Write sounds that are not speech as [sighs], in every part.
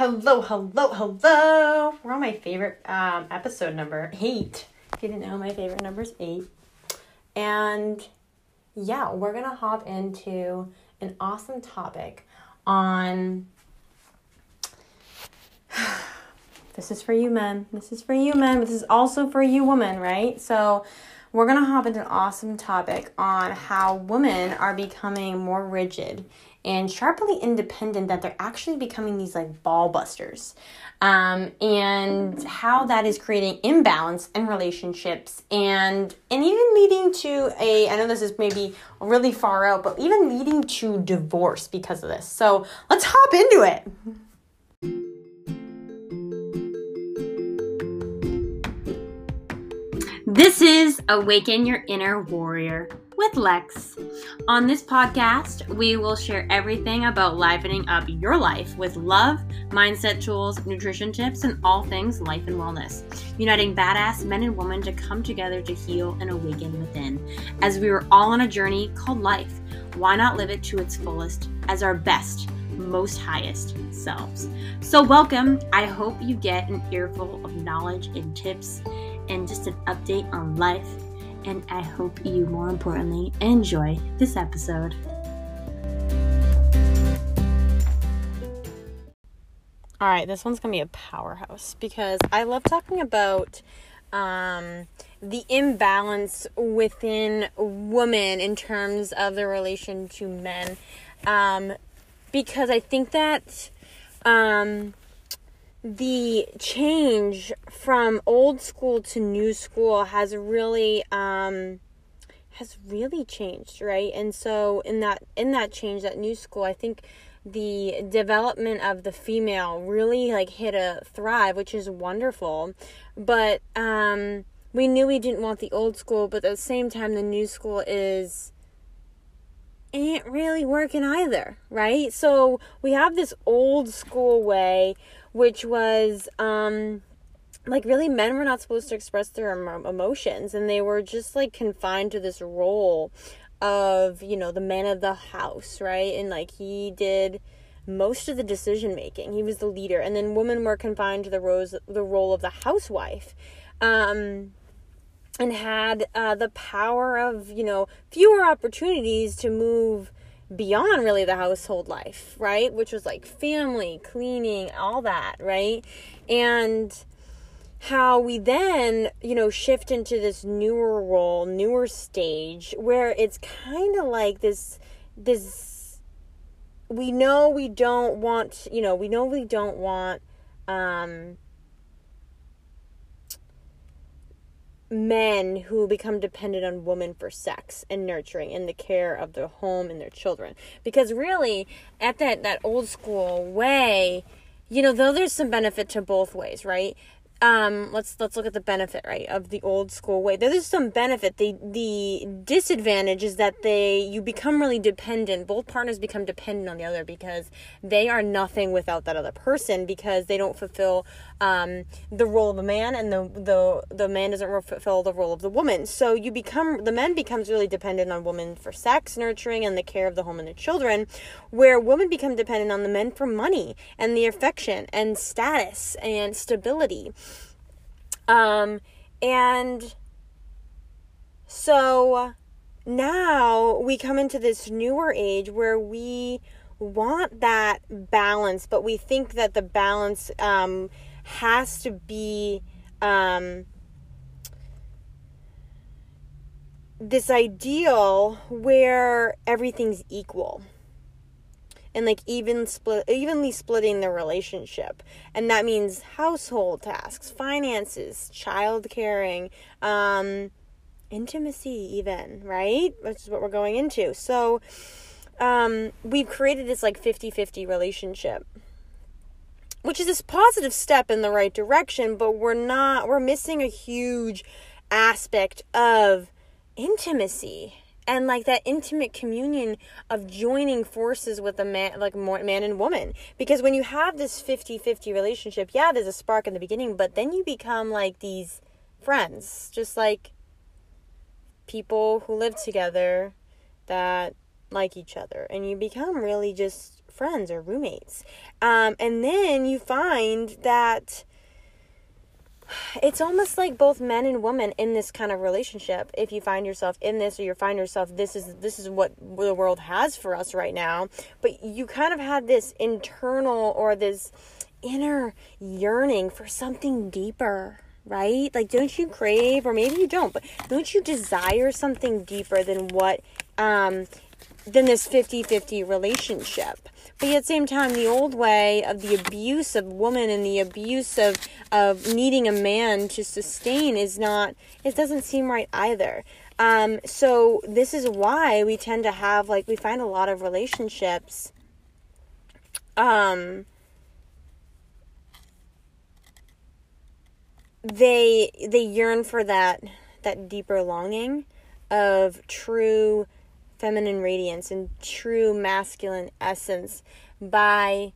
Hello, hello, hello. We're on my favorite um, episode number eight. If you didn't know, my favorite number is eight. And yeah, we're going to hop into an awesome topic on. [sighs] this is for you, men. This is for you, men. But this is also for you, women, right? So we're going to hop into an awesome topic on how women are becoming more rigid and sharply independent that they're actually becoming these like ball busters um, and how that is creating imbalance in relationships and and even leading to a i know this is maybe really far out but even leading to divorce because of this. So let's hop into it. This is Awaken Your Inner Warrior with Lex. On this podcast, we will share everything about livening up your life with love, mindset tools, nutrition tips, and all things life and wellness, uniting badass men and women to come together to heal and awaken within. As we are all on a journey called life, why not live it to its fullest as our best? most highest selves. So, welcome. I hope you get an earful of knowledge and tips and just an update on life. And I hope you, more importantly, enjoy this episode. All right, this one's gonna be a powerhouse because I love talking about um, the imbalance within women in terms of the relation to men. Um, because I think that um, the change from old school to new school has really um, has really changed, right? And so in that in that change, that new school, I think the development of the female really like hit a thrive, which is wonderful. But um, we knew we didn't want the old school, but at the same time, the new school is ain't really working either, right? So we have this old school way, which was um like really men were not supposed to express their emotions and they were just like confined to this role of you know the man of the house right? And like he did most of the decision making he was the leader. And then women were confined to the rose the role of the housewife um and had uh, the power of you know fewer opportunities to move beyond really the household life right? Which was like family cleaning all that right? And how we then you know shift into this newer role newer stage where it's kind of like this this we know we don't want you know we know we don't want um men who become dependent on women for sex and nurturing and the care of their home and their children. Because really at that that old school way you know though there's some benefit to both ways right? Um let's let's look at the benefit right of the old school way. There's some benefit. The the disadvantage is that they you become really dependent. Both partners become dependent on the other because they are nothing without that other person because they don't fulfill um the role of a man and the the the man doesn't fulfill the role of the woman. So you become the men becomes really dependent on women for sex nurturing and the care of the home and the children where women become dependent on the men for money and the affection and status and stability. Um, and so now we come into this newer age where we want that balance, but we think that the balance um, has to be um, this ideal where everything's equal. And like even split evenly splitting the relationship. And that means household tasks finances child caring um intimacy even right? Which is what we're going into. So um we've created this like 50-50 relationship which is this positive step in the right direction but we're not we're missing a huge aspect of intimacy and like that intimate communion of joining forces with a man like man and woman. Because when you have this 50-50 relationship yeah there's a spark in the beginning but then you become like these friends. Just like people who live together that like each other. And you become really just friends or roommates. Um, and then you find that it's almost like both men and women in this kind of relationship. If you find yourself in this or you find yourself this is this is what the world has for us right now. But you kind of had this internal or this inner yearning for something deeper right? Like don't you crave or maybe you don't but don't you desire something deeper than what um than this 50-50 relationship but at the same time, the old way of the abuse of woman and the abuse of, of needing a man to sustain is not, it doesn't seem right either. Um, so this is why we tend to have, like, we find a lot of relationships, um, they, they yearn for that, that deeper longing of true feminine radiance and true masculine essence by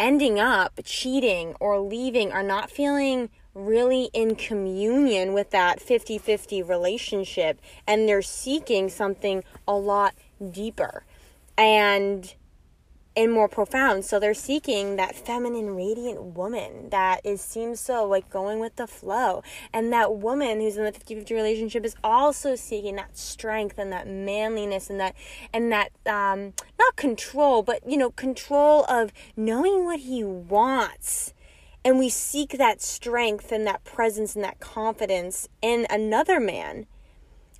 ending up cheating or leaving or not feeling really in communion with that 50 50 relationship and they're seeking something a lot deeper. And and more profound. So they're seeking that feminine, radiant woman that is seems so like going with the flow. And that woman who's in the 50-50 relationship is also seeking that strength and that manliness and that and that um not control, but you know, control of knowing what he wants. And we seek that strength and that presence and that confidence in another man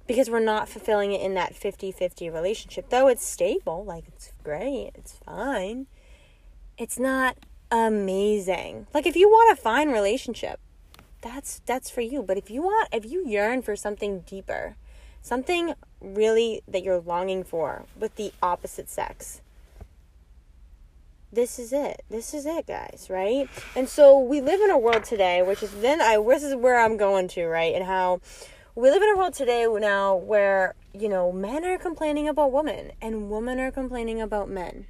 because we're not fulfilling it in that 50-50 relationship though it's stable like it's great it's fine it's not amazing like if you want a fine relationship that's that's for you but if you want if you yearn for something deeper something really that you're longing for with the opposite sex this is it. This is it, guys, right? And so we live in a world today, which is then I this is where I'm going to, right? And how we live in a world today now where, you know, men are complaining about women and women are complaining about men.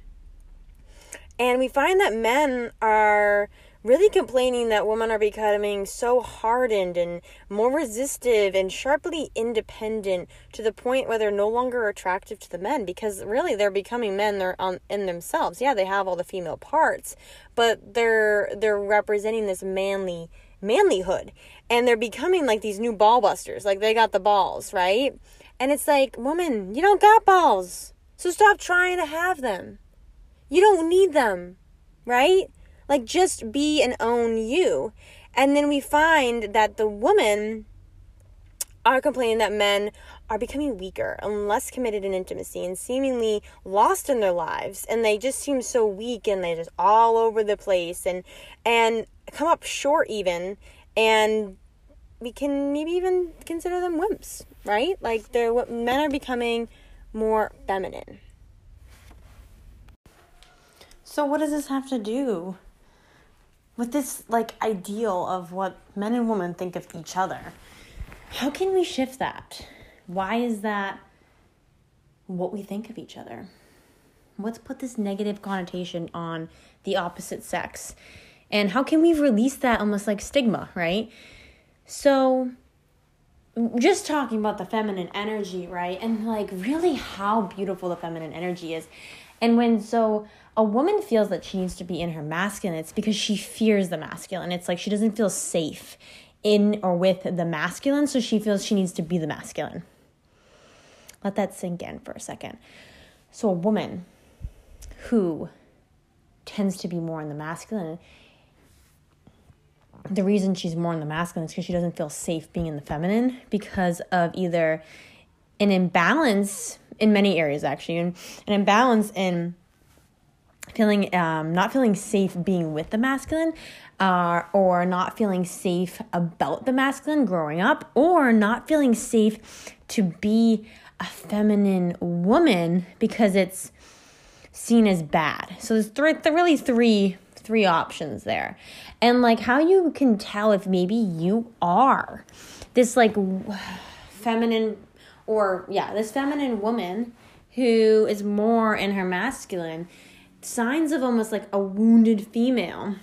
And we find that men are really complaining that women are becoming so hardened and more resistive and sharply independent to the point where they're no longer attractive to the men because really they're becoming men they're on in themselves. Yeah, they have all the female parts, but they're they're representing this manly manlyhood and they're becoming like these new ball busters. Like they got the balls right? And it's like woman you don't got balls. So stop trying to have them. You don't need them right? Like just be and own you. And then we find that the woman are complaining that men are becoming weaker and less committed in intimacy and seemingly lost in their lives. And they just seem so weak and they're just all over the place and and come up short even and we can maybe even consider them wimps right like they're what men are becoming more feminine so what does this have to do with this like ideal of what men and women think of each other how can we shift that why is that what we think of each other? Let's put this negative connotation on the opposite sex. And how can we release that almost like stigma, right? So, just talking about the feminine energy, right? And like really how beautiful the feminine energy is. And when so a woman feels that she needs to be in her masculine, it's because she fears the masculine. It's like she doesn't feel safe in or with the masculine, so she feels she needs to be the masculine. Let that sink in for a second. So, a woman who tends to be more in the masculine, the reason she's more in the masculine is because she doesn't feel safe being in the feminine because of either an imbalance in many areas, actually, and an imbalance in feeling um, not feeling safe being with the masculine uh, or not feeling safe about the masculine growing up or not feeling safe to be a feminine woman because it's seen as bad. So there's three, really three three options there. And like how you can tell if maybe you are this like feminine or yeah, this feminine woman who is more in her masculine signs of almost like a wounded female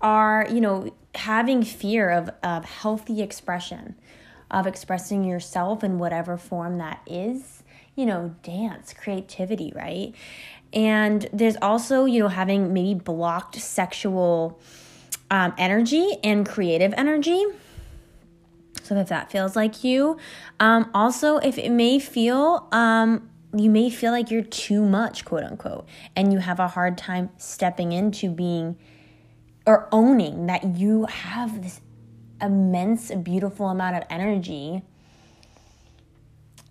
are, you know, having fear of of healthy expression of expressing yourself in whatever form that is, you know, dance, creativity, right? And there's also, you know, having maybe blocked sexual um, energy and creative energy. So if that feels like you, um, also if it may feel, um, you may feel like you're too much, quote unquote, and you have a hard time stepping into being or owning that you have this immense, beautiful amount of energy.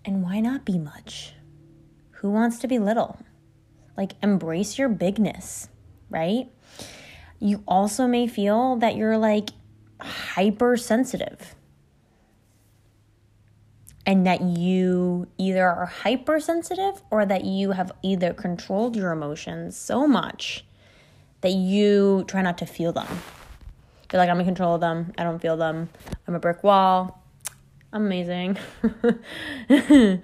And why not be much? Who wants to be little? Like, embrace your bigness, right? You also may feel that you're like hypersensitive and that you either are hypersensitive or that you have either controlled your emotions so much that you try not to feel them. Feel like I'm in control of them. I don't feel them. I'm a brick wall. I'm amazing. [laughs]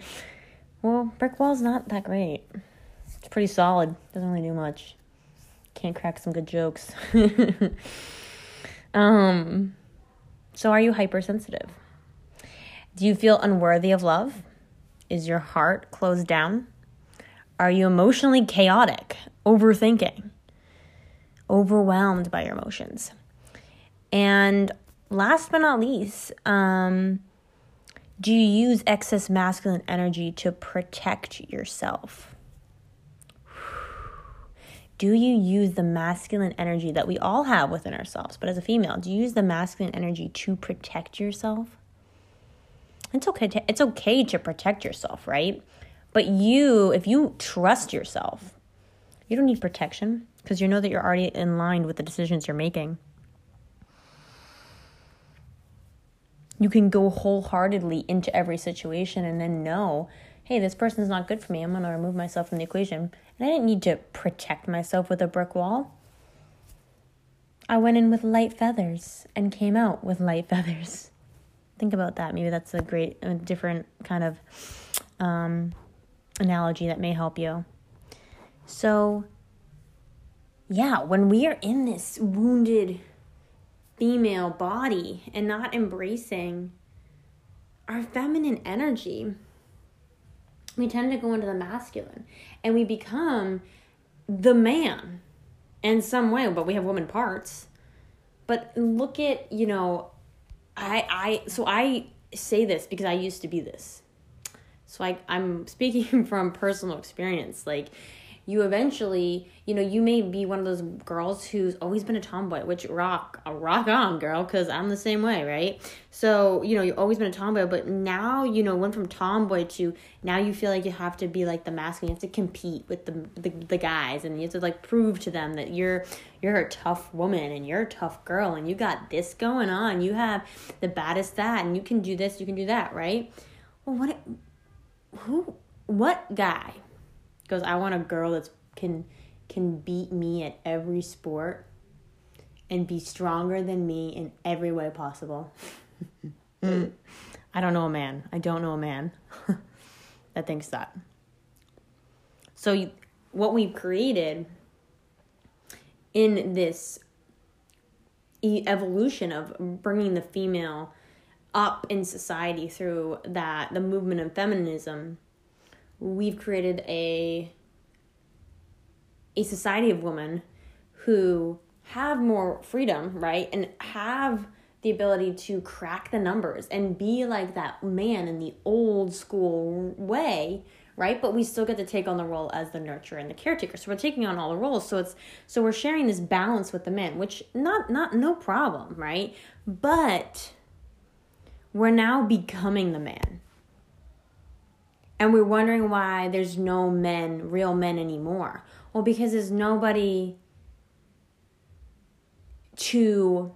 well, brick wall's not that great. It's pretty solid. Doesn't really do much. Can't crack some good jokes. [laughs] um so are you hypersensitive? Do you feel unworthy of love? Is your heart closed down? Are you emotionally chaotic, overthinking, overwhelmed by your emotions? And last but not least, um, do you use excess masculine energy to protect yourself? Do you use the masculine energy that we all have within ourselves, but as a female, do you use the masculine energy to protect yourself? It's okay to, it's okay to protect yourself, right? But you, if you trust yourself, you don't need protection because you know that you're already in line with the decisions you're making. You can go wholeheartedly into every situation and then know, hey, this person's not good for me. I'm going to remove myself from the equation. And I didn't need to protect myself with a brick wall. I went in with light feathers and came out with light [laughs] feathers think about that. Maybe that's a great, a different kind of um, analogy that may help you. So, yeah, when we are in this wounded female body and not embracing our feminine energy, we tend to go into the masculine and we become the man in some way, but we have woman parts. But look at, you know, I I so I say this because I used to be this. So I I'm speaking [laughs] from personal experience. Like you eventually, you know, you may be one of those girls who's always been a tomboy, which rock, rock on, girl, because I'm the same way, right? So, you know, you've always been a tomboy, but now, you know, went from tomboy to now you feel like you have to be like the masculine, you have to compete with the, the the guys, and you have to like prove to them that you're you're a tough woman and you're a tough girl, and you got this going on, you have the baddest that, and you can do this, you can do that, right? Well, what, who, what guy? Goes, I want a girl that can can beat me at every sport and be stronger than me in every way possible. [laughs] I don't know a man. I don't know a man [laughs] that thinks that. So you, what we've created in this evolution of bringing the female up in society through that the movement of feminism we've created a a society of women who have more freedom, right? And have the ability to crack the numbers and be like that man in the old school way, right? But we still get to take on the role as the nurturer and the caretaker. So we're taking on all the roles. So it's so we're sharing this balance with the men, which not not no problem, right? But we're now becoming the man and we're wondering why there's no men, real men anymore. Well, because there's nobody to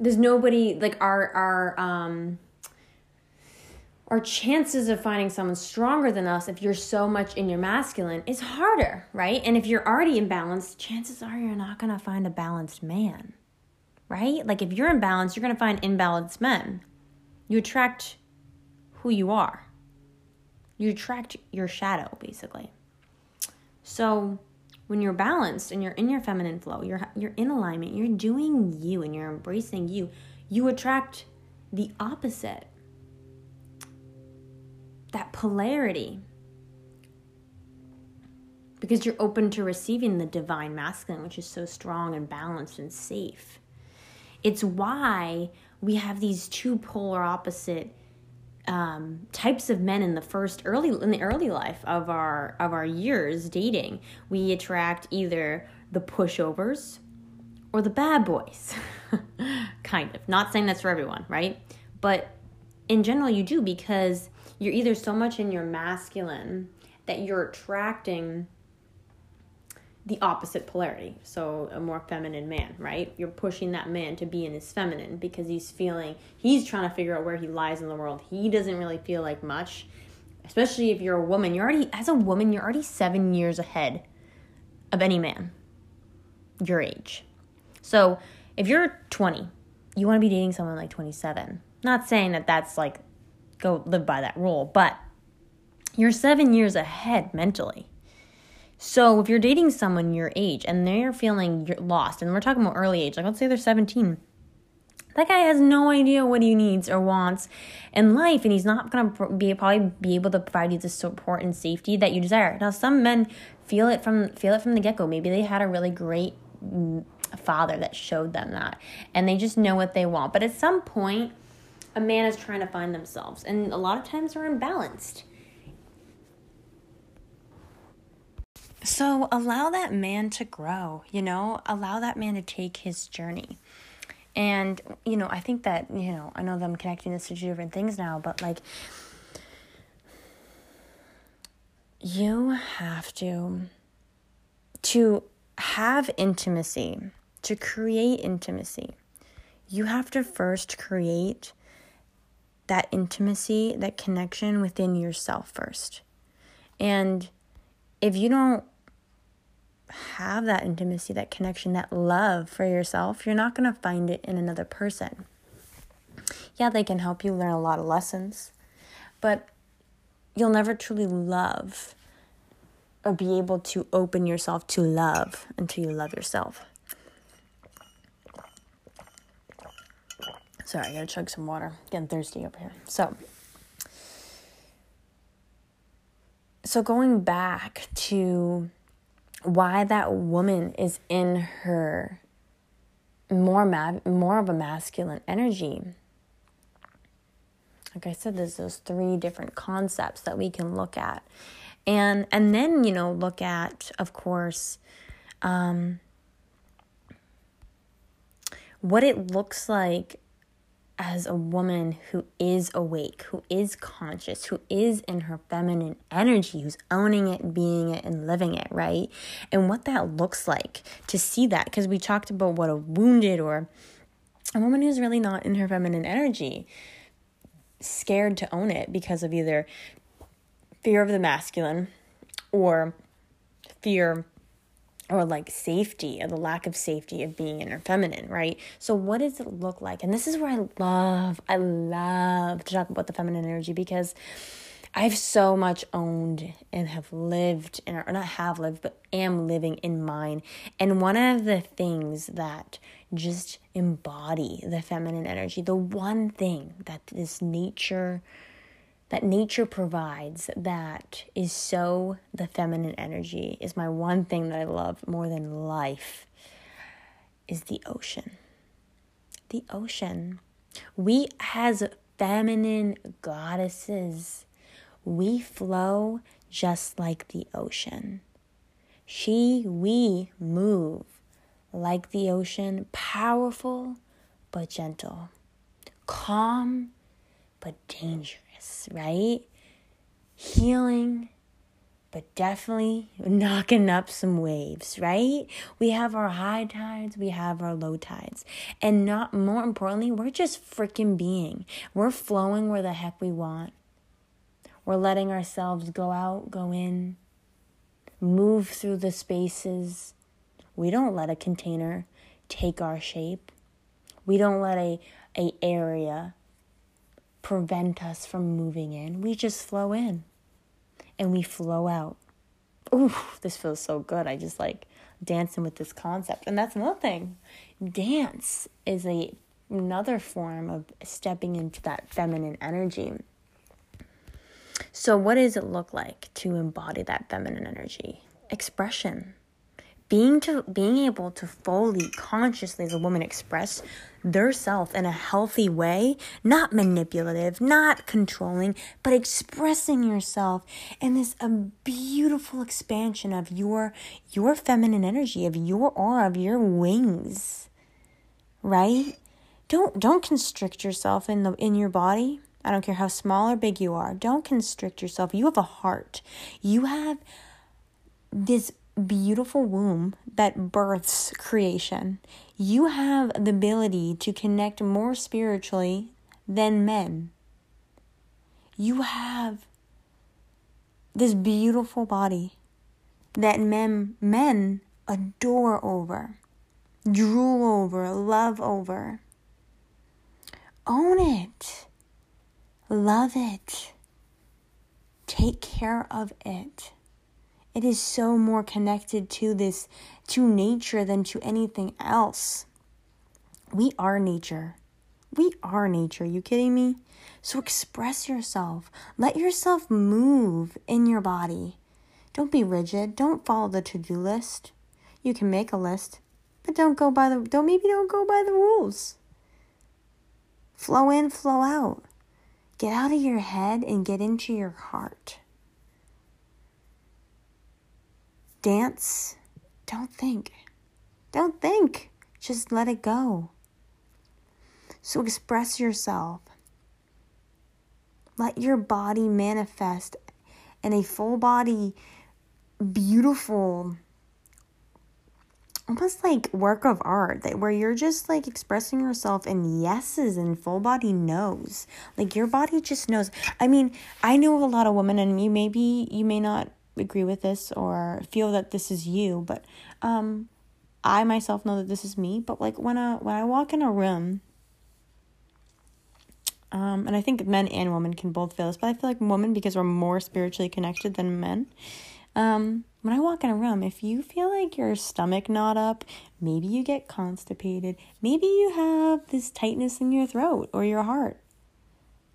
there's nobody like our our um our chances of finding someone stronger than us if you're so much in your masculine is harder, right? And if you're already imbalanced, chances are you're not going to find a balanced man. Right? Like if you're imbalanced, you're going to find imbalanced men. You attract who you are. You attract your shadow, basically. So when you're balanced and you're in your feminine flow, you're you're in alignment, you're doing you and you're embracing you, you attract the opposite. That polarity. because you're open to receiving the divine masculine, which is so strong and balanced and safe. It's why we have these two polar opposite um, types of men in the first early in the early life of our of our years dating. We attract either the pushovers or the bad boys. [laughs] kind of. Not saying that's for everyone, right? But in general, you do because you're either so much in your masculine that you're attracting the opposite polarity. So a more feminine man, right? You're pushing that man to be in his feminine because he's feeling he's trying to figure out where he lies in the world. He doesn't really feel like much. Especially if you're a woman, you're already as a woman, you're already 7 years ahead of any man your age. So, if you're 20, you want to be dating someone like 27. Not saying that that's like go live by that rule, but you're 7 years ahead mentally so if you're dating someone your age and they're feeling lost, and we're talking about early age, like let's say they're 17, that guy has no idea what he needs or wants in life, and he's not gonna be probably be able to provide you the support and safety that you desire. Now, some men feel it from feel it from the get go. Maybe they had a really great mm, father that showed them that, and they just know what they want. But at some point, a man is trying to find themselves, and a lot of times they're imbalanced So allow that man to grow, you know, allow that man to take his journey. And, you know, I think that, you know, I know that I'm connecting this to two different things now, but like, you have to, to have intimacy, to create intimacy, you have to first create that intimacy, that connection within yourself first. And if you don't have that intimacy, that connection, that love for yourself, you're not going to find it in another person. Yeah, they can help you learn a lot of lessons, but you'll never truly love or be able to open yourself to love until you love yourself. Sorry, I gotta chug some water. Getting thirsty over here. So, so going back to why that woman is in her more ma- more of a masculine energy. Like I said, there's those three different concepts that we can look at, and and then you know look at, of course, um, what it looks like as a woman who is awake, who is conscious, who is in her feminine energy, who's owning it being it and living it, right? And what that looks like to see that, because we talked about what a wounded or a woman who's really not in her feminine energy, scared to own it because of either fear of the masculine or fear or like safety or the lack of safety of being in her feminine, right? So what does it look like? And this is where I love, I love to talk about the feminine energy because I've so much owned and have lived in or not have lived, but am living in mine. And one of the things that just embody the feminine energy, the one thing that this nature that nature provides that is so the feminine energy is my one thing that I love more than life is the ocean. The ocean. We as feminine goddesses, we flow just like the ocean. She, we move like the ocean, powerful but gentle, calm but dangerous right? Healing, but definitely knocking up some waves, right? We have our high tides, we have our low tides. And not more importantly, we're just freaking being. We're flowing where the heck we want. We're letting ourselves go out, go in, move through the spaces. We don't let a container take our shape. We don't let a, a area prevent us from moving in. We just flow in and we flow out. Ooh, this feels so good. I just like dancing with this concept. And that's another thing. Dance is a another form of stepping into that feminine energy. So what does it look like to embody that feminine energy? expression being to being able to fully consciously as a woman express their self in a healthy way not manipulative not controlling but expressing yourself in this a beautiful expansion of your your feminine energy of your aura of your wings right? Don't don't constrict yourself in the in your body. I don't care how small or big you are. Don't constrict yourself. You have a heart. You have this beautiful womb that births creation. You have the ability to connect more spiritually than men. You have this beautiful body that men men adore over, drool over, love over. Own it. Love it. Take care of it. It is so more connected to this, to nature than to anything else. We are nature. We are nature. You kidding me? So express yourself. Let yourself move in your body. Don't be rigid. Don't follow the to-do list. You can make a list, but don't go by the don't maybe don't go by the rules. Flow in, flow out. Get out of your head and get into your heart. Dance. Don't think. Don't think. Just let it go. So express yourself. Let your body manifest in a full body, beautiful, almost like work of art that where you're just like expressing yourself in yeses and full body no's. Like your body just knows. I mean, I know a lot of women and you maybe you may not agree with this or feel that this is you, but um, I myself know that this is me. But like when I when I walk in a room, um, and I think men and women can both feel this, but I feel like women because we're more spiritually connected than men. Um, when I walk in a room, if you feel like your stomach not up, maybe you get constipated, maybe you have this tightness in your throat or your heart.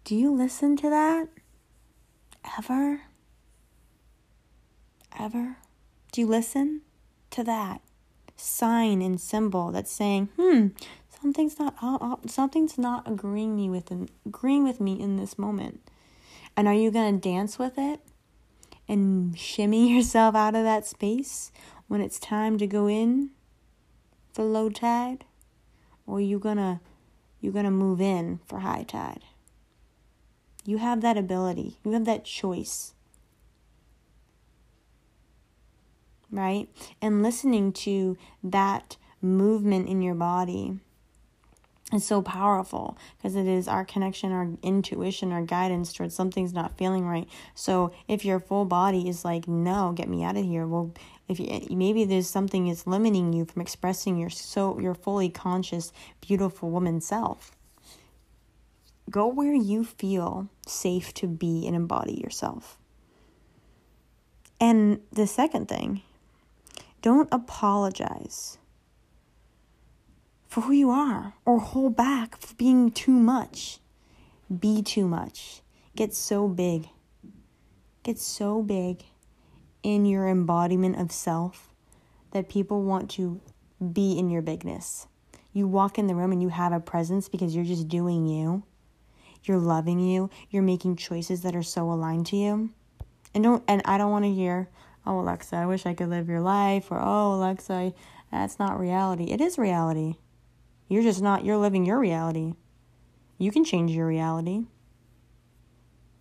Do you listen to that? Ever? Ever? Do you listen to that sign and symbol that's saying, "Hmm, something's not uh, something's not agreeing me with agreeing with me in this moment." And are you to dance with it and shimmy [laughs] yourself out of that space when it's time to go in for low tide? Or are you to you're to move in for high tide? You have that ability. You have that choice. Right? And listening to that movement in your body is so powerful because it is our connection, our intuition, our guidance towards something's not feeling right. So if your full body is like, no, get me out of here. Well, if you, eh, maybe there's something is limiting you from expressing your so your fully conscious, beautiful woman self. Go where you feel safe to be and embody yourself. And the second thing don't apologize for who you are or hold back for being too much. Be too much. Get so big. Get so big in your embodiment of self that people want to be in your bigness. You walk in the room and you have a presence because you're just doing you. You're loving you. You're making choices that are so aligned to you. And don't and I don't want to hear, oh, Aleksa, I wish I could live your life, or oh, Aleksa, that's not reality. It is reality. You're just not, you're living your reality. You can change your reality.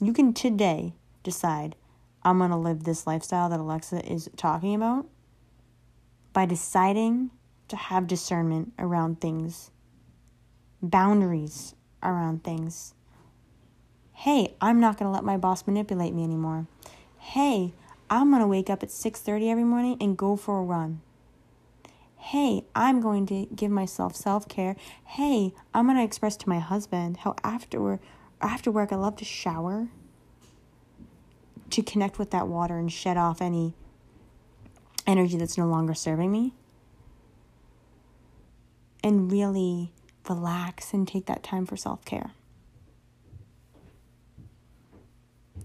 You can today decide, I'm going to live this lifestyle that Aleksa is talking about by deciding to have discernment around things, boundaries around things. Hey, I'm not going to let my boss manipulate me anymore. Hey, I'm going to wake up at 6:30 every morning and go for a run. Hey, I'm going to give myself self-care. Hey, I'm going to express to my husband how after after work I love to shower to connect with that water and shed off any energy that's no longer serving me. And really relax and take that time for self-care.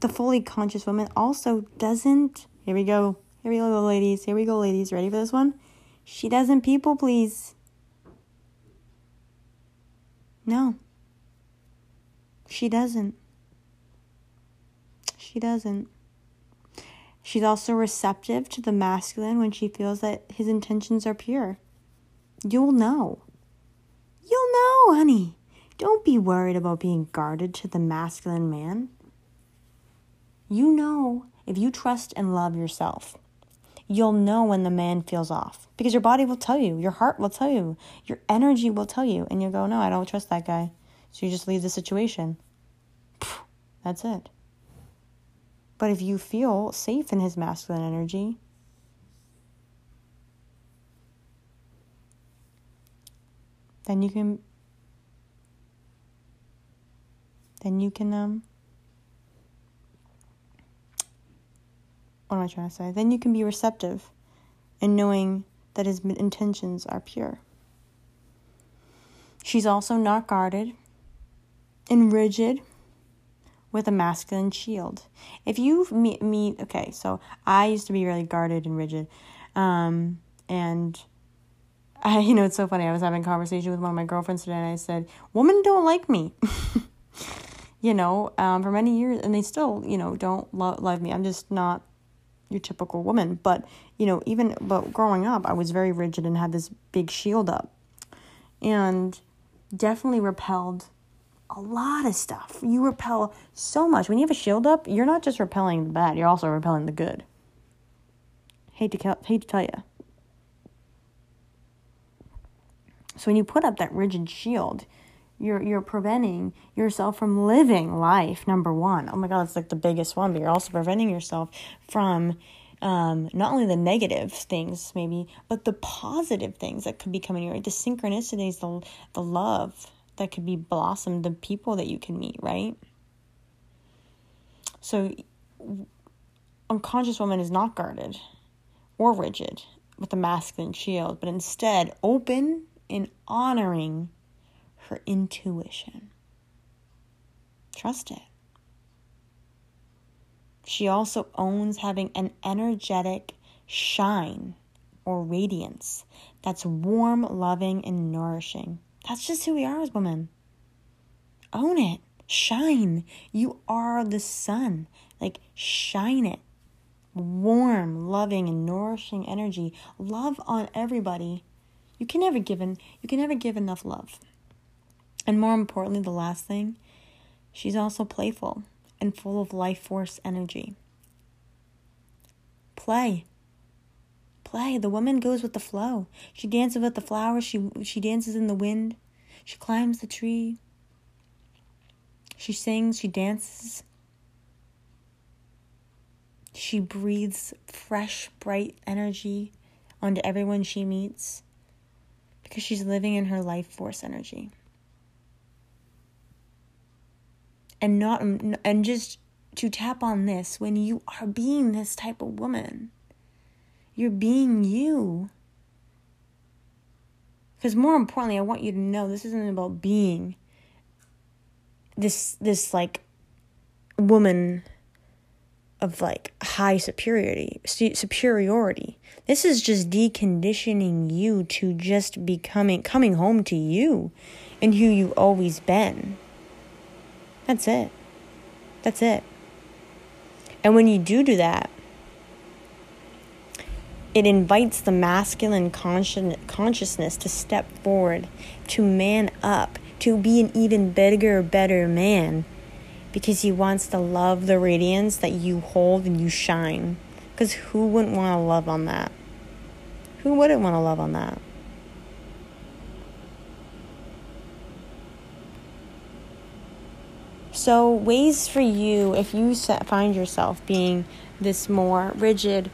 The fully conscious woman also doesn't, here we go, Here we go, ladies. Here we go, ladies. Ready for this one? She doesn't people please. No. She doesn't. She doesn't. She's also receptive to the masculine when she feels that his intentions are pure. You'll know. You'll know, honey. Don't be worried about being guarded to the masculine man. You know if you trust and love yourself, you'll know when the man feels off because your body will tell you, your heart will tell you, your energy will tell you, and you'll go, No, I don't trust that guy. So you just leave the situation. That's it. But if you feel safe in his masculine energy, then you can then you can um what am I trying to say? Then you can be receptive and knowing that his intentions are pure. She's also not guarded and rigid with a masculine shield. If you meet, meet okay, so I used to be really guarded and rigid. Um, and [laughs] I, you know, it's so funny. I was having a conversation with one of my girlfriends today and I said, Women don't like me. [laughs] you know, um, for many years, and they still, you know, don't lo- love me. I'm just not your typical woman. But, you know, even but growing up, I was very rigid and had this big shield up. And definitely repelled a lot of stuff. You repel so much. When you have a shield up, you're not just repelling the bad, you're also repelling the good. Hate to hate to tell you. So when you put up that rigid shield, you're you're preventing yourself from living life number one. Oh my god, it's like the biggest one, but you're also preventing yourself from um, not only the negative things maybe, but the positive things that could be coming your way. The synchronicities, the the love that could be blossomed, the people that you can meet, right? So unconscious woman is not guarded or rigid with a masculine shield, but instead open and honoring her intuition. Trust it. She also owns having an energetic shine or radiance that's warm, loving, and nourishing. That's just who we are as women. Own it. Shine. You are the sun. Like, shine it. Warm, loving, and nourishing energy. Love on everybody. You can never give in, you can never give enough love. And more importantly, the last thing, she's also playful and full of life force energy. Play. Play. The woman goes with the flow. She dances with the flowers, she she dances in the wind. She climbs the tree. She sings, she dances. She breathes fresh, bright energy onto everyone she meets because she's living in her life force energy. And not and just to tap on this when you are being this type of woman you're being you. Because more importantly i want you to know this isn't about being this this like woman of like high superiority superiority. This is just deconditioning you to just becoming coming home to you and who you've always been that's it. That's it. And when you do do that, it invites the masculine consciousness to step forward, to man up, to be an even bigger, better man because he wants to love the radiance that you hold and you shine. Because who wouldn't want to love on that? Who wouldn't want to love on that? So, ways for you if you find yourself being this more rigid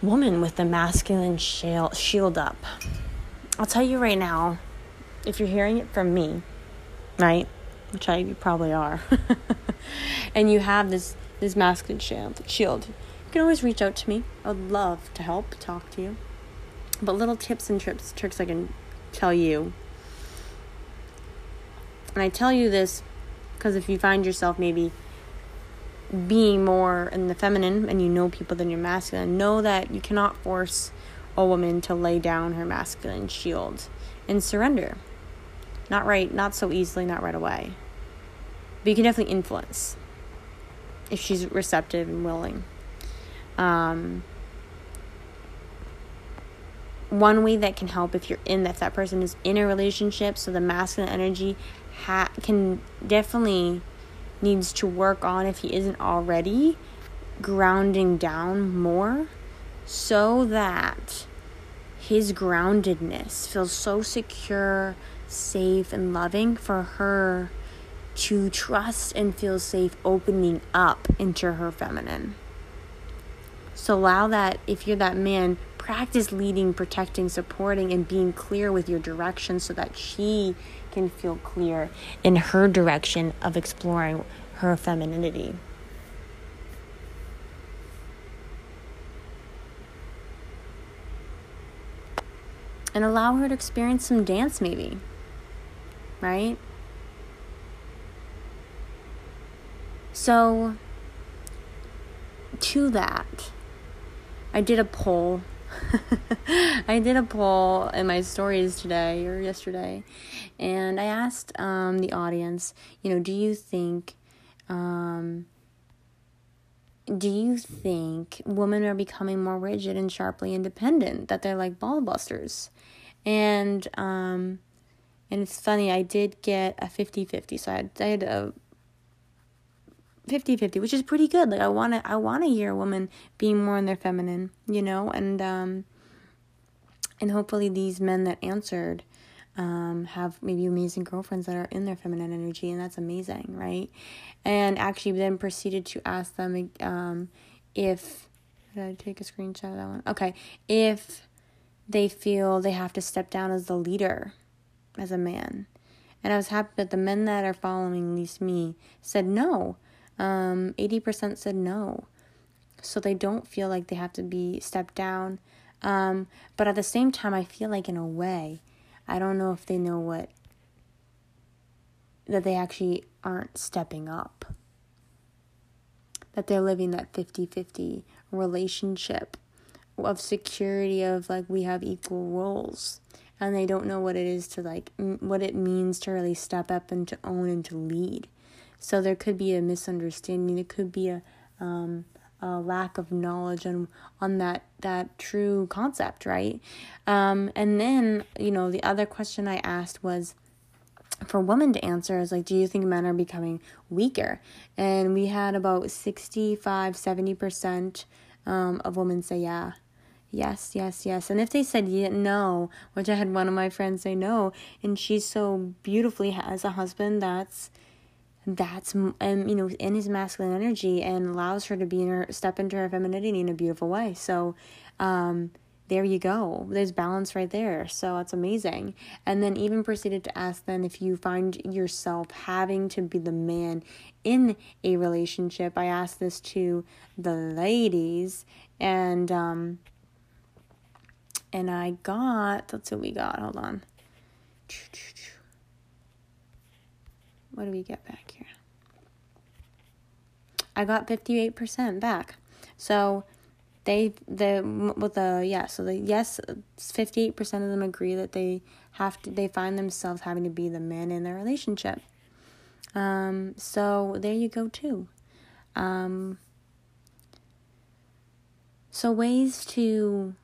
woman with the masculine shield up. I'll tell you right now, if you're hearing it from me, right, which I you probably are, [laughs] and you have this this masculine shield, shield, you can always reach out to me. I would love to help, talk to you. But little tips and tricks, tricks I can tell you. And I tell you this because if you find yourself maybe being more in the feminine and you know people than your masculine, know that you cannot force a woman to lay down her masculine shield and surrender. Not right, not so easily, not right away. But you can definitely influence if she's receptive and willing. Um, one way that can help if you're in that if that person is in a relationship, so the masculine energy ha- can definitely needs to work on if he isn't already grounding down more so that his groundedness feels so secure, safe, and loving for her to trust and feel safe opening up into her feminine. So allow that, if you're that man, practice leading, protecting, supporting, and being clear with your direction so that she can feel clear in her direction of exploring her femininity. And allow her to experience some dance, maybe. Right? So, to that, I did a poll. [laughs] I did a poll in my stories today or yesterday, and I asked um, the audience, you know, do you think, um, do you think women are becoming more rigid and sharply independent? That they're like ball busters, and um, and it's funny. I did get a 50-50, so I had, I had a 50-50 which is pretty good. Like i want to i want to hear a woman being more in their feminine you know? And um and hopefully these men that answered um have maybe amazing girlfriends that are in their feminine energy and that's amazing right? And actually then proceeded to ask them um if did i take a screenshot of that one? Okay. If they feel they have to step down as the leader as a man. And i was happy that the men that are following at least me said no um, 80% said no. So they don't feel like they have to be stepped down. Um, but at the same time, I feel like in a way, I don't know if they know what, that they actually aren't stepping up. That they're living that 50 50 relationship of security, of like we have equal roles. And they don't know what it is to like, what it means to really step up and to own and to lead. So there could be a misunderstanding. It could be a, um, a lack of knowledge on on that that true concept, right? Um, and then you know the other question I asked was for women to answer is like do you think men are becoming weaker and we had about 65 70% um, of women say yeah yes yes yes and if they said yeah, no which i had one of my friends say no and she so beautifully has a husband that's that's um, you know in his masculine energy and allows her to be in her step into her femininity in a beautiful way. So um there you go. There's balance right there. So that's amazing. And then even proceeded to ask then if you find yourself having to be the man in a relationship. I asked this to the ladies and um and i got that's what we got. Hold on what do we get back here? I got 58% back. So they the with the yeah, so the yes 58% of them agree that they have to they find themselves having to be the man in their relationship. Um so there you go too. Um so ways to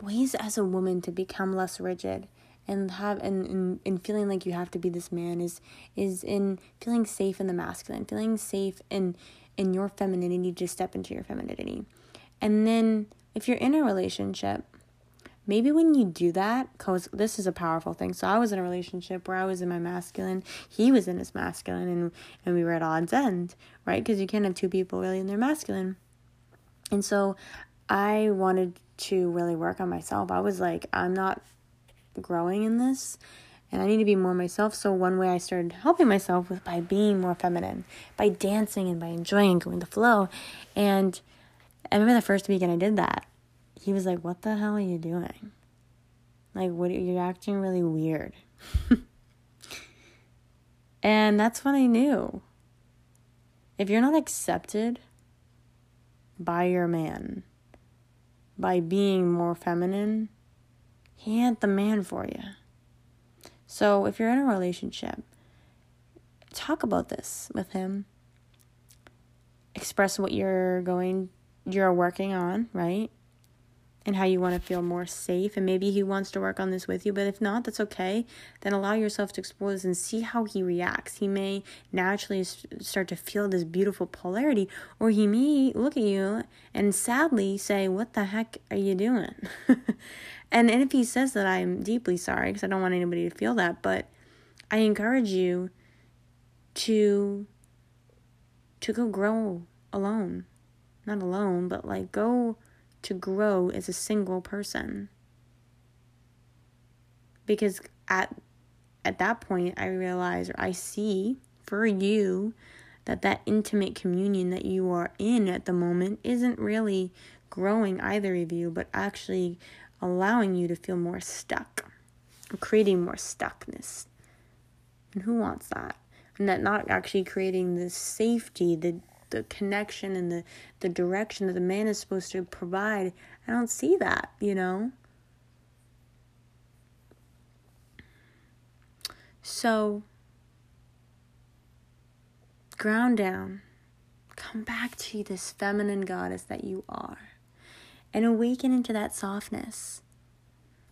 ways as a woman to become less rigid and have and, and, and feeling like you have to be this man is is in feeling safe in the masculine feeling safe in in your femininity to step into your femininity. And then if you're in a relationship maybe when you do that because this is a powerful thing. So i was in a relationship where i was in my masculine he was in his masculine and and we were at odds end right? Because you can't have two people really in their masculine. And so i wanted to really work on myself. I was like i'm not growing in this and I need to be more myself. So one way I started helping myself was by being more feminine, by dancing and by enjoying going the flow. And I remember the first weekend I did that. He was like, "What the hell are you doing? Like, what? You're acting really weird." [laughs] and that's when I knew. if you're not accepted by your man by being more feminine, he ain't the man for you. So if you're in a relationship, talk about this with him. Express what you're going you're working on, right? And how you want to feel more safe and maybe he wants to work on this with you, but if not, that's okay. Then allow yourself to explore this and see how he reacts. He may naturally start to feel this beautiful polarity or he may look at you and sadly say, "What the heck are you doing?" [laughs] and and if he says that, I'm deeply sorry because I don't want anybody to feel that, but I encourage you to to go grow alone. Not alone, but like go to grow as a single person. Because at at that point I realize or I see for you that that intimate communion that you are in at the moment isn't really growing either of you but actually allowing you to feel more stuck creating more stuckness and who wants that and that not actually creating the safety, the the connection and the the direction that the man is supposed to provide. I don't see that, you know. So ground down. Come back to this feminine goddess that you are and awaken into that softness.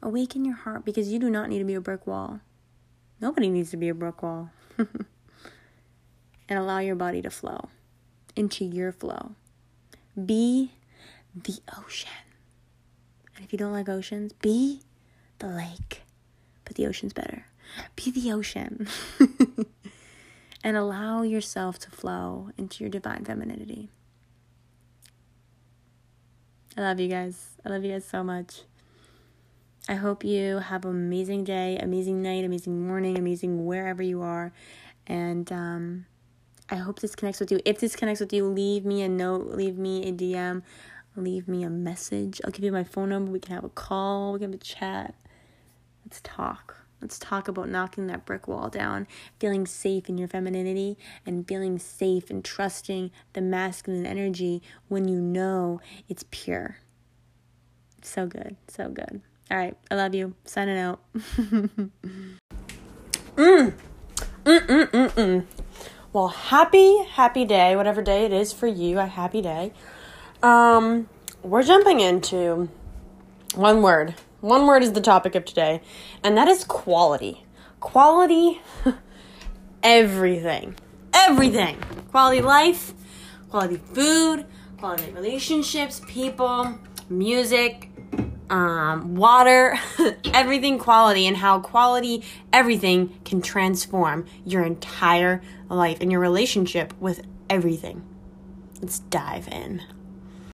Awaken your heart because you do not need to be a brick wall. Nobody needs to be a brick wall. [laughs] and allow your body to flow into your flow. Be the ocean. And if you don't like oceans, be the lake. But the ocean's better. Be the ocean. [laughs] and allow yourself to flow into your divine femininity. I love you guys. I love you guys so much. I hope you have an amazing day, amazing night, amazing morning, amazing wherever you are. And um, I hope this connects with you. If this connects with you, leave me a note, leave me a DM, leave me a message. I'll give you my phone number. We can have a call, we can have a chat. Let's talk. Let's talk about knocking that brick wall down, feeling safe in your femininity, and feeling safe and trusting the masculine energy when you know it's pure. So good, so good. All right, I love you. Signing out. [laughs] mm. Mm, mm, mm. Well, happy, happy day, whatever day it is for you, a happy day. Um, we're jumping into one word. One word is the topic of today, and that is quality. Quality, [laughs] everything. Everything. Quality life, quality food, quality relationships, people, music, um, water, [laughs] everything quality, and how quality everything can transform your entire life and your relationship with everything. Let's dive in.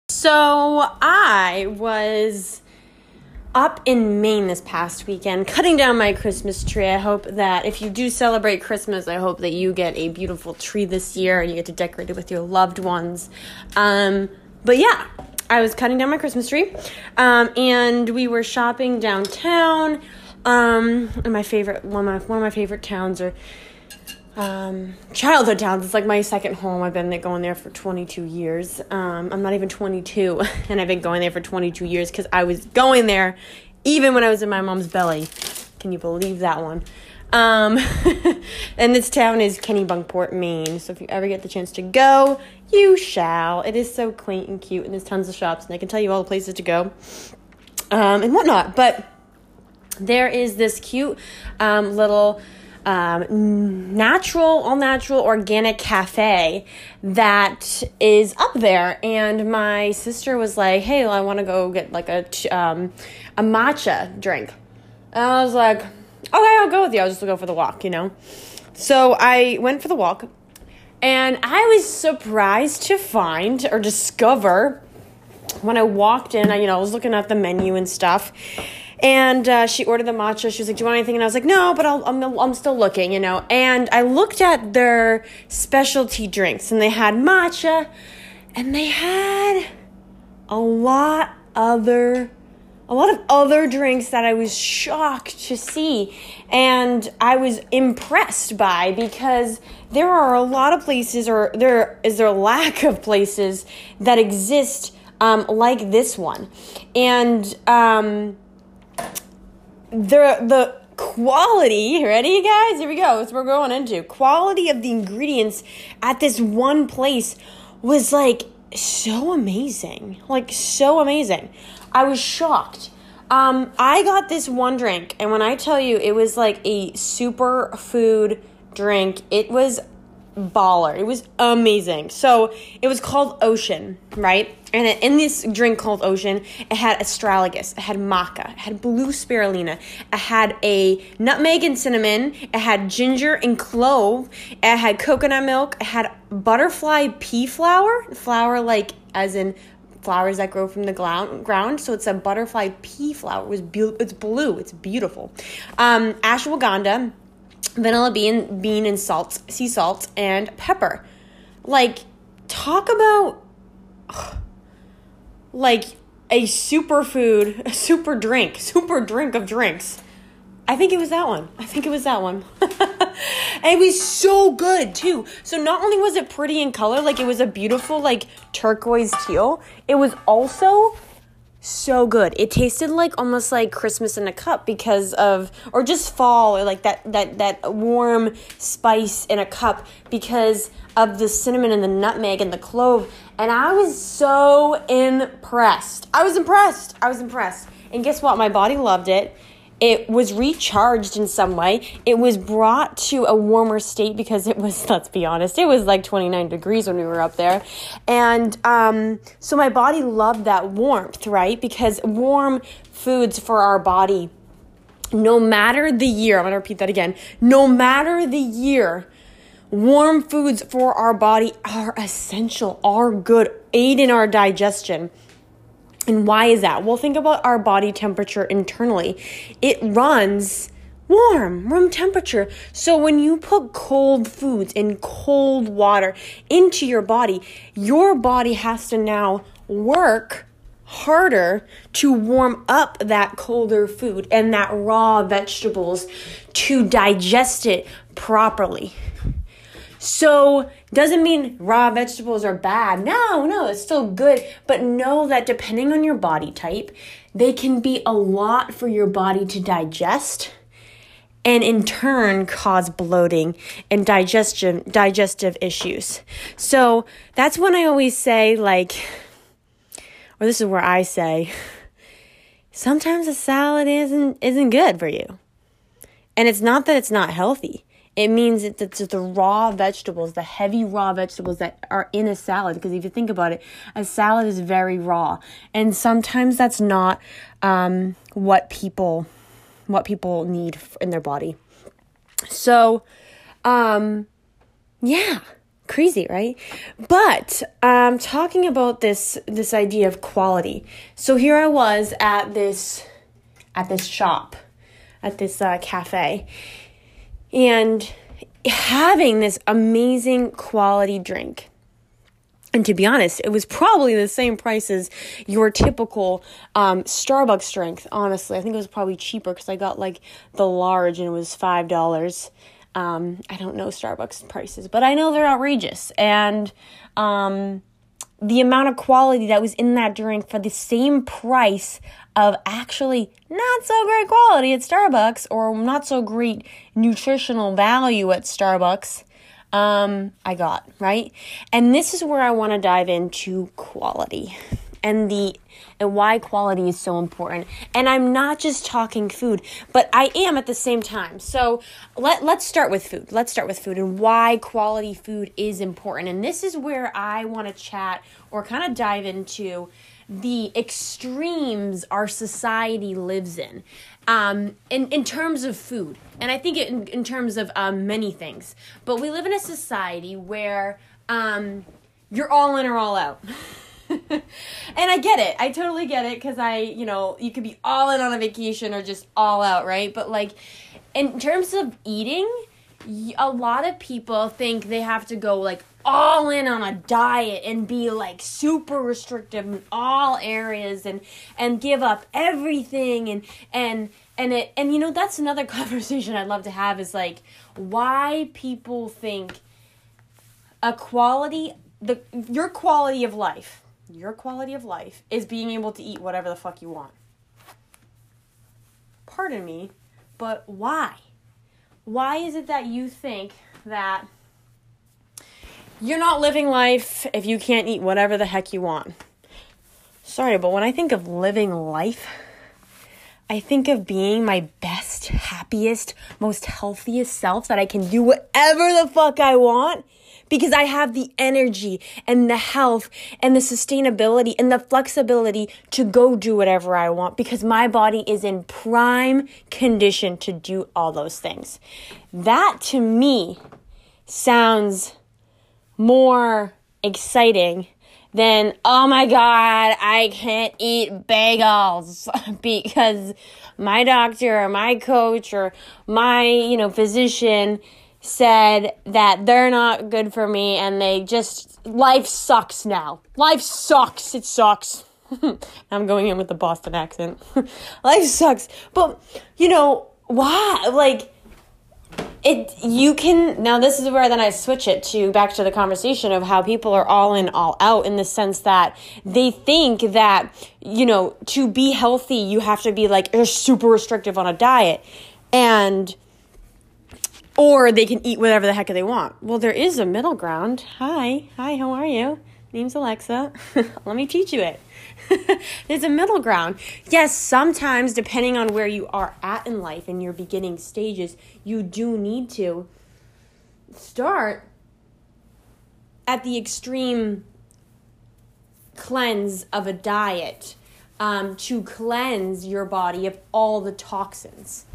So, I was up in Maine this past weekend cutting down my Christmas tree. I hope that if you do celebrate Christmas, I hope that you get a beautiful tree this year and you get to decorate it with your loved ones. Um, but yeah, I was cutting down my Christmas tree, um, and we were shopping downtown. Um, my favorite one of my, one of my favorite towns are um, childhood towns. It's like my second home. I've been going there for 22 years. Um, I'm not even 22, [laughs] and I've been going there for 22 years because I was going there even when I was in my mom's belly. Can you believe that one? Um, [laughs] and this town is Kennebunkport, Maine. So if you ever get the chance to go, you shall. It is so quaint and cute, and there's tons of shops, and I can tell you all the places to go um, and whatnot. But there is this cute um, little um, natural, all natural, organic cafe that is up there. And my sister was like, "Hey, well, I want to go get like a um, a matcha drink." And I was like, okay, I'll go with you. I'll just go for the walk, you know? So I went for the walk, and I was surprised to find or discover when I walked in, I, you know, I was looking at the menu and stuff. And uh, she ordered the matcha. She was like, "Do you want anything?" And I was like, "No, but I'll, I'm I'm still looking, you know." And I looked at their specialty drinks, and they had matcha, and they had a lot other a lot of other drinks that I was shocked to see and I was impressed by because there are a lot of places or there is there a lack of places that exist um, like this one and um, the the quality ready you guys here we go that's what we're going into quality of the ingredients at this one place was like so amazing like so amazing I was shocked. Um, I got this one drink, and when I tell you it was like a super food drink, it was baller. It was amazing. So it was called Ocean, right? And in this drink called Ocean, it had astragalus, it had maca, it had blue spirulina, it had a nutmeg and cinnamon, it had ginger and clove, it had coconut milk, it had butterfly pea flower, flower like as in flowers that grow from the ground. So it's a butterfly pea flower. It be- it's blue. It's beautiful. Um, ashwagandha, vanilla bean, bean and salt, sea salt, and pepper. Like, talk about like a superfood, [laughs] a super drink, super drink of drinks. I think it was that one. I think it was that one. [laughs] and it was so good too. So not only was it pretty in color, like it was a beautiful like turquoise teal, it was also so good. It tasted like almost like Christmas in a cup because of or just fall or like that that that warm spice in a cup because of the cinnamon and the nutmeg and the clove. And I was so impressed. I was impressed. I was impressed. And guess what? My body loved it it was recharged in some way. It was brought to a warmer state because it was, [laughs] let's be honest, it was like 29 degrees when we were up there. And um, so my body loved that warmth, right? Because warm foods for our body, no matter the year, I'm to repeat that again, no matter the year, warm foods for our body are essential, are good, aid in our digestion. And why is that? Well, think about our body temperature internally. It runs warm, room temperature. So when you put cold foods and cold water into your body, your body has to now work harder to warm up that colder food and that raw vegetables to digest it properly. So, doesn't mean raw vegetables are bad. No, no, it's still good. But know that depending on your body type, they can be a lot for your body to digest and in turn cause bloating and digestion digestive issues. So, that's when I always say like or this is where I say sometimes a salad isn't isn't good for you. And it's not that it's not healthy. It means it's the raw vegetables, the heavy raw vegetables that are in a salad. Because if you think about it, a salad is very raw, and sometimes that's not um, what people what people need in their body. So, um, yeah, crazy, right? But um, talking about this this idea of quality. So here I was at this at this shop, at this uh, cafe and having this amazing quality drink. And to be honest, it was probably the same price as your typical um, Starbucks drink. Honestly, I think it was probably cheaper because I got like the large and it was five dollars. Um, I don't know Starbucks prices, but I know they're outrageous. And um, the amount of quality that was in that drink for the same price of actually not so great quality at Starbucks or not so great nutritional value at Starbucks, um, I got, right? And this is where I want to dive into quality and the and why quality is so important. And I'm not just talking food, but I am at the same time. So let let's start with food. Let's start with food and why quality food is important. And this is where I want to chat or kind of dive into the extremes our society lives in um, in, in terms of food. And I think in, in terms of um, many things. But we live in a society where um, you're all in or all out. [laughs] and I get it. I totally get it because I, you know, you could be all in on a vacation or just all out, right? But like, in terms of eating, a lot of people think they have to go like all in on a diet and be like super restrictive in all areas and and give up everything and and and it and you know that's another [laughs] conversation I'd love to have is like why people think a quality the your quality of life your quality of life is being able to eat whatever the fuck you want. Pardon me but why why is it that you think that you're not living life if you can't eat whatever the heck you want? Sorry but when i think of living life I think of being my best, happiest, most healthiest self that I can do whatever the fuck I want because I have the energy and the health and the sustainability and the flexibility to go do whatever I want because my body is in prime condition to do all those things. That to me sounds more exciting than, oh my god, I can't eat bagels [laughs] because my doctor or my coach or my, you know, physician said that they're not good for me and they just life sucks now. Life sucks. It sucks. [laughs] I'm going in with the Boston accent. [laughs] life sucks. But you know, why like it you can now this is where then I switch it to back to the conversation of how people are all in all out in the sense that they think that you know to be healthy you have to be like you're super restrictive on a diet and or they can eat whatever the heck they want. Well, there is a middle ground. Hi. Hi, how are you? Name's Aleksa. [laughs] Let me teach you it. [laughs] There's a middle ground. Yes, sometimes, depending on where you are at in life in your beginning stages, you do need to start at the extreme cleanse of a diet um, to cleanse your body of all the toxins.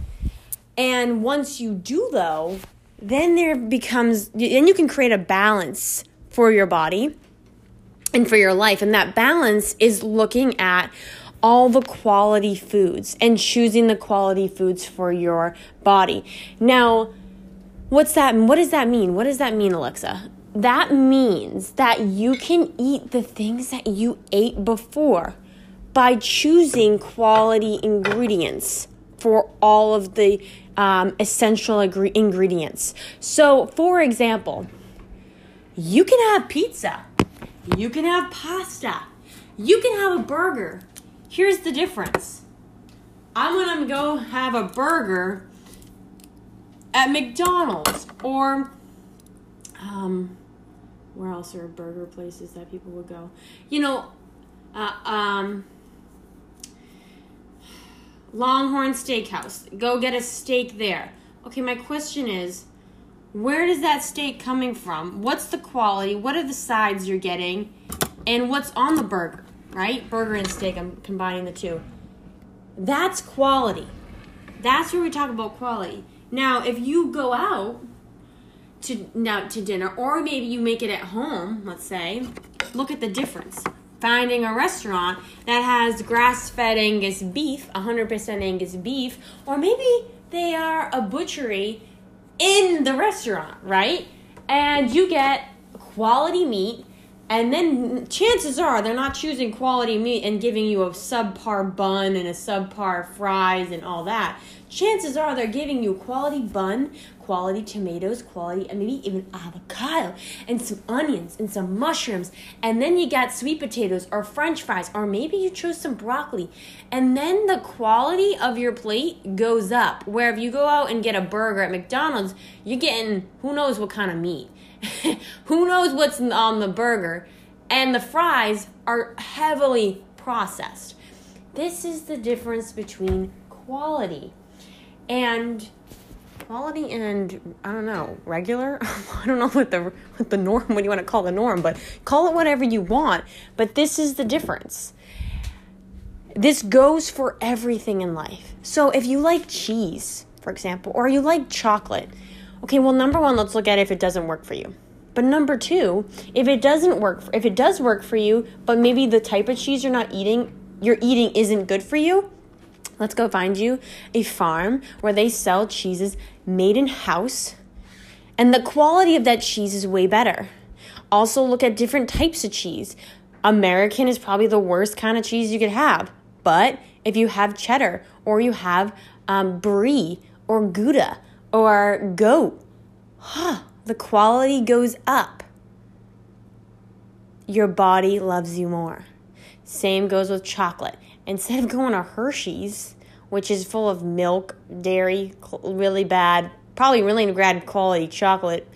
And once you do, though, then there becomes, then you can create a balance for your body and for your life. And that balance is looking at all the quality foods and choosing the quality foods for your body. Now, what's that? What does that mean? What does that mean, Aleksa? That means that you can eat the things that you ate before by choosing quality ingredients for all of the um, essential agree- ingredients. So, for example, you can have pizza you can have pasta. You can have a burger. Here's the difference. I'm gonna go have a burger at McDonald's or um where else are burger places that people would go? You know, uh, um Longhorn Steakhouse. Go get a steak there. Okay, my question is where is that steak coming from? What's the quality? What are the sides you're getting? And what's on the burger, right? Burger and steak, I'm combining the two. That's quality. That's where we talk about quality. Now, if you go out to now to dinner or maybe you make it at home, let's say, look at the difference. Finding a restaurant that has grass-fed Angus beef, 100% Angus beef, or maybe they are a butchery in the restaurant, right? And you get quality meat, and then chances are they're not choosing quality meat and giving you a subpar bun and a subpar fries and all that. Chances are they're giving you a quality bun, quality tomatoes, quality, and maybe even avocado, and some onions and some mushrooms. And then you got sweet potatoes or french fries, or maybe you chose some broccoli. And then the quality of your plate goes up. Where if you go out and get a burger at McDonald's, you're getting who knows what kind of meat. [laughs] who knows what's on the burger. And the fries are heavily processed. This is the difference between quality and quality and I don't know regular. [laughs] I don't know what the what the norm what you want to call the norm, but call it whatever you want. But this is the difference. This goes for everything in life. So if you like cheese, for example, or you like chocolate, okay, well number 1, let's look at if it doesn't work for you. But number 2, if it doesn't work if it does work for you, but maybe the type of cheese you're not eating, you're eating isn't good for you, let's go find you a farm where they sell cheeses made in house And the quality of that cheese is way better. Also, look at different types of cheese. American is probably the worst kind of cheese you could have. But if you have cheddar or you have um, brie or Gouda or goat, huh, the quality goes up. Your body loves you more. Same goes with chocolate. Instead of going to Hershey's, which is full of milk, dairy, really bad, probably really bad quality chocolate,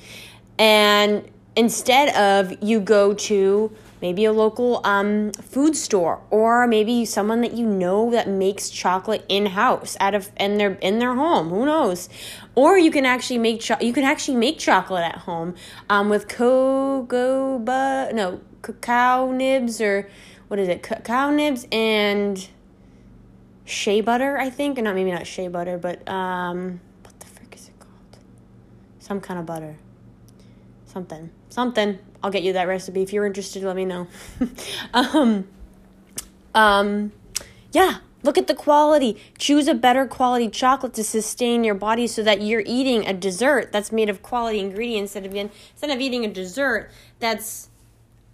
and instead of you go to maybe a local um, food store or maybe someone that you know that makes chocolate in house out of in their in their home who knows? Or you can actually make cho- you can actually make chocolate at home um, with cocoa no cacao nibs or what is it cacao nibs and shea butter i think not maybe not shea butter but um, what the frick is it called? Some kind of butter. Something. Something. I'll get you that recipe. If you're interested let me know. [laughs] Um um yeah. Look at the quality. Choose a better quality chocolate to sustain your body so that you're eating a dessert that's made of quality ingredients instead of instead of eating a dessert that's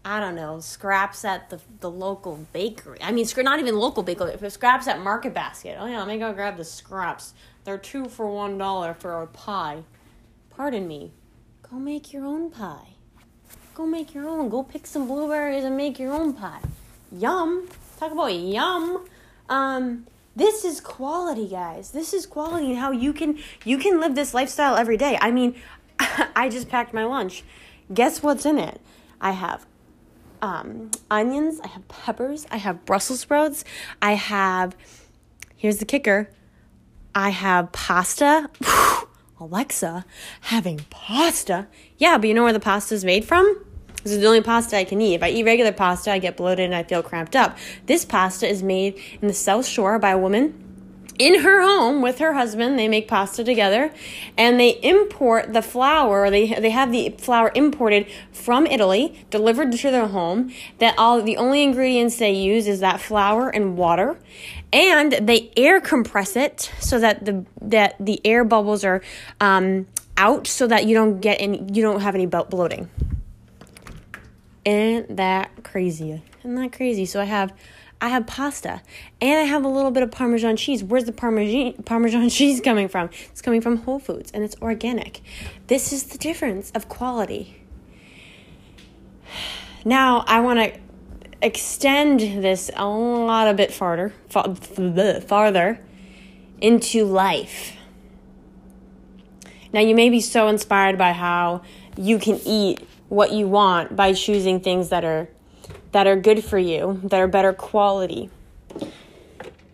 I don't know, scraps at the the local bakery. I mean, not even local bakery. If scraps at Market Basket. Oh yeah, let me go grab the scraps. They're two for one dollar for a pie. Pardon me. Go make your own pie. Go make your own. Go pick some blueberries and make your own pie. Yum. Talk about yum. Um, this is quality, guys. This is quality and how you can you can live this lifestyle every day. I mean, [laughs] I just packed my lunch. Guess what's in it? I have um, onions, I have peppers, I have Brussels sprouts, I have, here's the kicker, I have pasta. [sighs] Aleksa, having pasta. Yeah, but you know where the pasta is made from? This is the only pasta I can eat. If I eat regular pasta, I get bloated and I feel cramped up. This pasta is made in the South Shore by a woman in her home with her husband. They make pasta together and they import the flour. They, they have the flour imported from Italy, delivered to their home. That all the only ingredients they use is that flour and water and they air compress it so that the that the air bubbles are um, out so that you don't get any you don't have any bloating isn't that crazy isn't that crazy so i have i have pasta and i have a little bit of parmesan cheese. Where's the parmesan parmesan [laughs] cheese coming from? It's coming from whole foods and it's organic. This is the difference of quality. [sighs] Now i want to extend this a lot a bit farther, farther into life. Now, you may be so inspired by how you can eat what you want by choosing things that are that are good for you, that are better quality.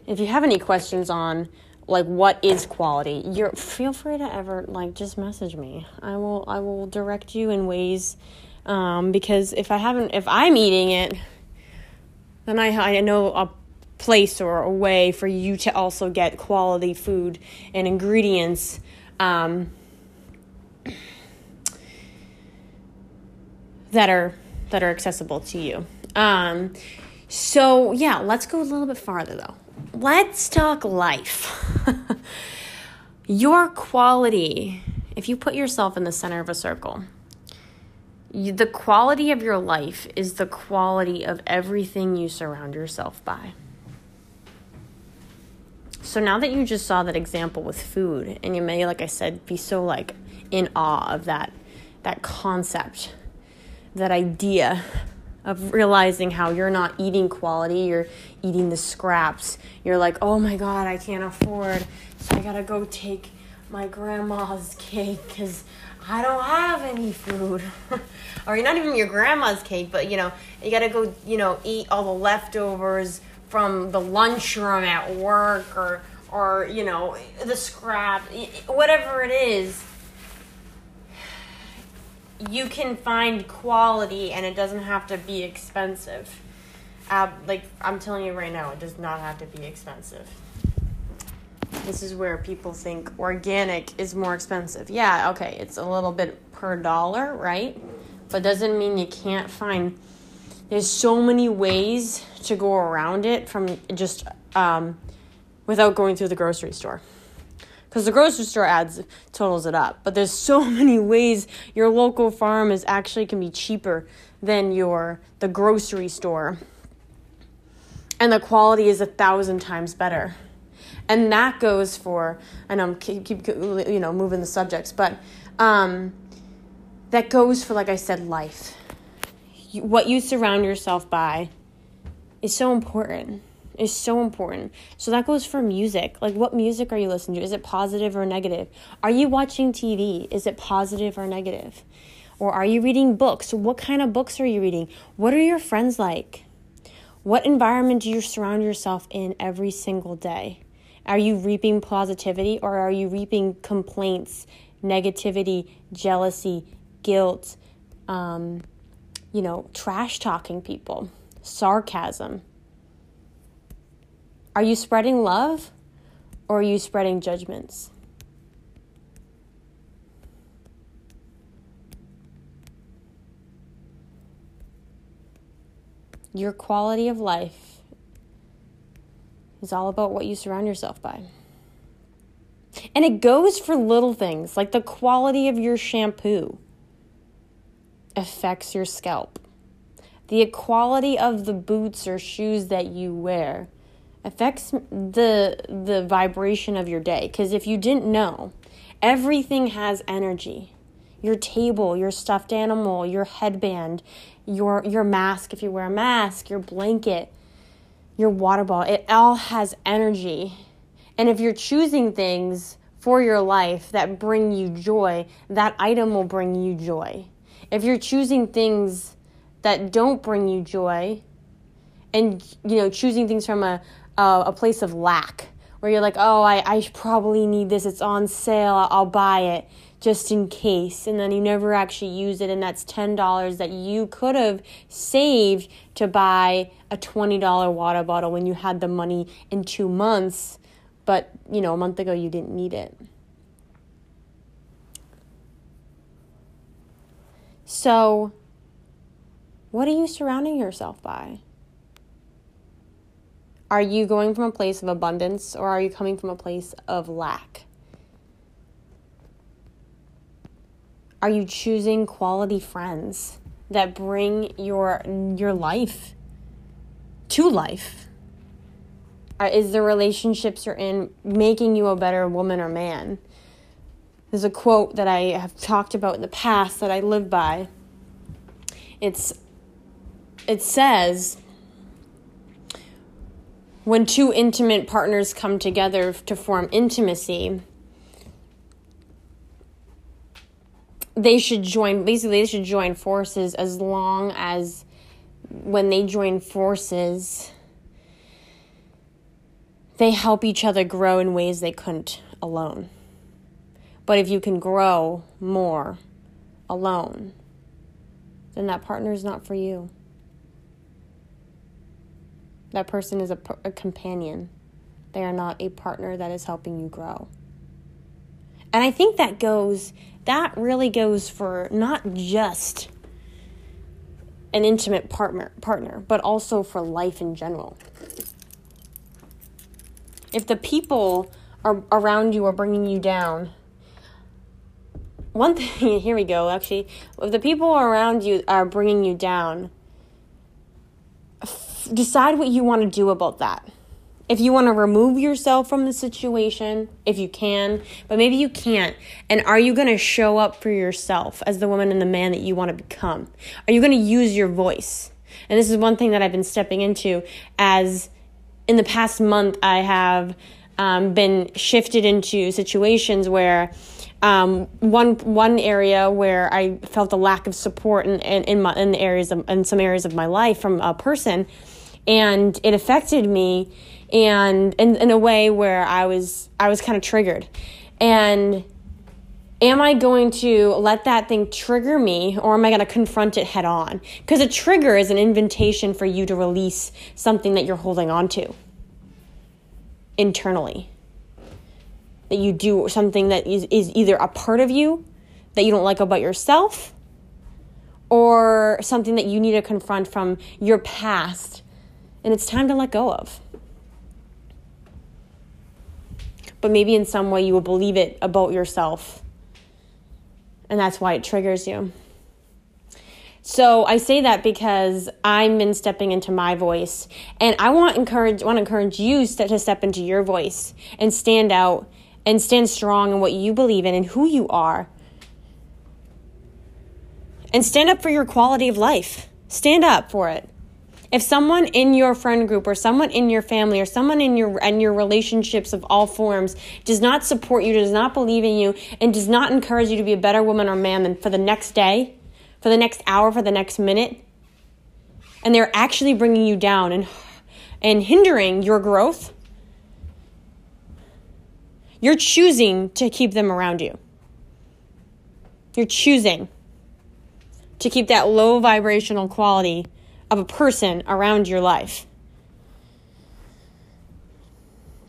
If you have any questions on like what is quality, you're feel free to ever like just message me. I will I will direct you in ways um, because if I haven't if I'm eating it then I, I know a place or a way for you to also get quality food and ingredients um, that are that are accessible to you. Um, so yeah, let's go a little bit farther though. Let's talk life. [laughs] Your quality, if you put yourself in the center of a circle, you, the quality of your life is the quality of everything you surround yourself by. So now that you just saw that example with food, and you may, like I said, be so like in awe of that that concept, that idea of realizing how you're not eating quality, you're eating the scraps. You're like, oh my god, I can't afford, so I gotta go take my grandma's cake because I don't have any food. [laughs] or not even your grandma's cake, but you know, you gotta go, you know, eat all the leftovers from the lunchroom at work or or you know the scrap whatever it is you can find quality and it doesn't have to be expensive uh, like i'm telling you right now it does not have to be expensive this is where people think organic is more expensive. Yeah, okay, it's a little bit per dollar, right? But doesn't mean you can't find. There's so many ways to go around it from just um, without going through the grocery store. Because the grocery store adds totals it up. But there's so [laughs] many ways your local farm is actually can be cheaper than your the grocery store, and the quality is a thousand times better. And that goes for, and I'm keep, keep you know moving the subjects, but um, that goes for like I said, life. What you surround yourself by is so important is so important. So that goes for music. Like, what music are you listening to? Is it positive or negative? Are you watching TV? Is it positive or negative? Or are you reading books? What kind of books are you reading? What are your friends like? What environment do you surround yourself in every single day? Are you reaping positivity or are you reaping complaints, negativity, jealousy, guilt, um, you know, trash talking people, sarcasm? Are you spreading love or are you spreading judgments? Your quality of life is all about what you surround yourself by. And it goes for little things like the quality of your shampoo affects your scalp. The quality of the boots or shoes that you wear affects the the vibration of your day. Because if you didn't know everything has energy. Your table your stuffed animal your headband your your mask if you wear a mask your blanket your water bottle it all has energy. And if you're choosing things for your life that bring you joy that item will bring you joy. If you're choosing things that don't bring you joy and you know choosing things from a uh, a place of lack where you're like, oh, I, I probably need this. It's on sale. I'll buy it just in case. And then you never actually use it. And that's $10 that you could have saved to buy a $20 water bottle when you had the money in two months. But, you know, a month ago you didn't need it. So, what are you surrounding yourself by? Are you going from a place of abundance or are you coming from a place of lack? Are you choosing quality friends that bring your your life to life? Are, is the relationships you're in making you a better woman or man? There's a quote that I have talked about in the past that I live by. It's it says when two intimate partners come together to form intimacy, they should join basically they should join forces as long as when they join forces they help each other grow in ways they couldn't alone. But if you can grow more alone, then that partner is not for you. That person is a, a companion. They are not a partner that is helping you grow. And I think that goes, that really goes for not just an intimate partner, partner, but also for life in general. If the people are around you are bringing you down, one thing, [laughs] here we go, actually, if the people around you are bringing you down, decide what you want to do about that. If you want to remove yourself from the situation, if you can, but maybe you can't. And are you going to show up for yourself as the woman and the man that you want to become? Are you going to use your voice? And this is one thing that I've been stepping into as in the past month, I have um, been shifted into situations where um, one one area where I felt a lack of support in in, in, my, in areas of, in some areas of my life from a person and it affected me and in, a way where I was I was kind of triggered. And am I going to let that thing trigger me or am I going to confront it head on? Because a trigger is an invitation for you to release something that you're holding on to internally. That you do something that is, is either a part of you that you don't like about yourself or something that you need to confront from your past and it's time to let go of. but maybe in some way you will believe it about yourself. And that's why it triggers you. So I say that because I'm in stepping into my voice, and I want encourage want to encourage you to step into your voice and stand out and stand strong in what you believe in and who you are, and stand up for your quality of life. Stand up for it. If someone in your friend group or someone in your family or someone in your in your relationships of all forms does not support you, does not believe in you, and does not encourage you to be a better woman or man than for the next day, for the next hour, for the next minute, and they're actually bringing you down and and hindering your growth, you're choosing to keep them around you. You're choosing to keep that low vibrational quality of a person around your life.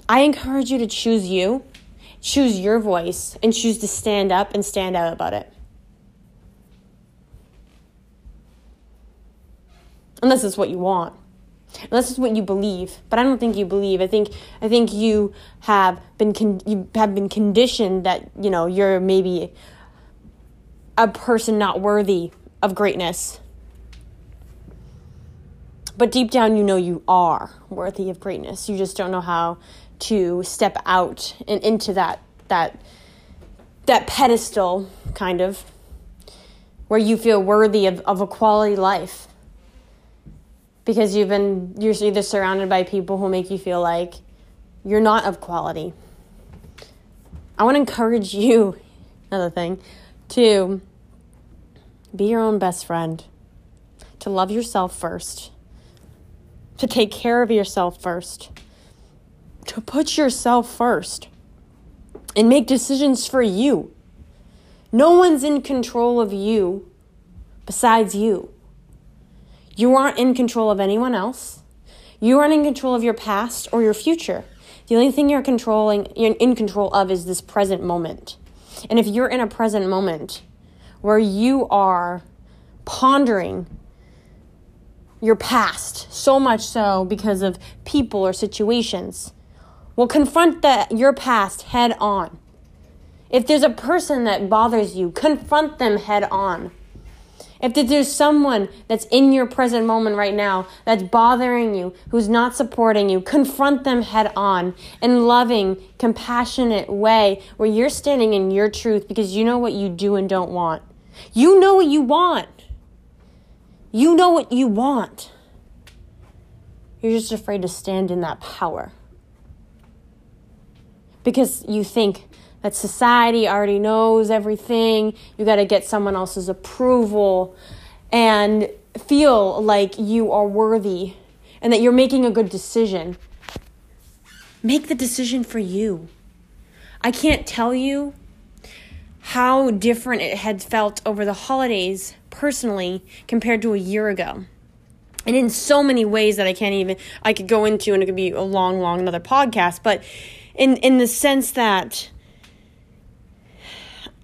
I encourage you to choose you, choose your voice, and choose to stand up and stand out about it. unless it's what you want unless it's what you believe but i don't think you believe i think i think you have been con- you have been conditioned that you know you're maybe a person not worthy of greatness but deep down you know you are worthy of greatness you just don't know how to step out and into that that that pedestal kind of where you feel worthy of, of a quality life because you've been you're either surrounded by people who make you feel like you're not of quality. I want to encourage you, [laughs] another thing, to be your own best friend, to love yourself first, to take care of yourself first, to put yourself first, and make decisions for you. No one's in control of you besides you. You aren't in control of anyone else. You aren't in control of your past or your future. The only thing you're controlling you're in control of is this present moment. And if you're in a present moment where you are pondering your past so much so because of people or situations, well confront that your past head on. If there's a person that bothers you, confront them head on. If there's someone that's in your present moment right now that's bothering you, who's not supporting you, confront them head on in loving, compassionate way where you're standing in your truth because you know what you do and don't want. You know what you want. You know what you want. You're just afraid to stand in that power. Because you think that society already knows everything. You got to get someone else's approval and feel like you are worthy and that you're making a good decision. Make the decision for you. I can't tell you how different it had felt over the holidays personally compared to a year ago. And in so many ways that I can't even I could go into and it could be a long long another podcast, but in in the sense that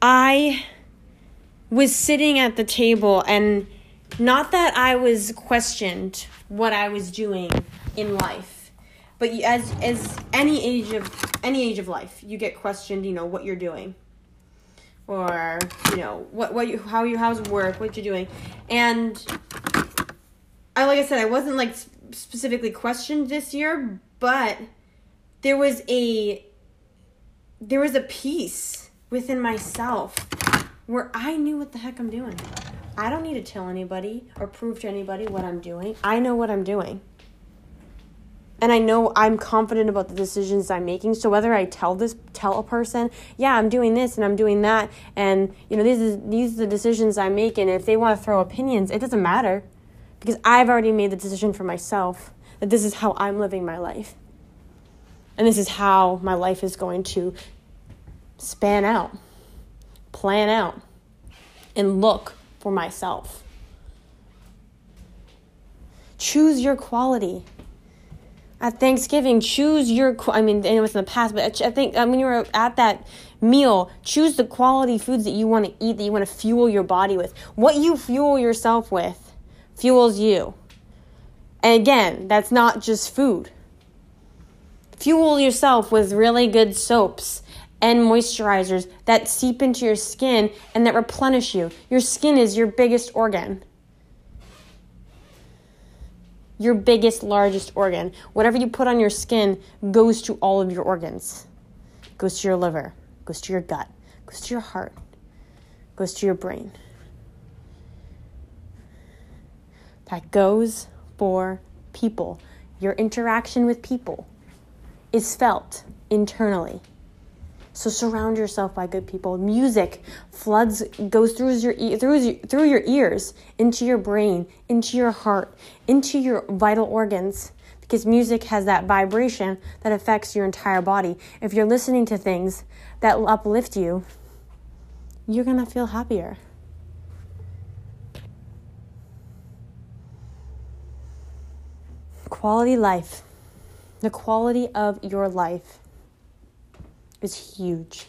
I was sitting at the table and not that I was questioned what I was doing in life, but as as any age of any age of life, you get questioned, you know, what you're doing. Or, you know, what what you how you how's work, what you're doing. And I like I said I wasn't like specifically questioned this year, but there was a there was a peace within myself where I knew what the heck I'm doing. I don't need to tell anybody or prove to anybody what I'm doing. I know what I'm doing. And I know I'm confident about the decisions I'm making. So whether I tell this tell a person, yeah, I'm doing this and I'm doing that and you know, these is these are the decisions I'm making. If they want to throw opinions, it doesn't matter. Because I've already made the decision for myself that this is how I'm living my life. And this is how my life is going to span out, plan out, and look for myself. Choose your quality. At Thanksgiving, choose your. I mean, it was in the past, but I think uh, when you were at that meal, choose the quality foods that you want to eat, that you want to fuel your body with. What you fuel yourself with fuels you. And again, that's not just food. Fuel yourself with really good soaps and moisturizers that seep into your skin and that replenish you. Your skin is your biggest organ. Your biggest, largest organ. Whatever you put on your skin goes to all of your organs. Goes to your liver, goes to your gut, goes to your heart, goes to your brain. That goes for people. Your interaction with people is felt internally. So surround yourself by good people. Music floods goes through your through through your ears into your brain, into your heart, into your vital organs because music has that vibration that affects your entire body. If you're listening to things that uplift you, you're going to feel happier. Quality life. The quality of your life is huge.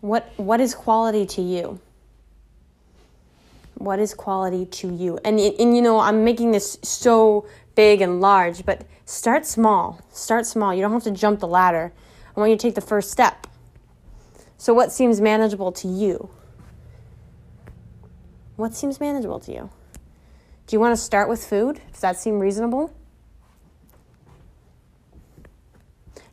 What what is quality to you? What is quality to you? And and you know, I'm making this so big and large, but start small. Start small. You don't have to jump the ladder. I want you to take the first step. So what seems manageable to you? What seems manageable to you? Do you want to start with food? Does that seem reasonable?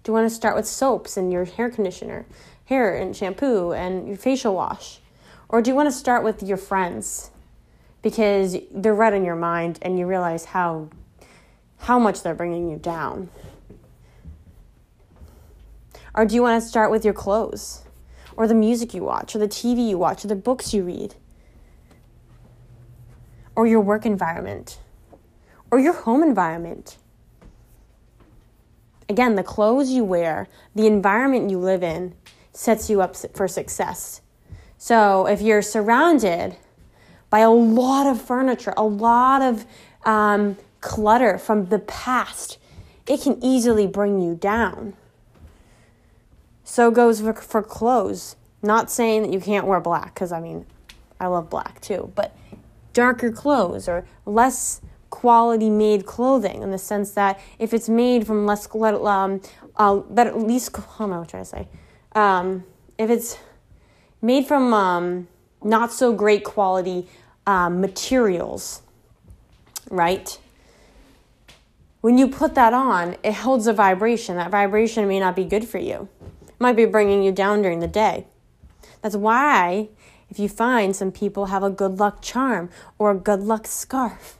Do you want to start with soaps and your hair conditioner, hair and shampoo and your facial wash? Or do you want to start with your friends? Because they're right in your mind and you realize how how much they're bringing you down. Or do you want to start with your clothes? Or the music you watch, or the TV you watch, or the books you read? Or your work environment? Or your home environment? Again, the clothes you wear, the environment you live in sets you up for success. So if you're surrounded by a lot of furniture, a lot of um, clutter from the past, it can easily bring you down. So goes for, for clothes. Not saying that you can't wear black, because I mean, I love black too, but darker clothes or less quality made clothing in the sense that if it's made from less um, uh, at least how am I trying to say? Um, if it's made from um, not so great quality um, materials right? When you put that on it holds a vibration. That vibration may not be good for you. It might be bringing you down during the day. That's why if you find some people have a good luck charm or a good luck scarf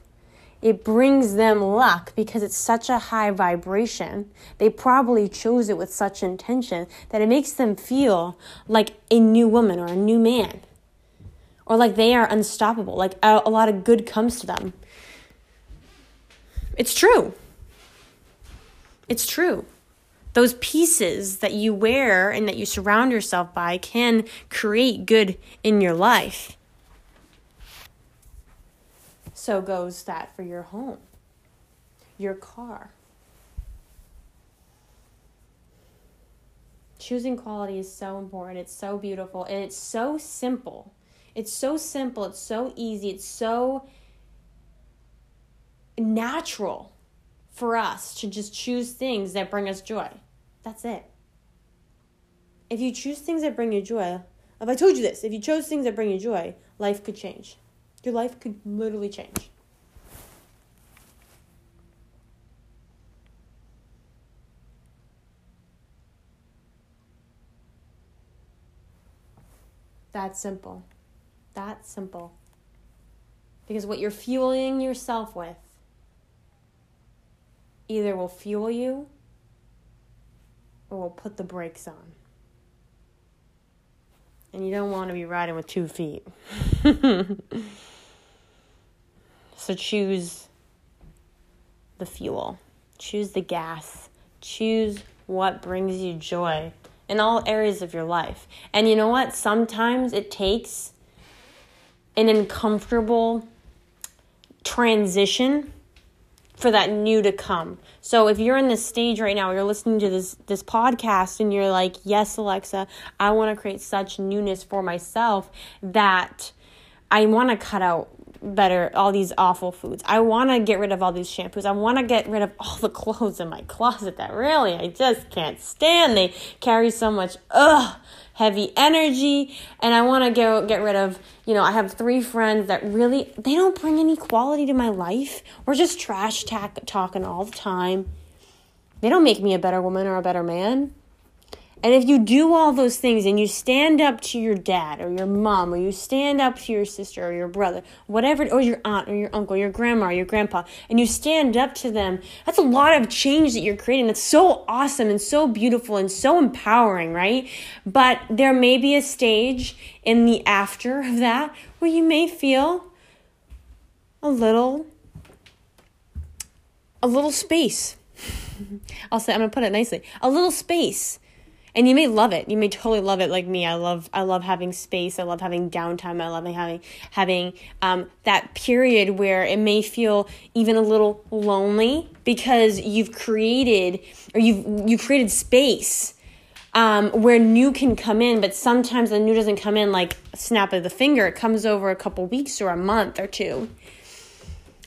it brings them luck because it's such a high vibration. They probably chose it with such intention that it makes them feel like a new woman or a new man. Or like they are unstoppable, like a, a lot of good comes to them. It's true. It's true. Those pieces that you wear and that you surround yourself by can create good in your life so goes that for your home, your car. Choosing quality is so important. It's so beautiful and it's so simple. It's so simple. It's so easy. It's so natural for us to just choose things that bring us joy. That's it. If you choose things that bring you joy, if I told you this, if you chose things that bring you joy, life could change. Your life could literally change. That simple. That simple. Because what you're fueling yourself with either will fuel you or will put the brakes on. And you don't want to be riding with two feet. [laughs] So choose the fuel, choose the gas, choose what brings you joy in all areas of your life. And you know what? Sometimes it takes an uncomfortable transition for that new to come. So if you're in this stage right now, you're listening to this this podcast and you're like, "Yes, Aleksa, I want to create such newness for myself that I want to cut out better all these awful foods. I want to get rid of all these shampoos. I want to get rid of [laughs] all the clothes in my closet that really I just can't stand. They carry so much ugh heavy energy and I want to go get rid of, you know, I have three friends that really they don't bring any quality to my life. We're just trash tack talking all the time. They don't make me a better woman or a better man. And if you do all those things and you stand up to your dad or your mom or you stand up to your sister or your brother, whatever, or your aunt or your uncle, your grandma or your grandpa, and you stand up to them, that's a lot of change that you're creating. That's so awesome and so beautiful and so empowering, right? But there may be a stage in the after of that where you may feel a little, a little space. [laughs] I'll say, I'm to put it nicely, a little space and you may love it. You may totally love it. Like me i love i love having space. I love having downtime. I love having having um, that period where it may feel even a little lonely because you've created or you've you created space um, where new can come in but sometimes the new doesn't come in like snap of the finger. It comes over a couple weeks or a month or two.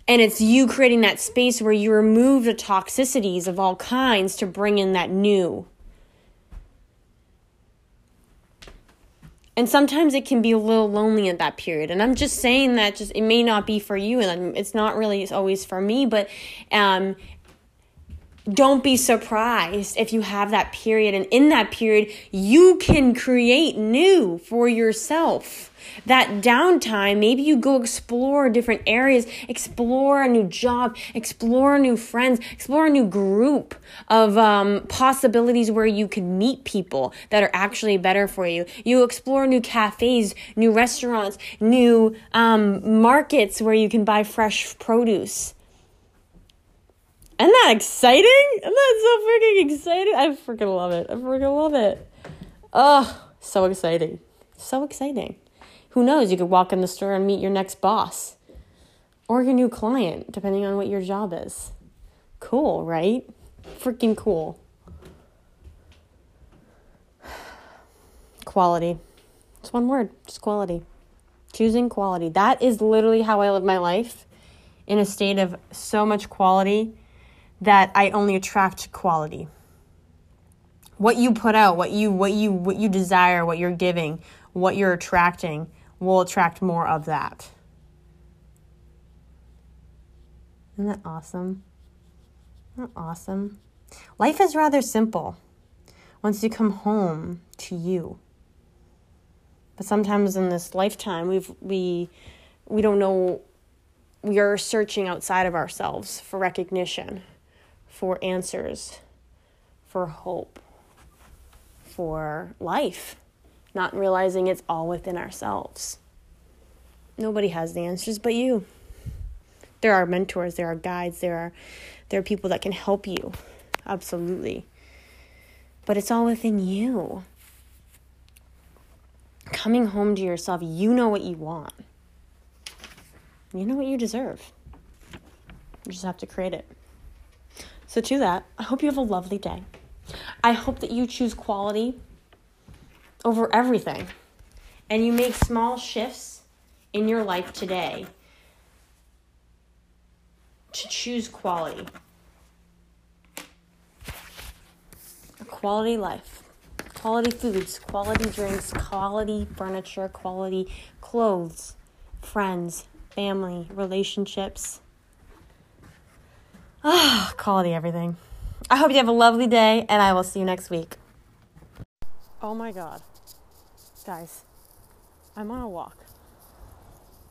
And it's you creating that space where you remove the toxicities of all kinds to bring in that new and sometimes it can be a little lonely at that period. And i'm just saying that just it may not be for you and it's not really always for me but um, don't be surprised if you have that period. And in that period you can create new for yourself that downtime, maybe you go explore different areas, explore a new job, explore new friends, explore a new group of um, possibilities where you can meet people that are actually better for you. You explore new cafes, new restaurants, new um, markets where you can buy fresh produce. Isn't that exciting? Isn't that so freaking exciting? I freaking love it. I freaking love it. Oh, so exciting. So exciting who knows, you could walk in the store and meet your next boss or your new client, depending on what your job is. Cool, right? Freaking cool. [sighs] Quality. It's one word, just quality. Choosing quality. That is literally how I live my life in a state of so much quality that I only attract quality. What you put out, what you what you what you desire, what you're giving, what you're attracting will attract more of that. Isn't that awesome? Isn't that awesome? Life is rather simple once you come home to you. But sometimes in this lifetime, we've, we, we don't know, we are searching outside of ourselves for recognition, for answers, for hope, for life not realizing it's all within ourselves. Nobody has the answers but you. There are mentors, there are guides, there are there are people that can help you. Absolutely. But it's all within you. Coming home to yourself, you know what you want. You know what you deserve. You just have to create it. So, to that, I hope you have a lovely day. I hope that you choose quality over everything. And you make small shifts in your life today to choose quality. A quality life. Quality foods, quality drinks, quality furniture, quality clothes, friends, family, relationships. Ah, quality everything. I hope you have a lovely day, and I will see you next week. Oh my god. Guys, I'm on a walk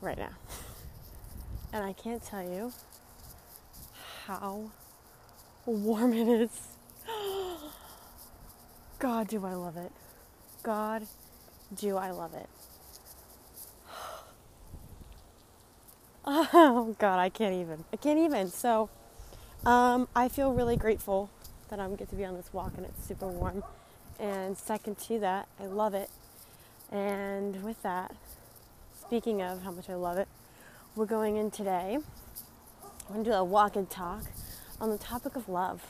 right now. [laughs] And I can't tell you how warm it is. [gasps] God, do I love it. God, do I love it. [sighs] Oh, God, I can't even. I can't even. So, um, I feel really grateful that I get to be on this walk and it's super warm. And second to that, I love it. And with that, speaking of how much I love it, we're going in today. We're going to do a walk and talk on the topic of love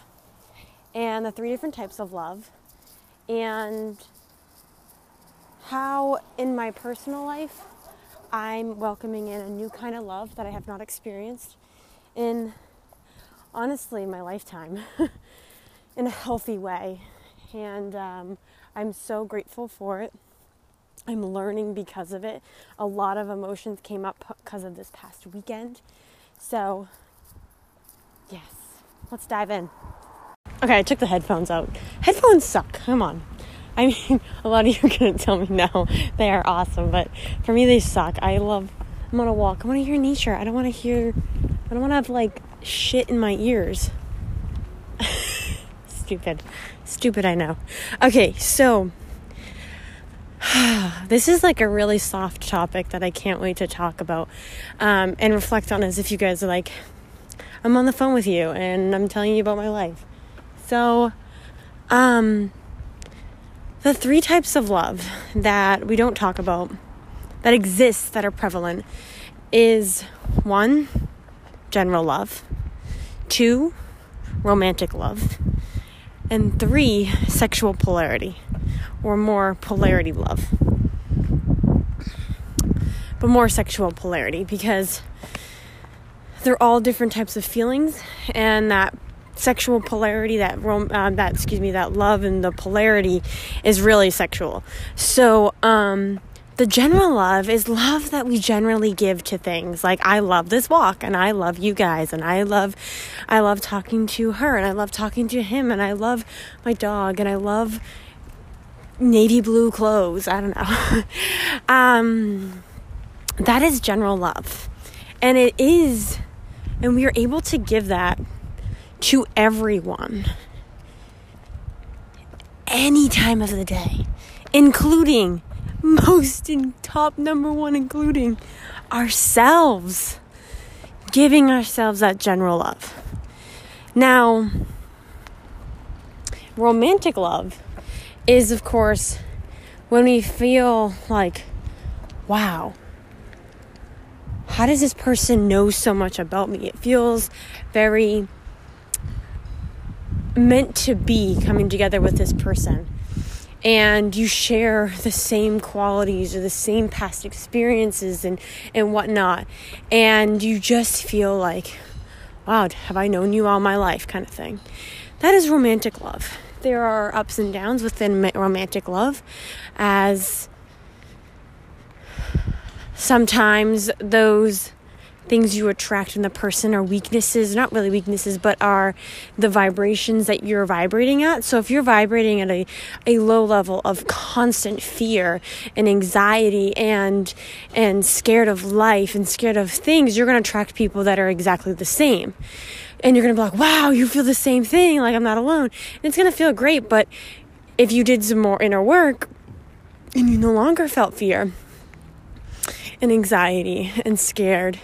and the three different types of love and how in my personal life I'm welcoming in a new kind of love that I have not experienced in honestly my lifetime [laughs] in a healthy way. And um, I'm so grateful for it. I'm learning because of it. A lot of emotions came up because of this past weekend. So, yes, let's dive in. Okay, I took the headphones out. Headphones suck. Come on. I mean, [laughs] a lot of you are going to tell me no, [laughs] they are awesome, but for me, they suck. I love, I'm on a walk. I want to hear nature. I don't want to hear, I don't want to have like shit in my ears. [laughs] Stupid. Stupid, I know. Okay, so [sighs] this is like a really soft topic that I can't wait to talk about um, and reflect on as if you guys are like, I'm on the phone with you and I'm telling you about my life. So, um, the three types of love that we don't talk about that exist that are prevalent is one, general love, two, romantic love, and three, sexual polarity or more polarity love. But more sexual polarity because they're all different types of feelings, and that sexual polarity, that rom- uh, that excuse me, that love and the polarity is really sexual. So, um, the general love is love that we generally give to things. Like i love this walk and i love you guys and i love i love talking to her and i love talking to him and i love my dog and i love navy blue clothes. I don't know. [laughs] Um, that is general love. And it is and we are able to give that to everyone. Any time of the day including [laughs] most in top number one, including ourselves, giving ourselves that general love. Now, romantic love is, of course, when we feel like, wow, how does this person know so much about me? It feels very meant to be coming together with this person and you share the same qualities or the same past experiences and, and whatnot. And you just feel like, wow, have I known you all my life kind of thing. That is romantic love. There are ups and downs within romantic love, as sometimes those things you attract in the person are weaknesses, not really weaknesses, but are the vibrations that you're vibrating at. So if you're vibrating at a, a low level of constant fear and anxiety and and scared of life and scared of things, you're gonna attract people that are exactly the same. And you're gonna be like, wow, you feel the same thing, like I'm not alone. And it's gonna feel great, but if you did some more inner work and you no longer felt fear and anxiety and scared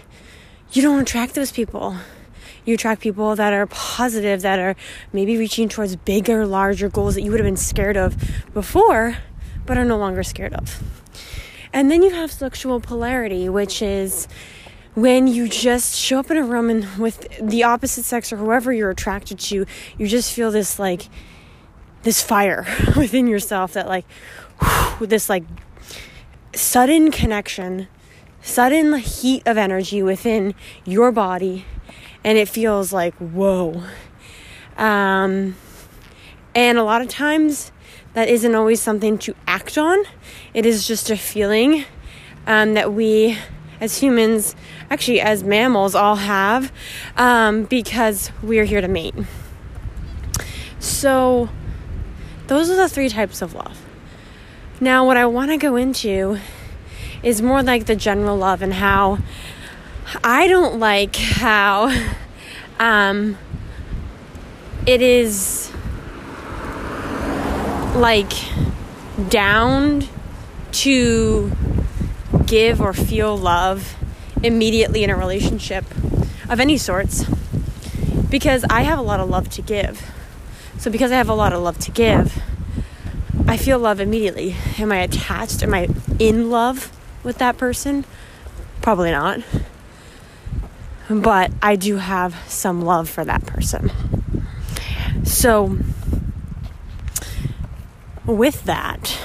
you don't attract those people. You attract people that are positive, that are maybe reaching towards bigger, larger goals that you would have been scared of before, but are no longer scared of. And then you have sexual polarity, which is when you just show up in a room and with the opposite sex or whoever you're attracted to, you just feel this like this fire [laughs] within yourself that like whew, this like sudden connection sudden heat of energy within your body and it feels like whoa. Um, and a lot of times that isn't always something to act on. It is just a feeling um, that we as humans actually as mammals all have um, because we're here to mate. So those are the three types of love. Now what i want to go into is more like the general love and how I don't like how um, it is like downed to give or feel love immediately in a relationship of any sorts because I have a lot of love to give. So, because I have a lot of love to give, I feel love immediately. Am I attached? Am I in love? With that person? Probably not. But I do have some love for that person. So, with that,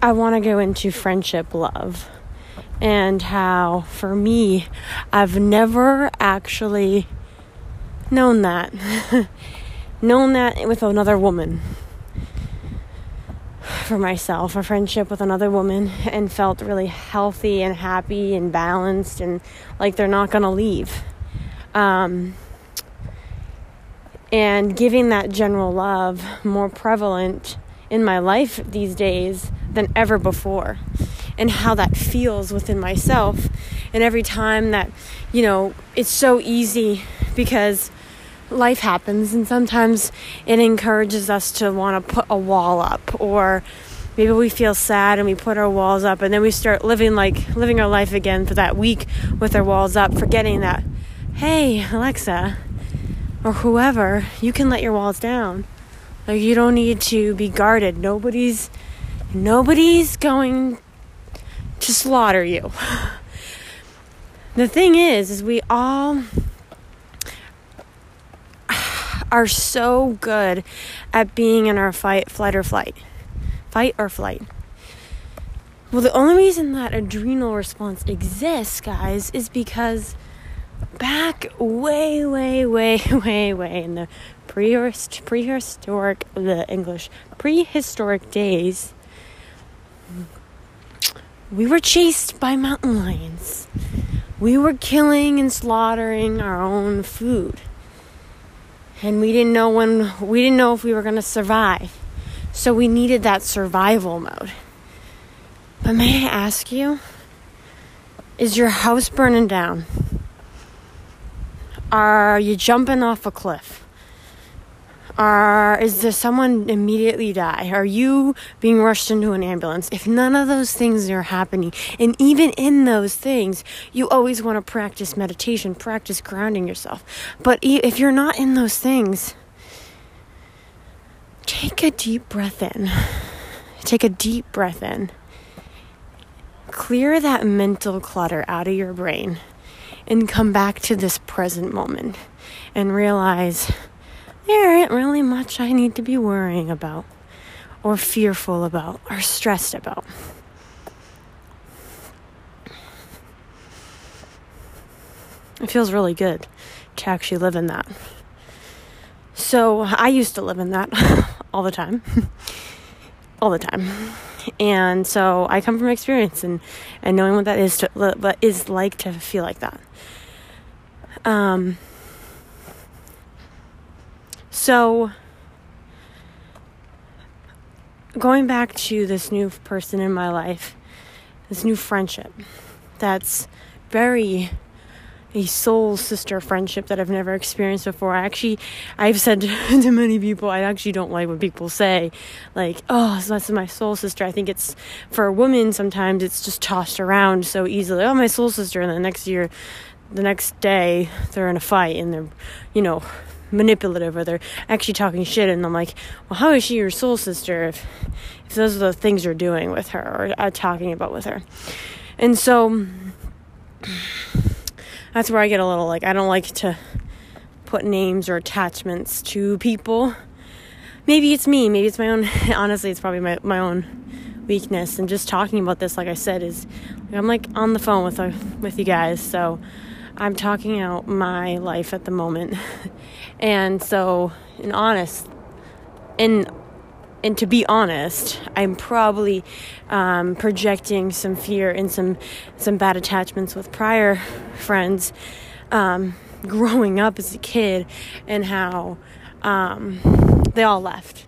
I want to go into friendship love and how, for me, I've never actually known that. [laughs] known that with another woman. For myself, a friendship with another woman, and felt really healthy and happy and balanced and like they're not going to leave. Um, and giving that general love more prevalent in my life these days than ever before and how that feels within myself and every time that you know it's so easy because life happens and sometimes it encourages us to want to put a wall up or maybe we feel sad and we put our walls up and then we start living like living our life again for that week with our walls up forgetting that hey Aleksa or whoever you can let your walls down like you don't need to be guarded. Nobody's nobody's going to slaughter you. [laughs] The thing is is we all are so good at being in our fight flight or flight. Fight or flight. Well, the only reason that adrenal response exists, guys, is because back way, way, way, [laughs] way, way in the prehistoric, prehistoric, the English, prehistoric days, we were chased by mountain lions. We were killing and slaughtering our own food. And we didn't know when, we didn't know if we were going to survive. So we needed that survival mode. But may I ask you, is your house burning down? Are you jumping off a cliff? Are is there someone immediately die? Are you being rushed into an ambulance? If none of those things are happening, and even in those things, you always want to practice meditation, practice grounding yourself. But if you're not in those things, take a deep breath in. Take a deep breath in. Clear that mental clutter out of your brain and come back to this present moment and realize there ain't really much I need to be worrying about, or fearful about, or stressed about. It feels really good to actually live in that. So, I used to live in that [laughs] all the time. [laughs] all the time. And so I come from experience and, and knowing what that is to what is like to feel like that. Um so, going back to this new person in my life, this new friendship that's very a soul sister friendship that I've never experienced before. I actually, I've said [laughs] to many people, I actually don't like when people say, like, oh, so that's my soul sister. I think it's for women, sometimes it's just tossed around so easily. Oh, my soul sister. And the next year, the next day, they're in a fight and they're, you know, manipulative or they're actually talking shit and I'm like, well, how is she your soul sister if, if those are the things you're doing with her or uh, talking about with her? And so that's where I get a little like, I don't like to put names or attachments to people. Maybe it's me, maybe it's my own, [laughs] honestly, it's probably my, my own weakness. And just talking about this, like I said, is I'm like on the phone with, uh, with you guys. So, I'm talking out my life at the moment. [laughs] and so, in honest, in and to be honest, I'm probably um, projecting some fear and some some bad attachments with prior friends um, [laughs] growing up as a kid, and how um, they all left.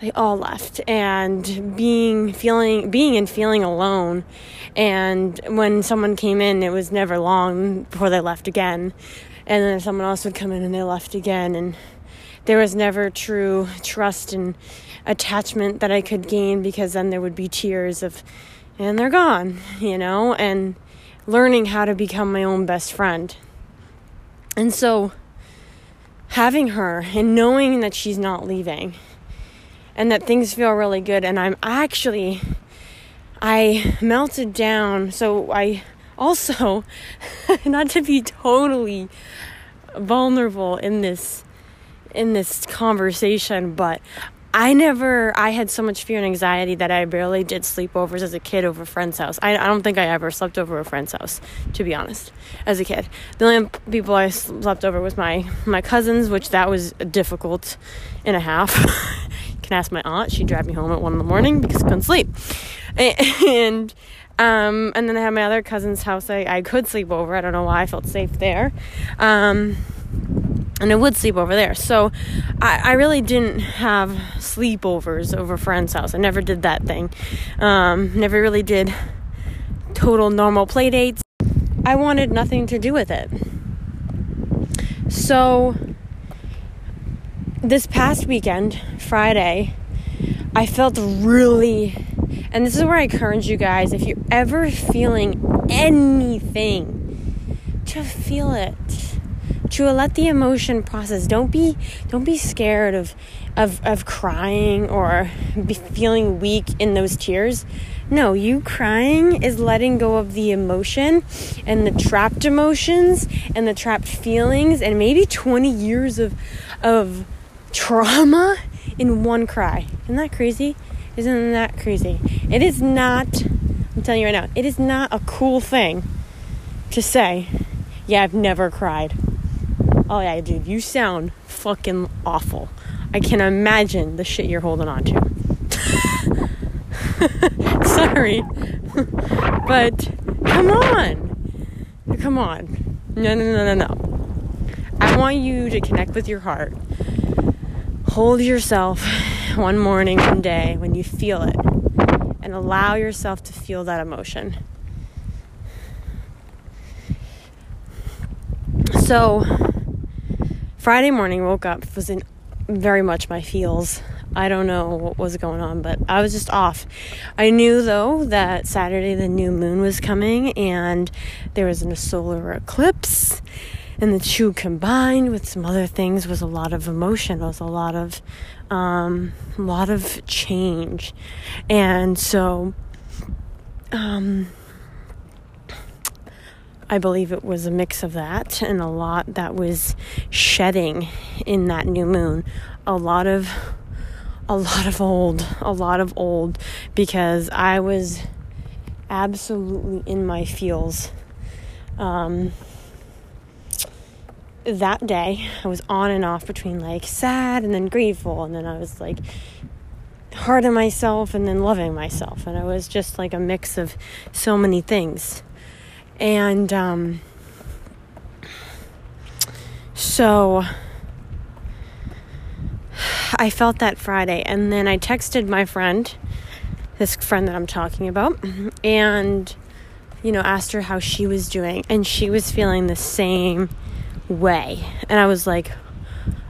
They all left. And being feeling being and feeling alone. And when someone came in it was never long before they left again and then someone else would come in and they left again and there was never true trust and attachment that I could gain because then there would be tears of and they're gone you know and learning how to become my own best friend and so having her and knowing that she's not leaving and that things feel really good. And I'm actually, I melted down. So I also, [laughs] not to be totally vulnerable in this in this conversation, but I never, I had so much fear and anxiety that I barely did sleepovers as a kid over a friend's house. I, I don't think I ever slept over a friend's house, to be honest, as a kid. The only people I slept over was my, my cousins, which that was difficult and a half. [laughs] you can ask my aunt. She'd drive me home at one in the morning because I couldn't sleep. [laughs] And, um, and then I had my other cousin's house I, I could sleep over. I don't know why I felt safe there. Um, and I would sleep over there. So I, I, really didn't have sleepovers over friend's house. I never did that thing. Um, never really did total normal play dates. I wanted nothing to do with it. So this past weekend, Friday, I felt really, and this is where I encourage you guys if you're ever feeling anything, to feel it. To let the emotion process. Don't be don't be scared of of of crying or be feeling weak in those tears. No you crying is letting go of the emotion and the trapped emotions and the trapped feelings and maybe 20 years of of trauma in one cry. Isn't that crazy isn't that crazy it is not i'm telling you right now it is not a cool thing to say yeah i've never cried Oh yeah, dude, you sound fucking awful. I can imagine the shit you're holding on to. [laughs] Sorry. [laughs] but come on. Come on. No, no, no, no, no. I want you to connect with your heart. Hold yourself [sighs] one morning, one day when you feel it, and allow yourself to feel that emotion. So, Friday morning, woke up, was in very much my feels. I don't know what was going on, but I was just off. I knew though that Saturday the new moon was coming and there was a solar eclipse, and the two combined with some other things was a lot of emotion. Was a lot of, um, a lot of change, and so, um, I believe it was a mix of that and a lot that was shedding in that new moon. A lot of a lot of old, a lot of old because I was absolutely in my feels. Um, that day, I was on and off between like sad and then grateful, and then I was like hard on myself and then loving myself, and I was just like a mix of so many things. And um, so I felt that Friday. And then I texted my friend, this friend that I'm talking about, and, you know, asked her how she was doing. And she was feeling the same way. And I was like,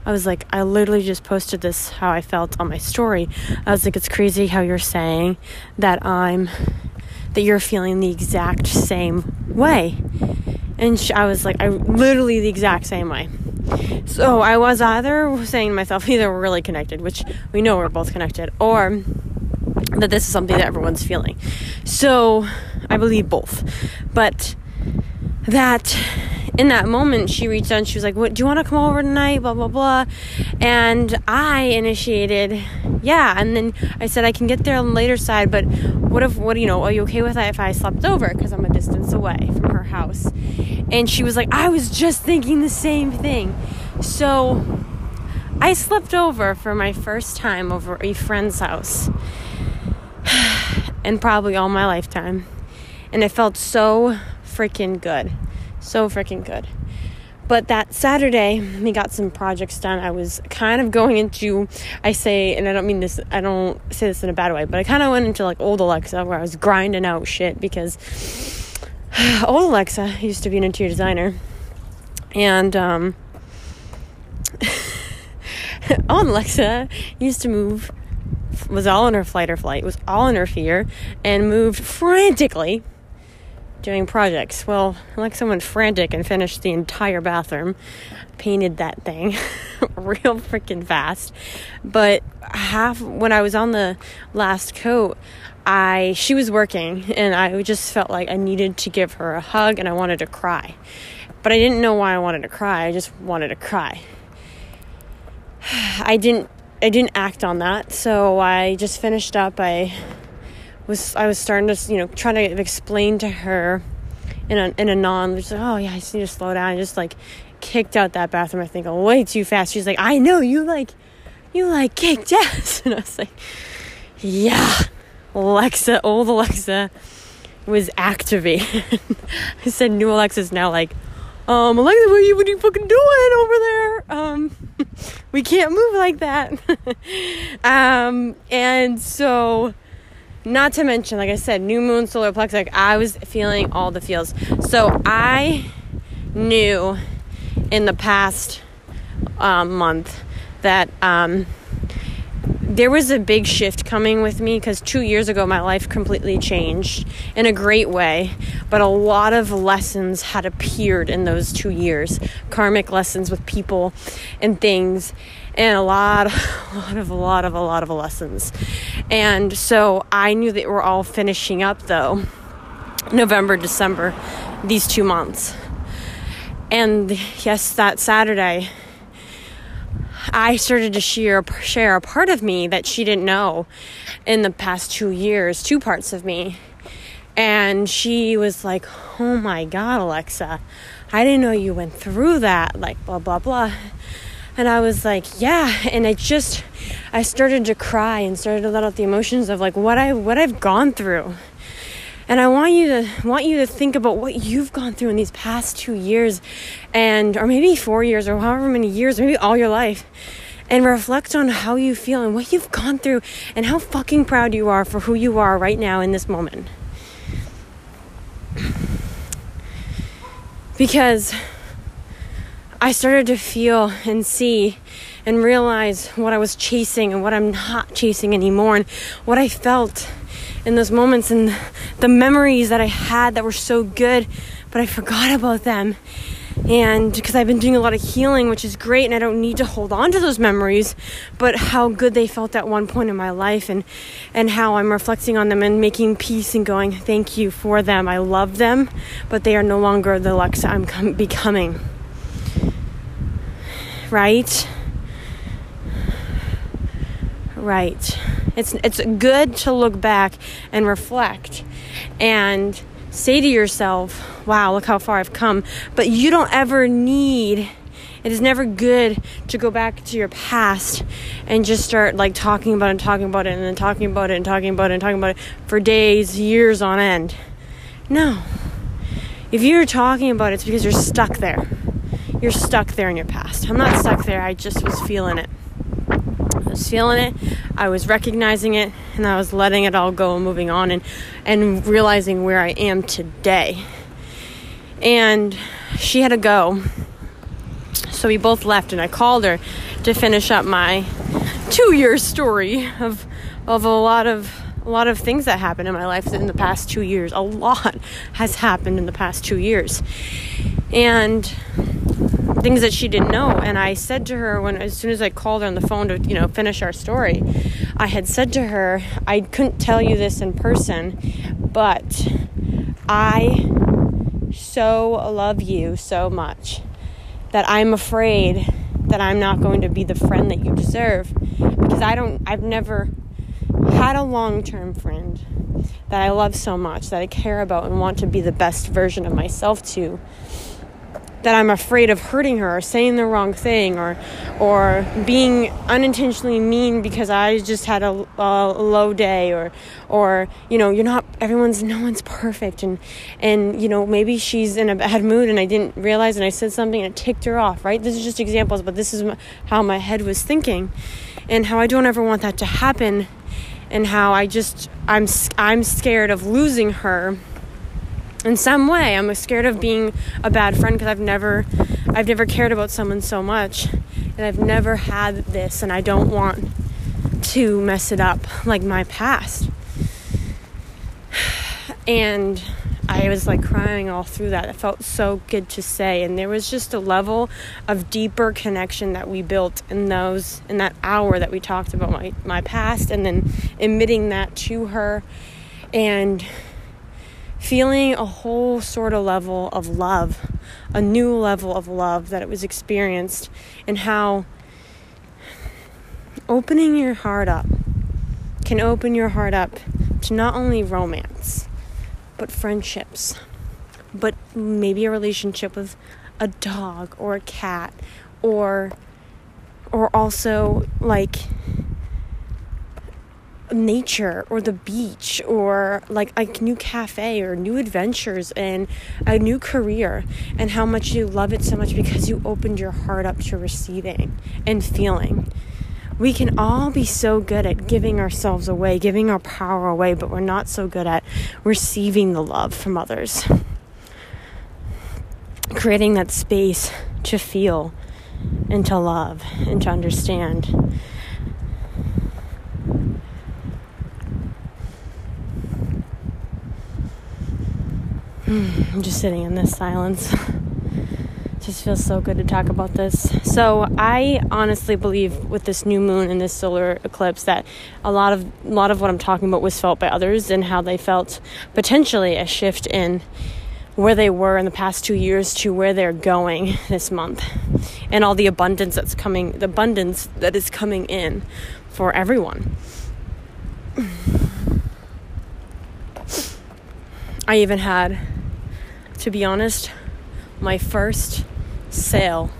I was like, I literally just posted this how I felt on my story. I was like, it's crazy how you're saying that I'm that you're feeling the exact same way. And she, I was like, I literally the exact same way. So I was either saying to myself, [laughs] either we're really connected, which we know we're both connected, or that this is something that everyone's feeling. So I believe both. But that in that moment she reached out and she was like what do you want to come over tonight? Blah blah blah. And i initiated yeah and then i said i can get there on the later side but what if what you know are you okay with that if i slept over? Because i'm a distance away from her house. And she was like i was just thinking the same thing. So i slept over for my first time over a friend's house [sighs] and probably all my lifetime and it felt so freaking good so freaking good. But that Saturday, we got some projects done. I was kind of going into, I say, and I don't mean this, I don't say this in a bad way, but I kind of went into like old Aleksa where I was grinding out shit because [sighs] old Aleksa used to be an interior designer. And, um, [laughs] old Aleksa used to move, was all in her flight or flight, was all in her fear, and moved frantically doing projects. Well, like someone frantic and finished the entire bathroom, painted that thing [laughs] real freaking fast. But half when I was on the last coat, I she was working and I just felt like I needed to give her a hug and I wanted to cry. But I didn't know why I wanted to cry. I just wanted to cry. [sighs] I didn't I didn't act on that. So I just finished up. I was I was starting to you know try to explain to her in a in a non just like, oh yeah I just need to slow down. I just like kicked out that bathroom I think way too fast. She's like I know you like you like kicked ass [laughs] and I was like yeah Aleksa old Aleksa was activated. [laughs] I said new Aleksa's now like um Aleksa what are you what are you fucking doing over there um [laughs] we can't move like that um and so not to mention, like I said, new moon, solar plex, like I was feeling all the feels. So I knew in the past um, month that um, there was a big shift coming with me because two years ago my life completely changed in a great way, but a lot of lessons had appeared in those two years karmic lessons with people and things and a lot, [laughs] a lot of, a lot of, a lot of lessons. And so I knew that we're all finishing up though, November, December, these two months. And yes, that Saturday, I started to share share a part of me that she didn't know in the past two years, two parts of me. And she was like, Oh my God, Aleksa, I didn't know you went through that. Like, blah, blah, blah. And I was like, yeah. And I just, I started to cry and started to let out the emotions of like what I, what I've gone through. And I want you to want you to think about what you've gone through in these past two years, and or maybe four years, or however many years, maybe all your life, and reflect on how you feel and what you've gone through, and how fucking proud you are for who you are right now in this moment. Because I started to feel and see and realize what I was chasing and what I'm not chasing anymore, and what I felt in those moments, and the memories that I had that were so good, but I forgot about them. And because I've been doing a lot of healing, which is great, and I don't need to hold on to those memories, but how good they felt at one point in my life, and and how I'm reflecting on them and making peace and going, thank you for them. I love them, but they are no longer the Aleksa I'm com- becoming right? Right. It's it's good to look back and reflect and say to yourself, "Wow, look how far I've come." But you don't ever need it is never good to go back to your past and just start like talking about it and talking about it and then talking about it and talking about it and talking about it for days, years on end. No. If you're talking about it, it's because you're stuck there you're stuck there in your past. I'm not stuck there, I just was feeling it. I was feeling it, I was recognizing it, and I was letting it all go and moving on and, and realizing where I am today. And she had to go. So we both left, and I called her to finish up my two year story of, of a lot of a lot of things that happened in my life in the past two years. A lot has happened in the past two years. And things that she didn't know. And I said to her when as soon as I called her on the phone to, you know, finish our story, I had said to her, I couldn't tell you this in person, but I so love you so much that I'm afraid that I'm not going to be the friend that you deserve because I don't I've never had a long-term friend that I love so much that I care about and want to be the best version of myself to that I'm afraid of hurting her or saying the wrong thing or or being unintentionally mean because I just had a, a, low day or or you know you're not everyone's no one's perfect and and you know maybe she's in a bad mood and I didn't realize and I said something and it ticked her off right? This is just examples but this is how my head was thinking and how I don't ever want that to happen and how I just I'm I'm scared of losing her in some way i'm scared of being a bad friend because i've never i've never cared about someone so much. And i've never had this and i don't want to mess it up like my past. [sighs] And i was like crying all through that. It felt so good to say. And there was just a level of deeper connection that we built in those in that hour that we talked about my my past and then admitting that to her. And feeling a whole sort of level of love, a new level of love that it was experienced, and how opening your heart up can open your heart up to not only romance, but friendships, but maybe a relationship with a dog or a cat or or also like nature or the beach or like a new cafe or new adventures and a new career and how much you love it so much because you opened your heart up to receiving and feeling. We can all be so good at giving ourselves away, giving our power away, but we're not so good at receiving the love from others. Creating that space to feel and to love and to understand. [sighs] I'm just sitting in this silence. [sighs] just feels so good to talk about this. So, I honestly believe with this new moon and this solar eclipse that a lot of a lot of what I'm talking about was felt by others and how they felt potentially a shift in where they were in the past 2 years to where they're going this month. And all the abundance that's coming, the abundance that is coming in for everyone. [sighs] I even had to be honest, my first sale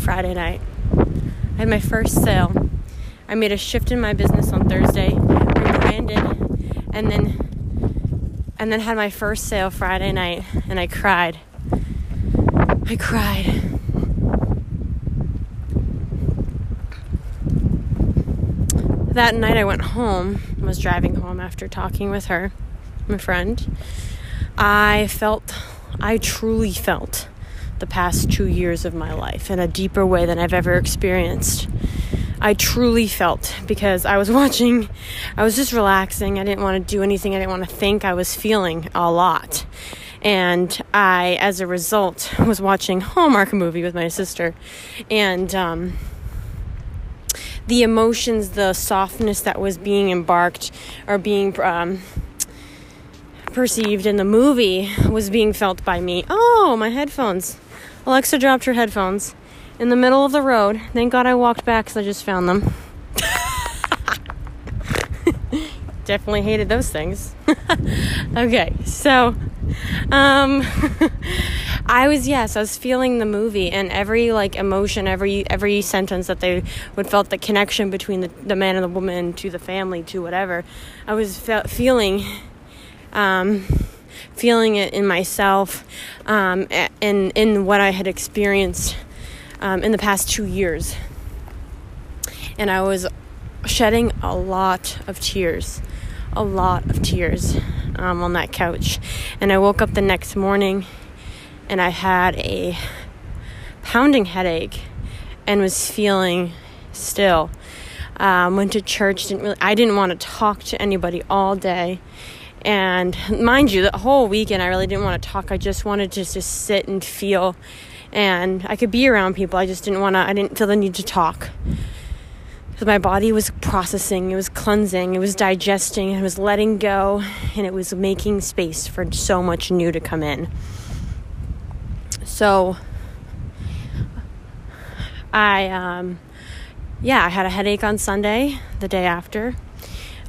Friday night. I had my first sale. I made a shift in my business on Thursday, rebranded, and then and then had my first sale Friday night and I cried. I cried. That night I went home, was driving home after talking with her, my friend. I felt I truly felt the past two years of my life in a deeper way than I've ever experienced. I truly felt because I was [laughs] watching, I was just relaxing. I didn't want to do anything, I didn't want to think. I was feeling a lot. And I, as a result, [laughs] was watching Hallmark movie with my sister. And, um, the emotions, the softness that was being embarked or being um, perceived in the movie was being felt by me. Oh, my headphones. Aleksa dropped her headphones in the middle of the road. Thank God I walked back because I just found them. [laughs] Definitely hated those things. [laughs] okay, so um [laughs] I was yes, I was feeling the movie and every like emotion, every every sentence that they would felt the connection between the, the man and the woman to the family to whatever. I was fe- feeling um, feeling it in myself um, and in what I had experienced um, in the past two years. And I was shedding a lot of tears, a lot of tears um, on that couch. And I woke up the next morning and I had a pounding headache and was feeling still. Um, went to church. Didn't really. I didn't want to talk to anybody all day. And mind you, the whole weekend I really didn't want to talk. I just wanted to just sit and feel. And I could be around people. I just didn't want to, I didn't feel the need to talk. Because my body was processing, it was cleansing, it was digesting, it was letting go, and it was making space for so much new to come in. So, I, um, yeah, I had a headache on Sunday, the day after.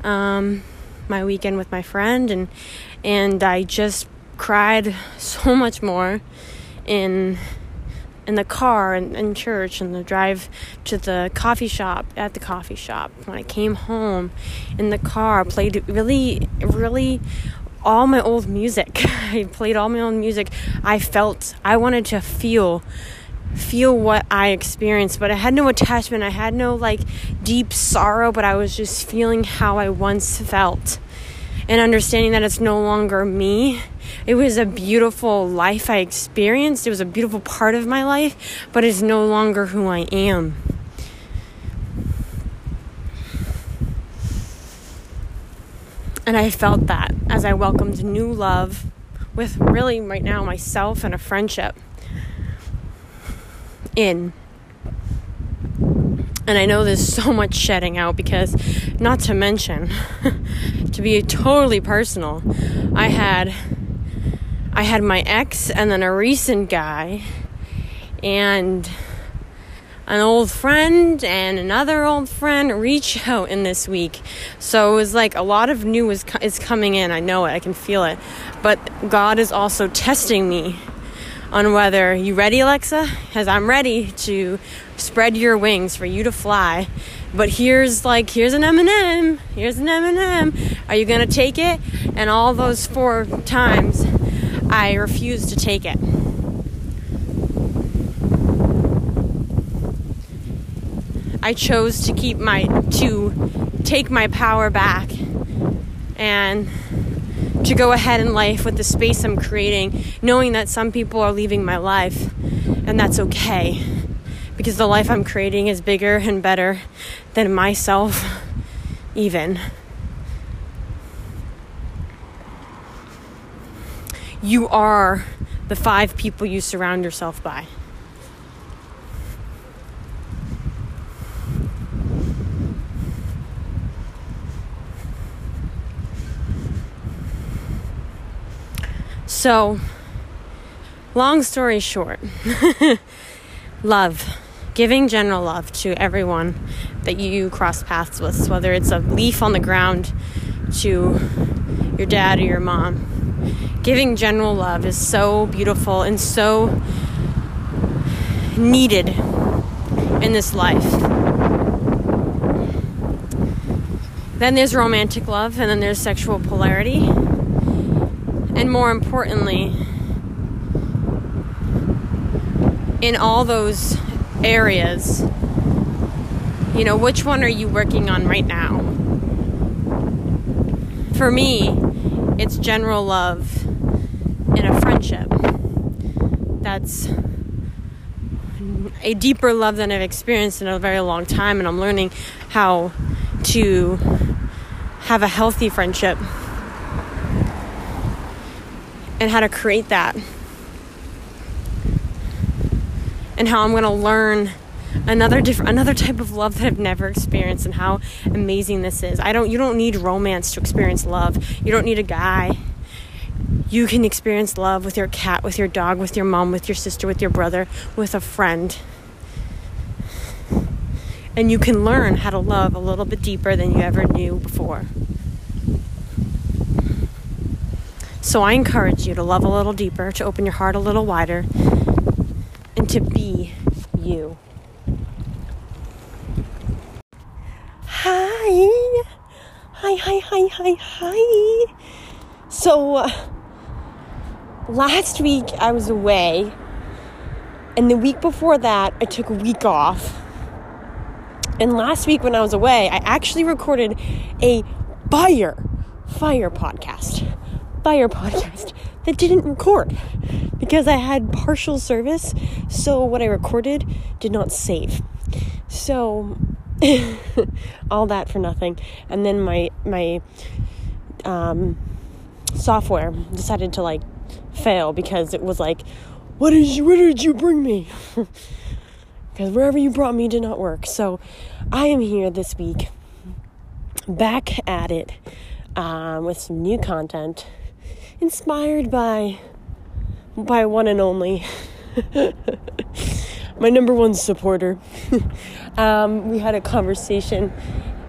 Um, my weekend with my friend and and I just cried [laughs] so much more in in the car and in church and the drive to the coffee shop at the coffee shop. When I came home in the car played really really all my old music. [laughs] I played all my own music. I felt I wanted to feel feel what I experienced, but I had no attachment. I had no like deep sorrow, but I was just feeling how I once felt and understanding that it's no longer me. It was a beautiful life I experienced. It was a beautiful part of my life, but it's no longer who I am. And I felt that as I welcomed new love with really right now myself and a friendship in. And I know there's so much shedding out because, not to mention, [laughs] to be totally personal, I had I had my ex and then a recent guy, and an old friend and another old friend reach out in this week. So it was like a lot of new is, is coming in. I know it, I can feel it. But God is also testing me on whether you ready, Aleksa? Because I'm ready to spread your wings for you to fly. But here's like here's an M&M. Here's an M&M. Are you gonna take it? And all those four times, I refused to take it. I chose to keep my to take my power back and to go ahead in life with the space I'm creating, knowing that some people are leaving my life, and that's okay because the life I'm creating is bigger and better than myself, even. You are the five people you surround yourself by. So, long story short, [laughs] love, giving general love to everyone that you cross paths with, whether it's a leaf on the ground to your dad or your mom. Giving general love is so beautiful and so needed in this life. Then there's romantic love, and then there's sexual polarity and more importantly, in all those areas, you know, which one are you working on right now? For me, it's general love in a friendship. That's a deeper love than I've experienced in a very long time, and I'm learning how to have a healthy friendship and how to create that. And how I'm going to learn another different another type of love that I've never experienced and how amazing this is. I don't you don't need romance to experience love. You don't need a guy. You can experience love with your cat, with your dog, with your mom, with your sister, with your brother, with a friend. And you can learn how to love a little bit deeper than you ever knew before. So I encourage you to love a little deeper, to open your heart a little wider, and to be you. Hi. Hi, hi, hi, hi, hi. So, uh, last week I was away, and the week before that I took a week off. And last week when I was away, I actually recorded a fire, fire podcast fire podcast that didn't record because I had partial service. So what I recorded did not save. So [laughs] all that for nothing. And then my my um, software decided to like fail because it was like, what you what did you bring me? [laughs] Because wherever you brought me did not work. So I am here this week, back at it um, with some new content inspired by by one and only [laughs] my number one supporter. [laughs] um, we had a conversation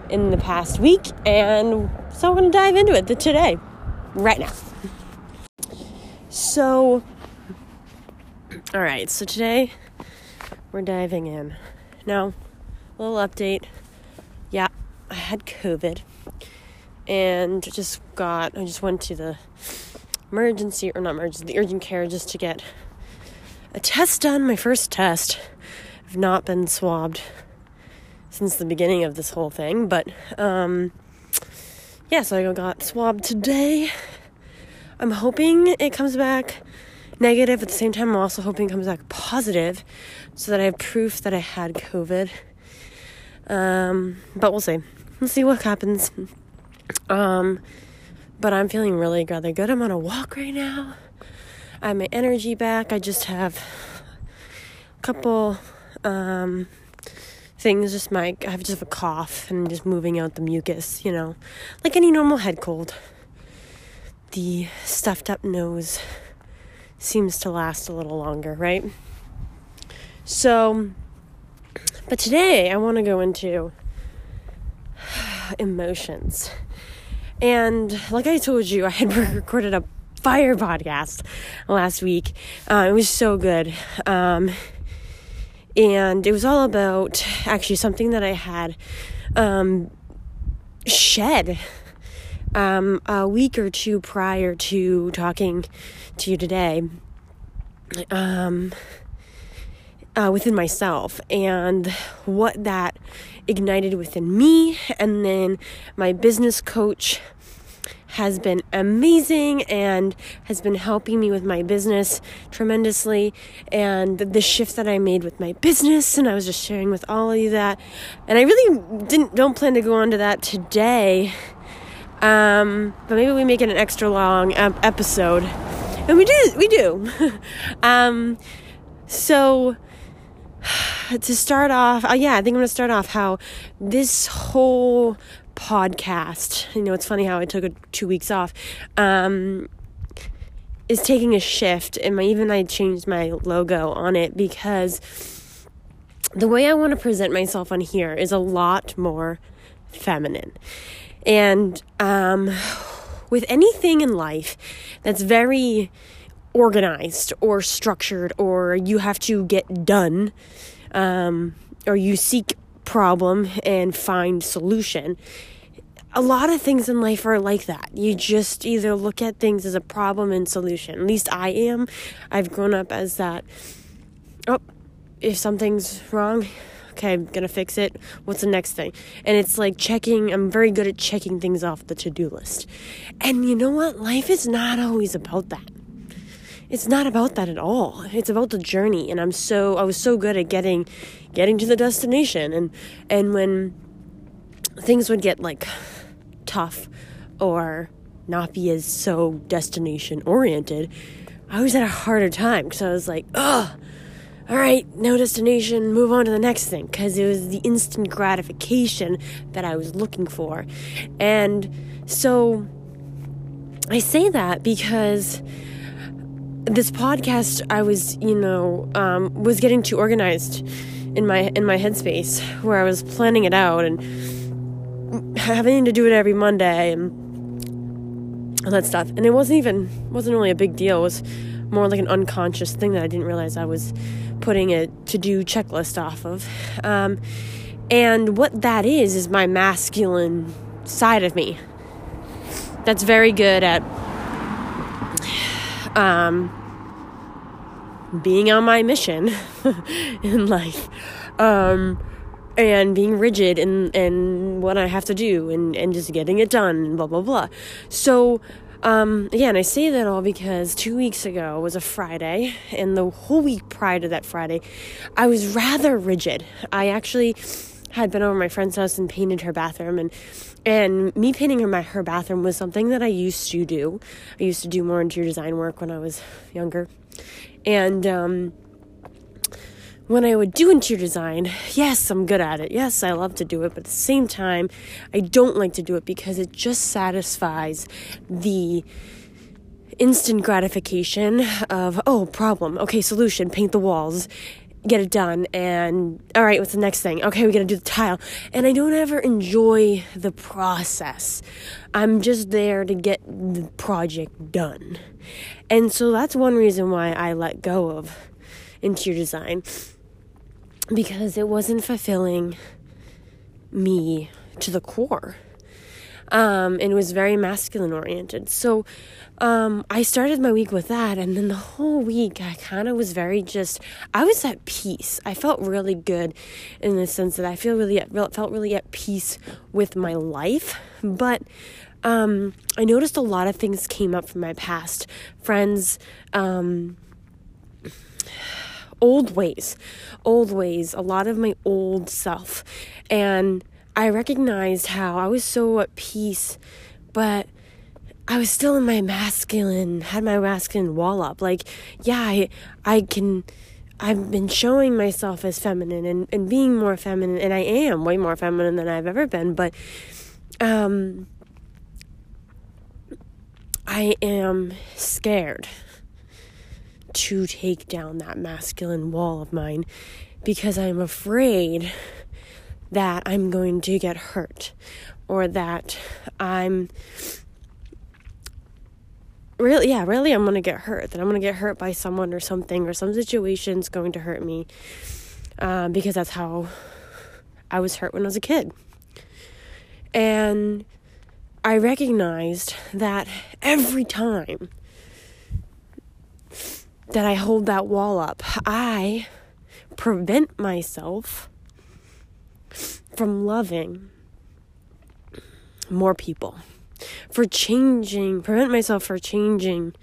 in the past week, and so I'm going to dive into it today, right now. So, all right, so today we're diving in. Now, a little update. Yeah, I had COVID and just got, I just went to the emergency or not emergency, the urgent care just to get a test done, my first test. I've not been swabbed since the beginning of this whole thing, but um yeah, so I got swabbed today. I'm hoping it comes back negative at the same time. I'm also hoping it comes back positive so that I have proof that I had COVID. Um, but we'll see. We'll see what happens. Um, but I'm feeling really rather good. I'm on a walk right now. I have my energy back. I just have a couple um, things. Just my I have just a cough and just moving out the mucus. You know, like any normal head cold. The stuffed up nose seems to last a little longer, right? So, But today I want to go into [sighs] emotions. And like I told you, I had [laughs] recorded a fire podcast last week. Uh, it was so good. Um, and it was all about actually something that I had um, shed um, a week or two prior to talking to you today um, uh, within myself and what that ignited within me and then my business coach has been amazing and has been helping me with my business tremendously. And the shift that I made with my business and I was just sharing with all of you that. And I really didn't don't plan to go on to that today. Um, but maybe we make it an extra long episode. And we do we do. [laughs] Um, so [sighs] to start off uh, yeah I think I'm gonna start off how this whole podcast, you know, it's funny how I took a, two weeks off, um, is taking a shift. And my, even I changed my logo on it because the way I want to present myself on here is a lot more feminine. And um, with anything in life that's very organized or structured, or you have to get done, um, or you seek problem and find solution. A lot of things in life are like that. You just either look at things as a problem and solution. At least I am. I've grown up as that. Oh, if something's wrong, okay, I'm gonna fix it. What's the next thing? And it's like checking, I'm very good at checking things off the to do list. And you know what? Life is not always about that it's not about that at all. It's about the journey and I'm so I was so good at getting getting to the destination and and when things would get like tough or not be as so destination oriented, I was at a harder time because I was like, oh, all right, no destination, move on to the next thing because it was the instant gratification that I was looking for. And so I say that because this podcast I was, you know, um, was getting too organized in my in my headspace where I was planning it out and having to do it every Monday and all that stuff. And it wasn't even wasn't really a big deal. It was more like an unconscious thing that I didn't realize I was putting a to do checklist off of. Um, and what that is is my masculine side of me. That's very good at um, being on my mission [laughs] in life um, and being rigid in, in what I have to do and, and just getting it done and blah, blah, blah. So, um, again, I say that all because two weeks ago was a Friday, and the whole week prior to that Friday, I was rather rigid. I actually had been over my friend's house and painted her bathroom and and me painting her my her bathroom was something that I used to do. I used to do more interior design work when I was younger. And um, when I would do interior design, yes, I'm good at it. Yes, I love to do it, but at the same time, I don't like to do it because it just satisfies the instant gratification of, oh, problem, okay, solution, paint the walls get it done and all right what's the next thing? Okay we gotta do the tile. And i don't ever enjoy the process. I'm just there to get the project done. And so that's one reason why i let go of interior design because it wasn't fulfilling me to the core. Um, and it was very masculine oriented. So um, I started my week with that, and then the whole week I kind of was very just. I was at peace. I felt really good, in the sense that I feel really at, felt really at peace with my life, but. Um, I noticed a lot of things came up from my past friends, um, old ways, old ways, a lot of my old self. And I recognized how I was so at peace, but I was still in my masculine, had my masculine wall up. Like, yeah, I, I can, I've been showing myself as feminine and, and being more feminine, and I am way more feminine than I've ever been, but, um, I am scared to take down that masculine wall of mine because I'm afraid that I'm going to get hurt or that I'm really yeah really i'm to get hurt that i'm to get hurt by someone or something or some situation's going to hurt me um, because that's how i was hurt when i was a kid. And i recognized that every time that i hold that wall up i prevent myself from loving more people for changing, prevent myself for changing,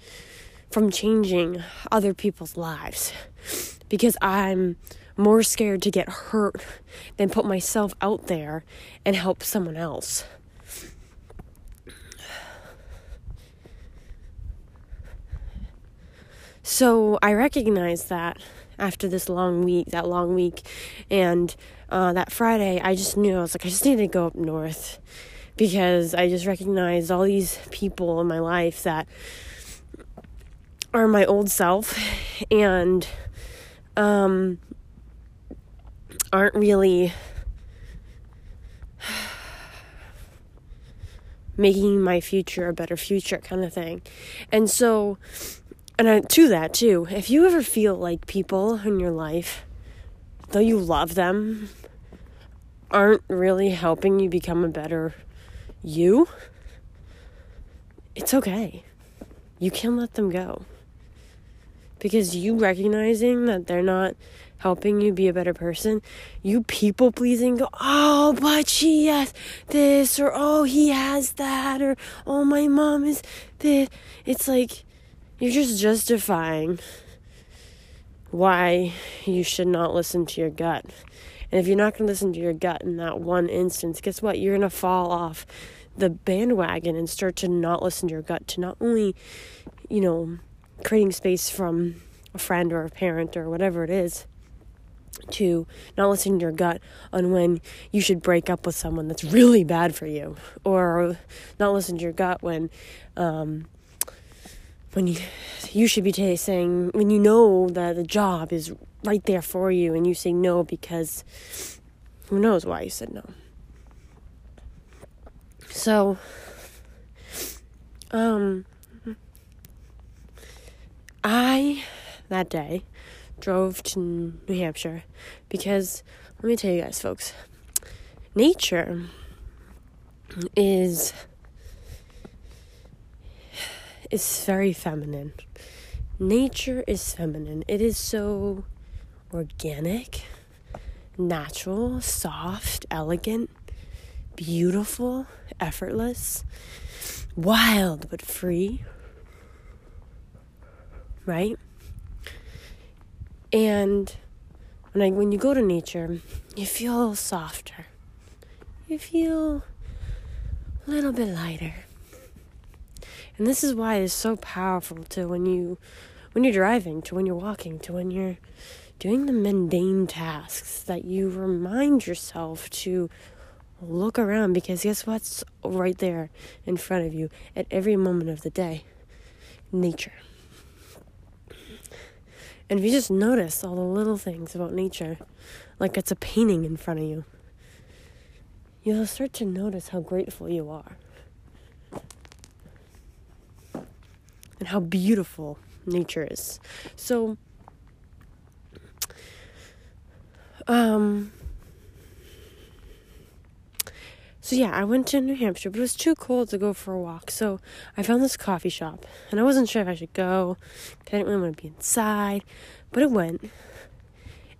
from changing other people's lives because I'm more scared to get hurt than put myself out there and help someone else. So I recognize that after this long week, that long week, and uh, that Friday, I just knew I was like, I just need to go up north because I just recognize all these people in my life that are my old self and um, aren't really [sighs] making my future a better future kind of thing. And so and I, to that too, if you ever feel like people in your life though you love them aren't really helping you become a better you, it's okay. You can let them go. Because you recognizing that they're not helping you be a better person, you people pleasing go, oh, but she has this, or oh, he has that, or oh, my mom is this. It's like you're just justifying why you should not listen to your gut. And if you're not going to listen to your gut in that one instance, guess what? You're going to fall off the bandwagon and start to not listen to your gut, to not only, you know, creating space from a friend or a parent or whatever it is, to not listen to your gut on when you should break up with someone that's really bad for you, or not listen to your gut when, um, when you you should be t- saying when you know that the job is right there for you and you say no because who knows why you said no. So um I that day drove to New Hampshire because let me tell you guys folks nature is is very feminine. Nature is feminine. It is so organic, natural, soft, elegant, beautiful, effortless, wild but free. Right? And when I when you go to nature, you feel softer. You feel a little bit lighter. And this is why it's so powerful to when you when you're driving, to when you're walking, to when you're doing the mundane tasks that you remind yourself to look around because guess what's right there in front of you at every moment of the day? Nature. And if you just notice all the little things about nature, like it's a painting in front of you, you'll start to notice how grateful you are. And how beautiful nature is. So, um, so yeah, I went to New Hampshire, but it was too cold to go for a walk. So I found this coffee shop, and I wasn't sure if I should go. I didn't really want to be inside, but I went,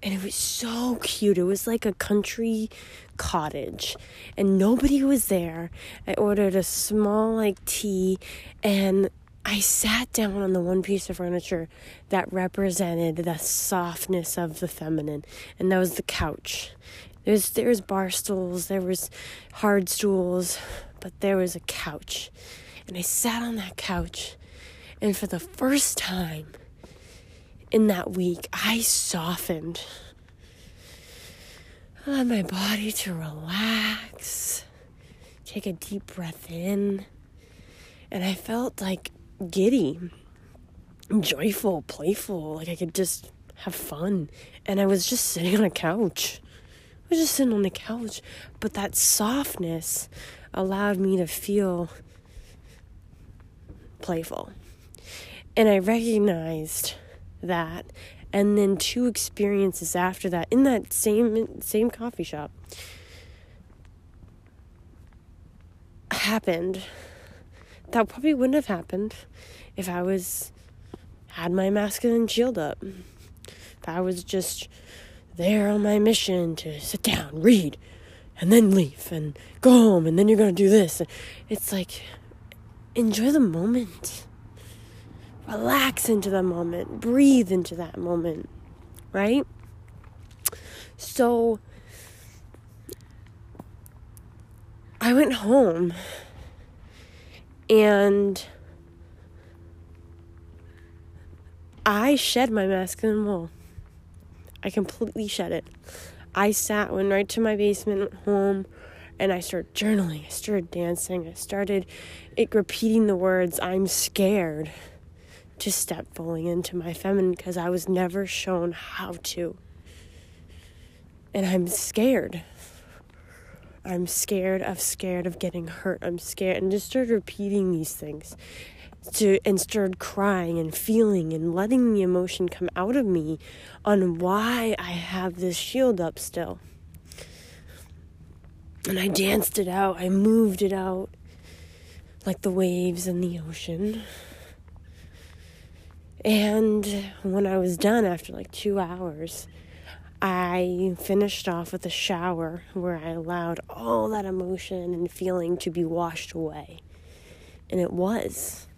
and it was so cute. It was like a country cottage, and nobody was there. I ordered a small like tea, and I sat down on the one piece of furniture that represented the softness of the feminine, and that was the couch. There's there was bar stools, there was hard stools, but there was a couch. And I sat on that couch, and for the first time in that week, I softened. I allowed my body to relax, take a deep breath in, and I felt like giddy. joyful, playful. Like I could just have fun. And I was just sitting on a couch. I was just sitting on the couch. But that softness allowed me to feel playful. And I recognized that. And then two experiences after that in that same same coffee shop happened that probably wouldn't have happened if I was had my masculine shield up. If I was just there on my mission to sit down, read, and then leave and go home and then you're going to do this. It's like enjoy the moment. Relax into the moment. Breathe into that moment. Right? So I went home and I shed my masculine wool. I completely shed it. I sat, went right to my basement at home, and I started journaling. I started dancing. I started it, repeating the words, I'm scared to step fully into my feminine because I was never shown how to. And I'm scared. I'm scared of scared of getting hurt. I'm scared and just started repeating these things to and started crying and feeling and letting the emotion come out of me on why I have this shield up still. And I danced it out. I moved it out like the waves in the ocean. And when I was done after like 2 hours, I finished off with a shower where I allowed all that emotion and feeling to be washed away. And it was.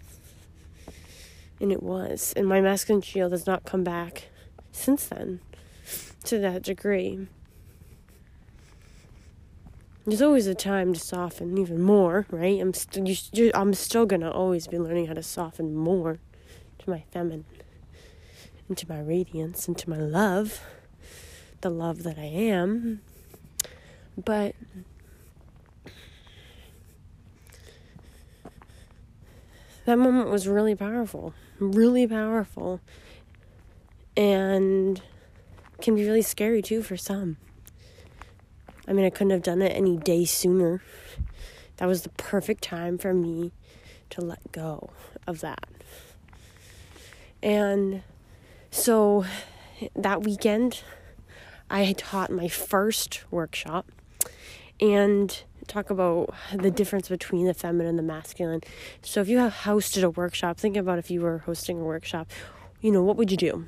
And it was. And my masculine shield has not come back since then to that degree. There's always a time to soften even more, right? I'm st- I'm still gonna always be learning how to soften more to my feminine, into my radiance, into my love the love that I am. But that moment was really powerful, really powerful, and can be really scary too for some. I mean, I couldn't have done it any day sooner. That was the perfect time for me to let go of that. And so that weekend, I taught my first workshop and talk about the difference between the feminine and the masculine. So if you have hosted a workshop, think about if you were hosting a workshop, you know, what would you do?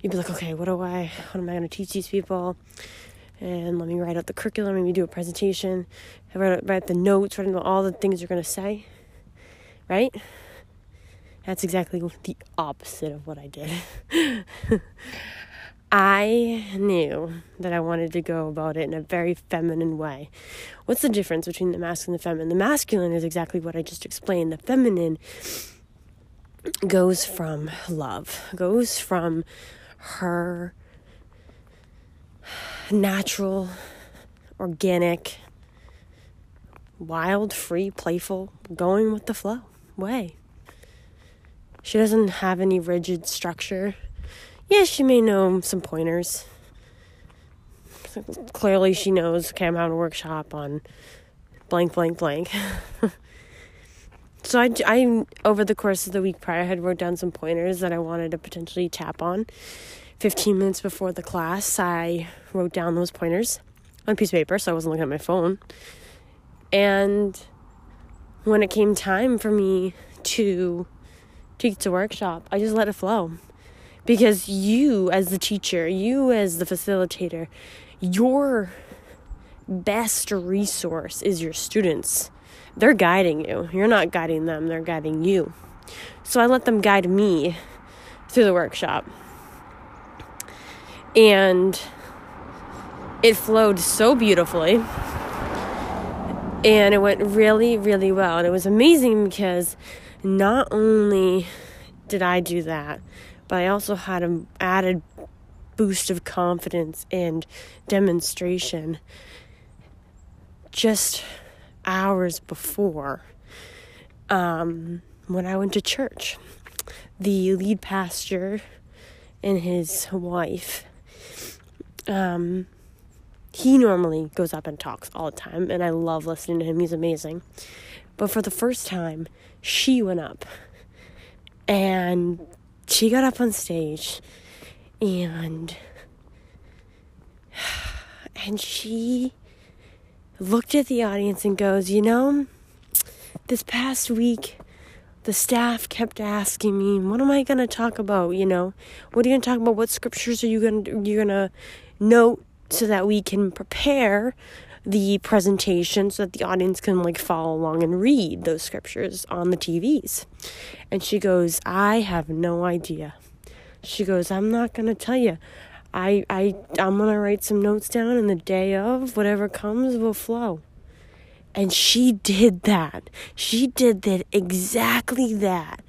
You'd be like, okay, what do I, what am I going to teach these people? And let me write out the curriculum, let me do a presentation, write, write the notes, write all the things you're going to say, right? That's exactly the opposite of what I did. [laughs] I knew that I wanted to go about it in a very feminine way. What's the difference between the masculine and the feminine? The masculine is exactly what I just explained. The feminine goes from love, goes from her natural, organic, wild, free, playful, going with the flow way. She doesn't have any rigid structure yeah, she may know some pointers. Clearly, she knows, okay, I'm having a workshop on blank, blank, blank. [laughs] so I, I, over the course of the week prior, I had wrote down some pointers that I wanted to potentially tap on. 15 minutes before the class, I wrote down those pointers on a piece of paper, so I wasn't looking at my phone. And when it came time for me to teach the workshop, I just let it flow because you as the teacher you as the facilitator your best resource is your students. They're guiding you. You're not guiding them they're guiding you. So i let them guide me through the workshop. And it flowed so beautifully. And it went really really well. And it was amazing because not only did i do that but I also had an added boost of confidence and demonstration just hours before um, when I went to church. the lead pastor and his wife. Um, he normally goes up and talks all the time, and I love listening to him. He's amazing. But for the first time, she went up and she got up on stage and [sighs] and she looked at the audience and goes, "You know, this past week the staff kept asking me, "What am I going to talk about, you know? What are you going to talk about? What scriptures are you going to you're going to note so that we can prepare the presentation so that the audience can like follow along and read those scriptures on the TVs. And she goes, I have no idea. She goes, I'm not going to tell you. I, I, I'm going to write some notes down and the day of whatever comes will flow. And she did that. She did that exactly that.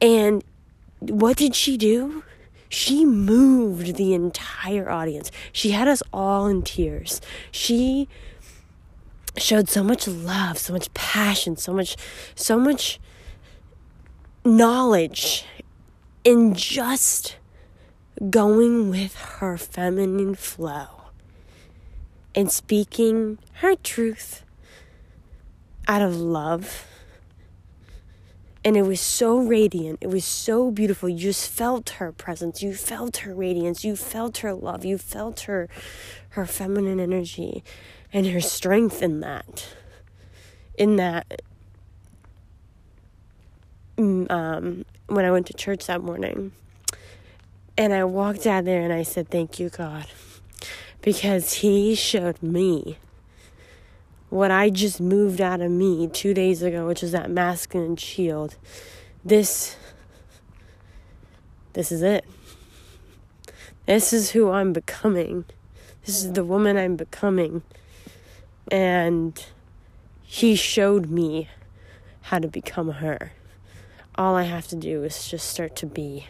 And what did she do? She moved the entire audience. She had us all in tears. She showed so much love, so much passion, so much so much knowledge in just going with her feminine flow and speaking her truth out of love and it was so radiant. It was so beautiful. You just felt her presence. You felt her radiance. You felt her love. You felt her her feminine energy and her strength in that. In that mm, um, when I went to church that morning. And I walked out there and I said, Thank you, God. Because He showed me what I just moved out of me two days ago, which is that masculine shield. This, this is it. This is who I'm becoming. This is the woman I'm becoming. And he showed me how to become her. All I have to do is just start to be.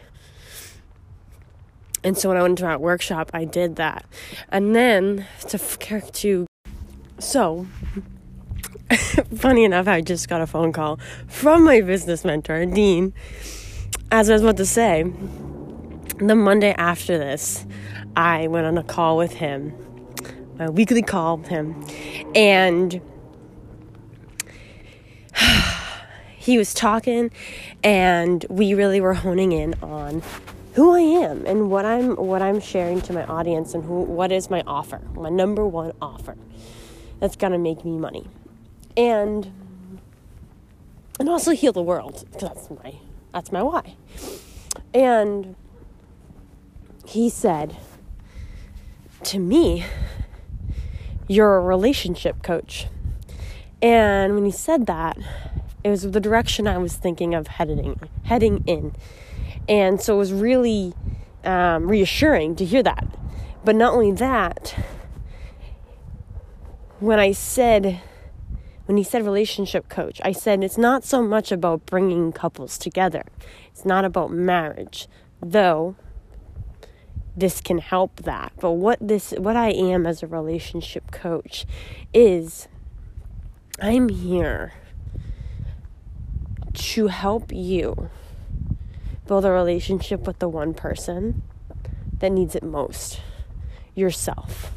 And so when I went to that workshop, I did that. And then to to so, [laughs] funny enough, I just got a phone call from my business mentor, Dean. As I was about to say, the Monday after this, I went on a call with him, my weekly call with him, and [sighs] he was talking, and we really were honing in on who I am and what I'm what I'm sharing to my audience and who what is my offer, my number one offer that's going to make me money. And and also heal the world because that's my that's my why. And he said to me, "You're a relationship coach." And when he said that, it was the direction I was thinking of heading heading in. And so it was really um, reassuring to hear that. But not only that, when I said, when he said relationship coach, I said it's not so much about bringing couples together. It's not about marriage, though this can help that. But what this what I am as a relationship coach is I'm here to help you build a relationship with the one person that needs it most yourself.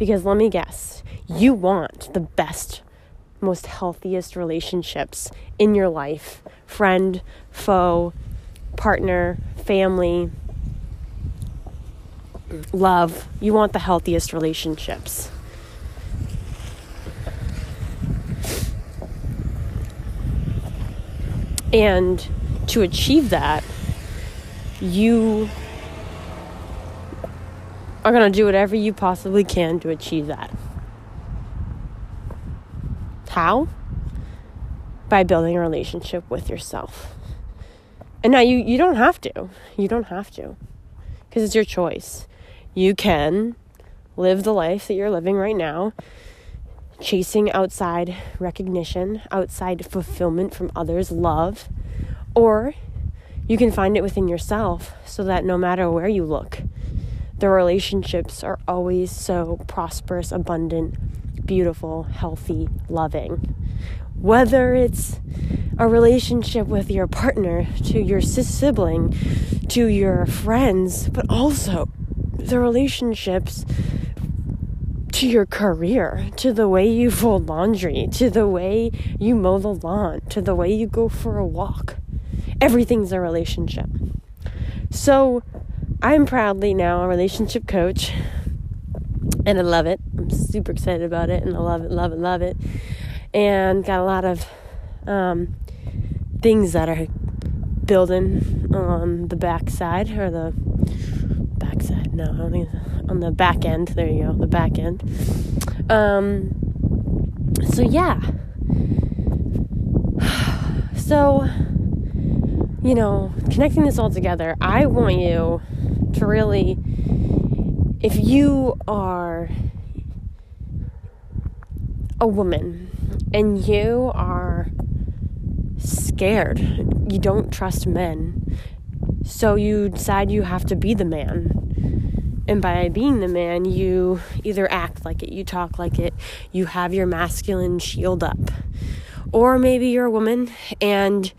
Because let me guess, you want the best, most healthiest relationships in your life friend, foe, partner, family, love. You want the healthiest relationships. And to achieve that, you are going to do whatever you possibly can to achieve that. How? By building a relationship with yourself. And now you, you don't have to. You don't have to. Because it's your choice. You can live the life that you're living right now, chasing outside recognition, outside fulfillment from others, love, or you can find it within yourself so that no matter where you look, the relationships are always so prosperous, abundant, beautiful, healthy, loving. Whether it's a relationship with your partner, to your sibling, to your friends, but also the relationships to your career, to the way you fold laundry, to the way you mow the lawn, to the way you go for a walk. Everything's a relationship. So, I'm proudly now a relationship coach, and I love it. I'm super excited about it, and I love it, love it, love it. And got a lot of um, things that are building on the backside or the backside. No, I don't think on the back end. There you go, the back end. Um, so yeah. [sighs] So, you know, connecting this all together, I want you to really, if you are a woman and you are scared, you don't trust men, so you decide you have to be the man. And by being the man, you either act like it, you talk like it, you have your masculine shield up. Or maybe you're a woman and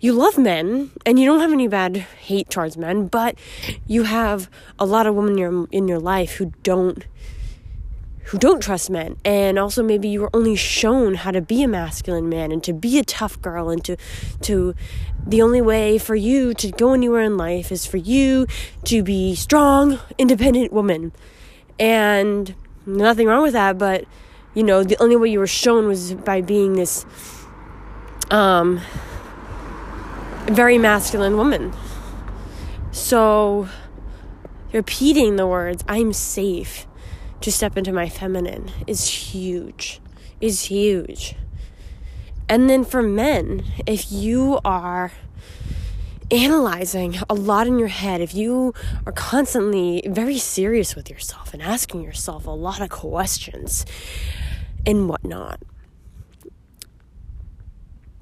you love men and you don't have any bad hate towards men, but you have a lot of women in your, in your life who don't who don't trust men. And also maybe you were only shown how to be a masculine man and to be a tough girl and to to the only way for you to go anywhere in life is for you to be strong, independent woman. And nothing wrong with that, but you know, the only way you were shown was by being this um very masculine woman. So repeating the words, I'm safe to step into my feminine is huge, is huge. And then for men, if you are analyzing a lot in your head, if you are constantly very serious with yourself and asking yourself a lot of questions and whatnot,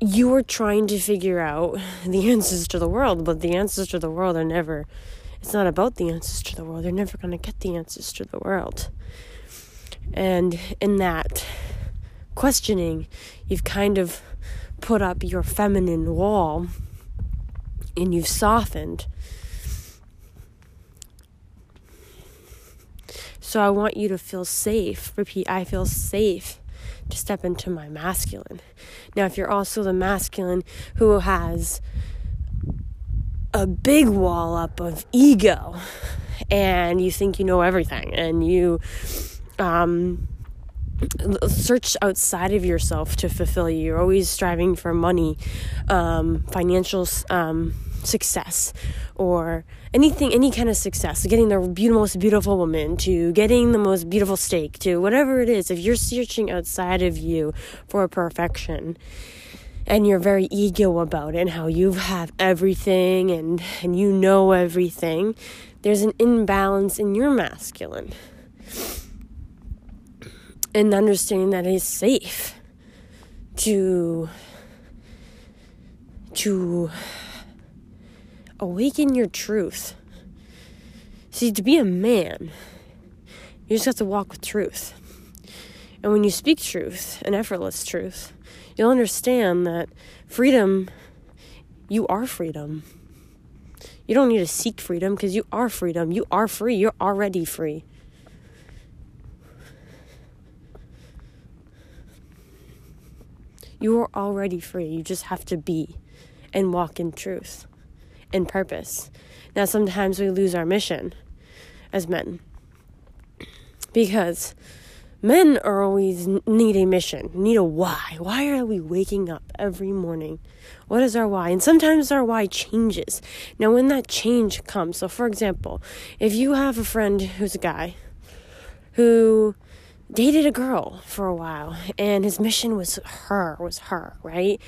you are trying to figure out [laughs] the answers to the world, but the answers to the world are never, it's not about the answers to the world. You're never going to get the answers to the world. And in that questioning, you've kind of put up your feminine wall and you've softened. So I want you to feel safe. Repeat, I feel safe to step into my masculine. Now, if you're also the masculine who has a big wall up of ego and you think you know everything and you um, search outside of yourself to fulfill you. You're always striving for money, um, financial um, success, or anything, any kind of success. Getting the be- most beautiful woman, to getting the most beautiful steak, to whatever it is. If you're searching outside of you for perfection, and you're very ego about it and how you have everything and and you know everything, there's an imbalance in your masculine and understanding that it's safe to to awaken your truth. See, to be a man, you just have to walk with truth. And when you speak truth, an effortless truth, you'll understand that freedom, you are freedom. You don't need to seek freedom because you are freedom. You are free. You're already free. You are already free. You just have to be and walk in truth and purpose. Now, sometimes we lose our mission as men because men are always need a mission, need a why. Why are we waking up every morning? What is our why? And sometimes our why changes. Now, when that change comes, so for example, if you have a friend who's a guy who dated a girl for a while and his mission was her was her right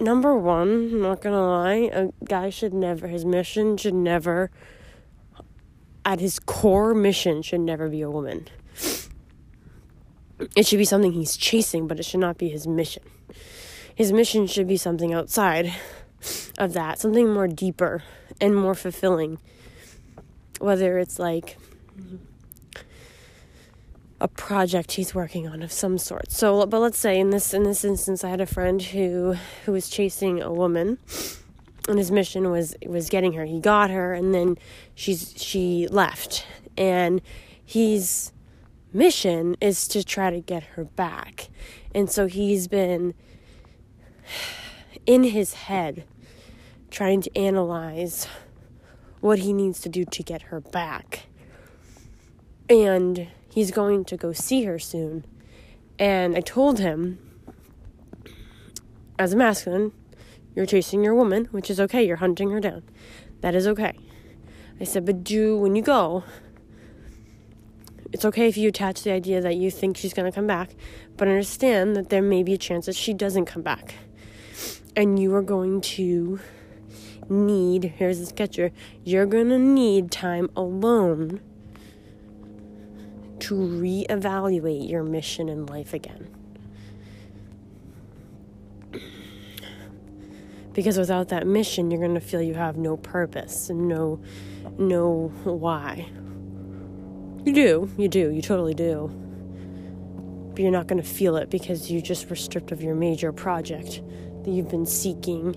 number one I'm not gonna lie a guy should never his mission should never at his core mission should never be a woman. It should be something he's chasing but it should not be his mission. His mission should be something outside of that something more deeper and more fulfilling. Whether it's like a project he's working on of some sort. So, but let's say in this in this instance, I had a friend who who was chasing a woman, and his mission was was getting her. He got her, and then she's she left, and his mission is to try to get her back, and so he's been in his head trying to analyze what he needs to do to get her back. And he's going to go see her soon. And I told him, as a masculine, you're chasing your woman, which is okay. You're hunting her down. That is okay. I said, but do, when you go, it's okay if you attach the idea that you think she's going to come back, but understand that there may be a chance that she doesn't come back. And you are going to need, here's the sketcher, you're going to need time alone to reevaluate your mission in life again. Because without that mission, you're going to feel you have no purpose and no no why. You do, you do, you totally do. But you're not going to feel it because you just were stripped of your major project that you've been seeking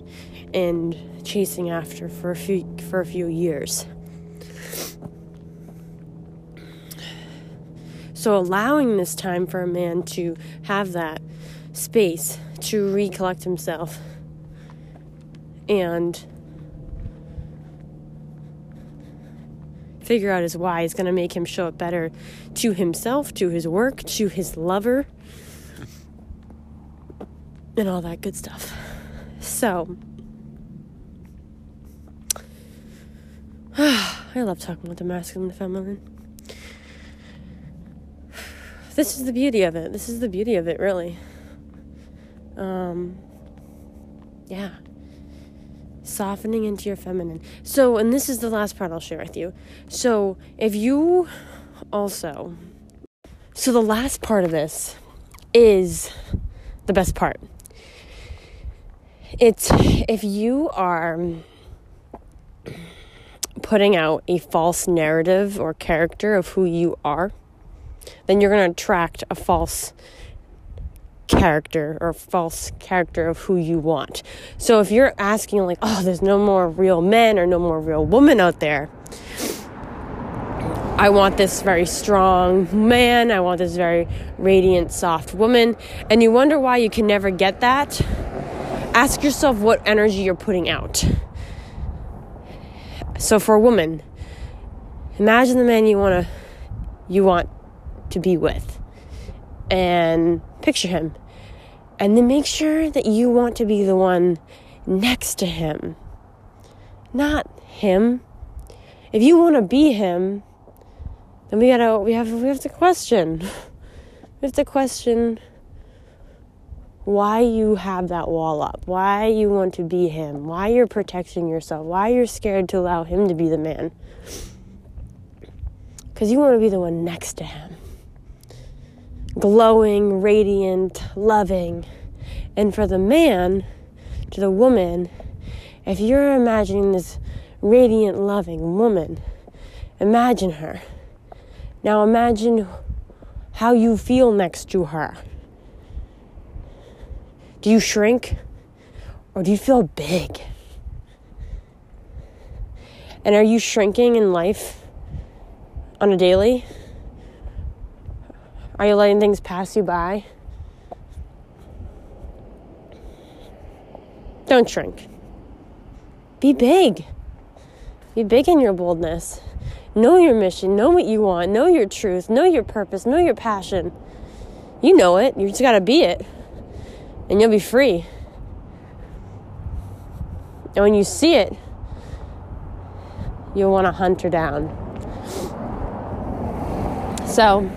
and chasing after for a few for a few years. So allowing this time for a man to have that space to recollect himself and figure out his why is going to make him show up better to himself, to his work, to his lover, and all that good stuff. So, [sighs] I love talking about the masculine and the feminine. This is the beauty of it. This is the beauty of it, really. Um, yeah. Softening into your feminine. So, and this is the last part I'll share with you. So, if you also, so the last part of this is the best part. It's if you are putting out a false narrative or character of who you are, then you're going to attract a false character or false character of who you want. So if you're asking, like, oh, there's no more real men or no more real women out there, I want this very strong man, I want this very radiant, soft woman, and you wonder why you can never get that, ask yourself what energy you're putting out. So for a woman, imagine the man you want to you want to be with and picture him. And then make sure that you want to be the one next to him, not him. If you want to be him, then we gotta we have we have to question. [laughs] We have to question why you have that wall up, why you want to be him, why you're protecting yourself, why you're scared to allow him to be the man. Because you want to be the one next to him glowing, radiant, loving. And for the man, to the woman, if you're imagining this radiant, loving woman, imagine her. Now imagine how you feel next to her. Do you shrink or do you feel big? And are you shrinking in life on a daily? Are you letting things pass you by? Don't shrink. Be big. Be big in your boldness. Know your mission. Know what you want. Know your truth. Know your purpose. Know your passion. You know it. You just got to be it. And you'll be free. And when you see it, you'll want to hunt her down. So,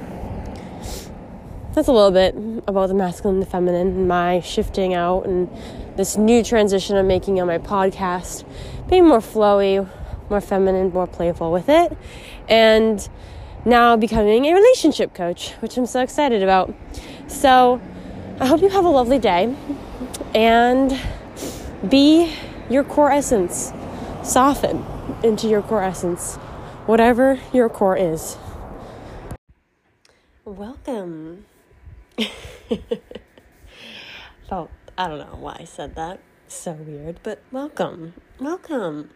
that's a little bit about the masculine and the feminine and my shifting out and this new transition I'm making on my podcast, being more flowy, more feminine, more playful with it, and now becoming a relationship coach, which I'm so excited about. So I hope you have a lovely day and be your core essence. Soften into your core essence, whatever your core is. welcome. [laughs] Felt, I don't know why I said that. So weird, but welcome. Welcome.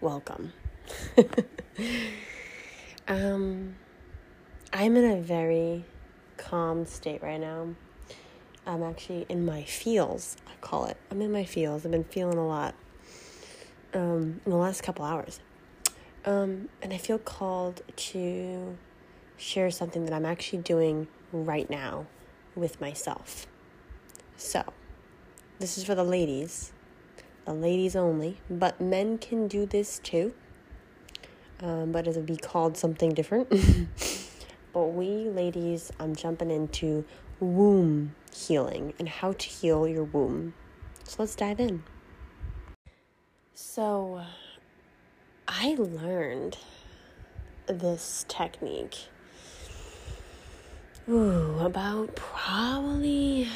Welcome. [laughs] um, I'm in a very calm state right now. I'm actually in my feels, I call it. I'm in my feels. I've been feeling a lot um, in the last couple hours. Um, and I feel called to share something that I'm actually doing right now with myself. So, this is for the ladies, the ladies only, but men can do this too. Um, but it'll be called something different. [laughs] but we ladies, I'm jumping into womb healing and how to heal your womb. So let's dive in. So, I learned this technique ooh, about probably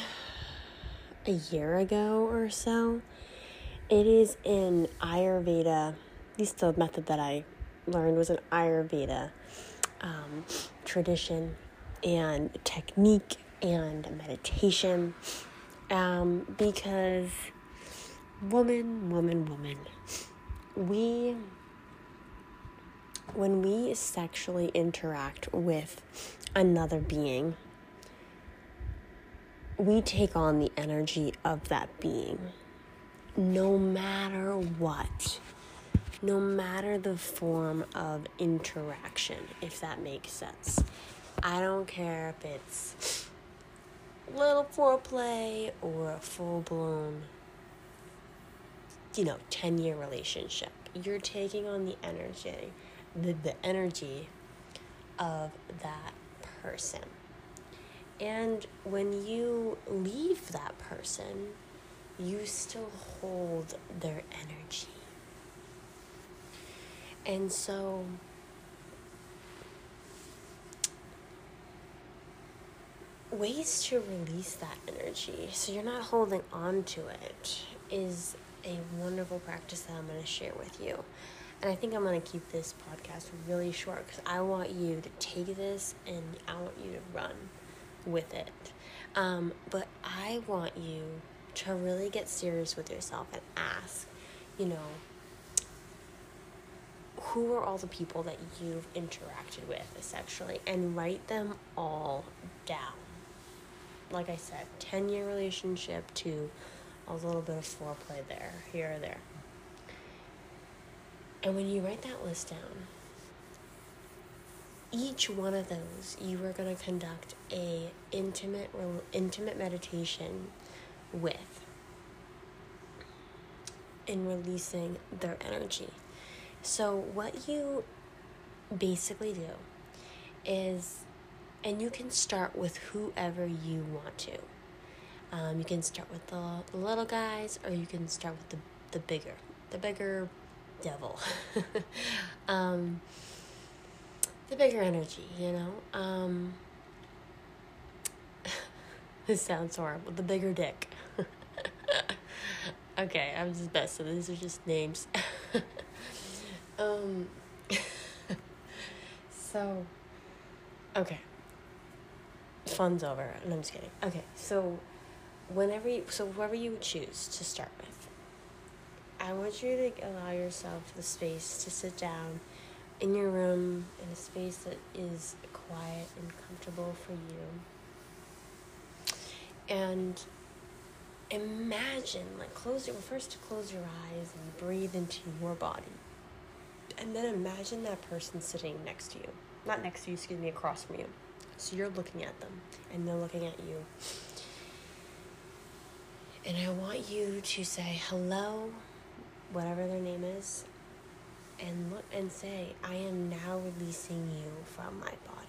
a year ago or so. It is in Ayurveda. At least the method that I learned was an Ayurveda um, tradition and technique and meditation um, because woman, woman, woman, we, when we sexually interact with another being, we take on the energy of that being no matter what, no matter the form of interaction, if that makes sense. I don't care if it's little foreplay or a full blown, you know, 10 year relationship. You're taking on the energy, the, the energy of that person. And when you leave that person, you still hold their energy. And so, ways to release that energy so you're not holding on to it is a wonderful practice that I'm going to share with you. And I think I'm going to keep this podcast really short because I want you to take this and I want you to run with it. Um, but I want you to really get serious with yourself and ask, you know, who are all the people that you've interacted with sexually and write them all down. Like I said, 10 year relationship to a little bit of foreplay there, here or there. And when you write that list down, each one of those you are going to conduct a intimate intimate meditation with in releasing their energy. So what you basically do is and you can start with whoever you want to. Um, you can start with the, the little guys or you can start with the, the bigger the bigger devil. [laughs] um, the bigger energy, you know? Um, [laughs] this sounds horrible. The bigger dick. [laughs] okay, I'm just best, so these are just names. um, so, okay. Fun's over. No, I'm just kidding. Okay, so whenever you, so whoever you choose to start with, I want you to allow yourself the space to sit down in your room in a space that is quiet and comfortable for you. And imagine, like, close your, first close your eyes and breathe into your body. And then imagine that person sitting next to you. Not next to you, excuse me, across from you. So you're looking at them and they're looking at you. And I want you to say hello whatever their name is, and look and say, I am now releasing you from my body.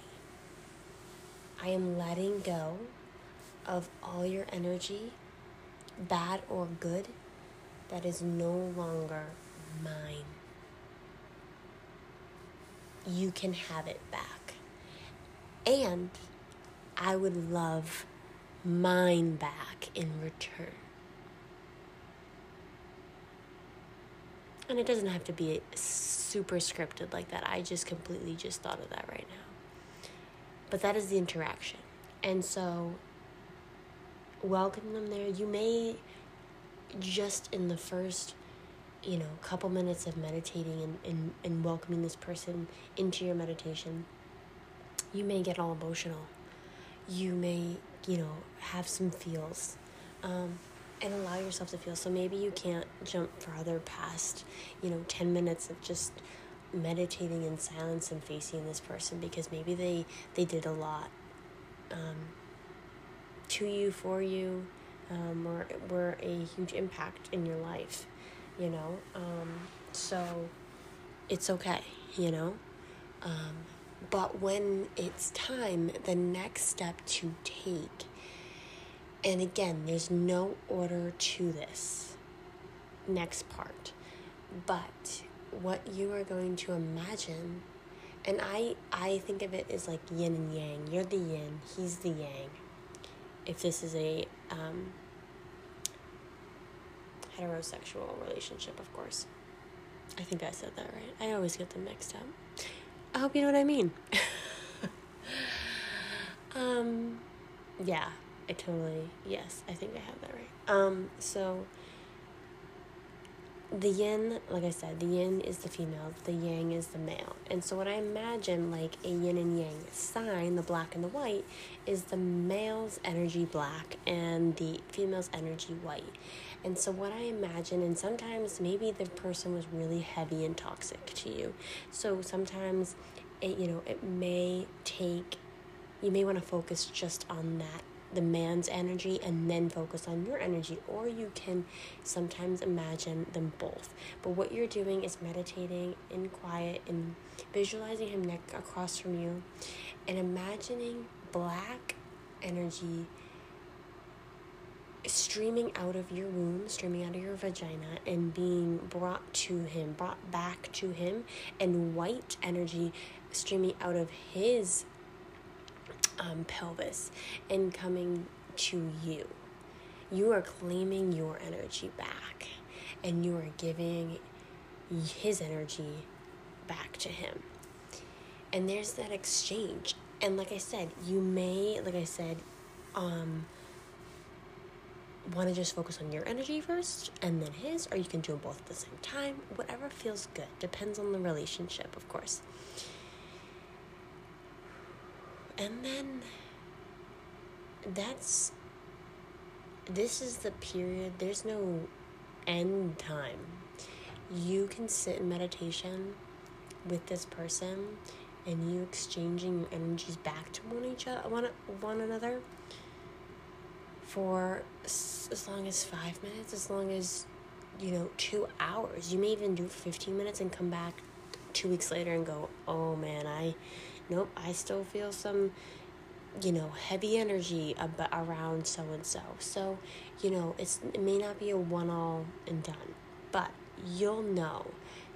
I am letting go of all your energy, bad or good, that is no longer mine. You can have it back. And I would love mine back in return. And it doesn't have to be super scripted like that. I just completely just thought of that right now. but that is the interaction. And so, welcome them there. You may just in the first, you know, couple minutes of meditating and, and, and welcoming this person into your meditation, you may get all emotional. You may, you know, have some feels. Um, and allow yourself to feel. So maybe you can't jump farther past, you know, 10 minutes of just meditating in silence and facing this person because maybe they they did a lot um, to you for you um, or were a huge impact in your life you know um, so it's okay you know um, but when it's time the next step to take and again there's no order to this next part but what you are going to imagine and i i think of it as like yin and yang. You're the yin he's the yang. If this is a um, heterosexual relationship of course. I think i said that right. I always get them mixed up. I hope you know what i mean. [laughs] Um yeah i totally yes i think i have that right um so the yin, like I said, the yin is the female, the yang is the male. And so, what I imagine like a yin and yang sign, the black and the white, is the male's energy black and the female's energy white. And so, what I imagine, and sometimes maybe the person was really heavy and toxic to you. So, sometimes it, you know, it may take, you may want to focus just on that the man's energy and then focus on your energy, or you can sometimes imagine them both. But what you're doing is meditating in quiet and visualizing him neck across from you and imagining black energy streaming out of your womb, streaming out of your vagina, and being brought to him, brought back to him, and white energy streaming out of his um, pelvis and coming to you. You are claiming your energy back and you are giving his energy back to him. And there's that exchange. And like I said, you may, like I said, um, want to just focus on your energy first and then his, or you can do them both at the same time. Whatever feels good. Depends on the relationship, of course. And then that's this is the period, there's no end time. You can sit in meditation with this person and you exchanging your energies back to one each other, one, one another for as long as five minutes, as long as you know two hours. You may even do fifteen minutes and come back two weeks later and go, "Oh man, I nope, I still feel some, you know, heavy energy ab- around so and so. So, you know, it's it may not be a one all and done, but you'll know.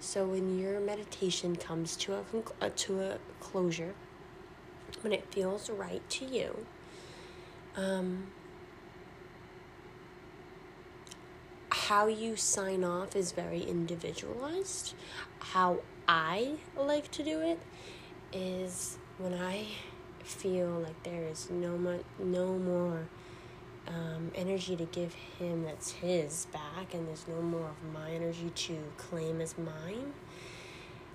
So when your meditation comes to a uh, to a closure, when it feels right to you, um, how you sign off is very individualized. How I like to do it is when I feel like there is no more, no more um, energy to give him that's his back, and there's no more of my energy to claim as mine.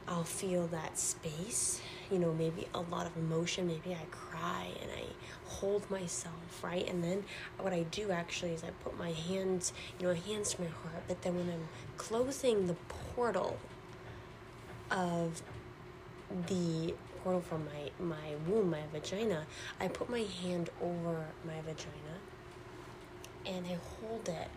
I'll feel that space, you know, maybe a lot of emotion. Maybe I cry and I hold myself, right? And then what I do actually is I put my hands, you know, hands to my heart. But then when I'm closing the portal of the portal from my, my womb, my vagina, I put my hand over my vagina and I hold it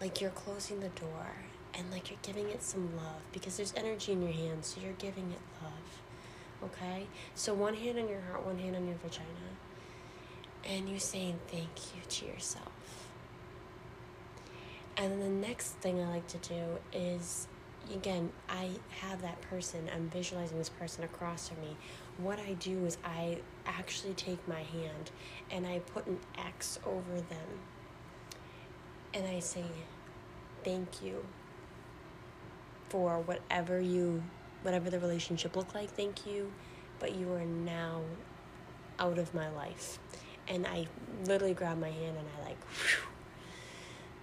like you're closing the door and like you're giving it some love because there's energy in your hands, so you're giving it love. Okay? So one hand on your heart, one hand on your vagina. And you're saying thank you to yourself. And then the next thing I like to do is again, I have that person, I'm visualizing this person across from me. What I do is I actually take my hand and I put an X over them. And I say, thank you for whatever you, whatever the relationship looked like, thank you. But you are now out of my life. And I literally grab my hand and I like, whew,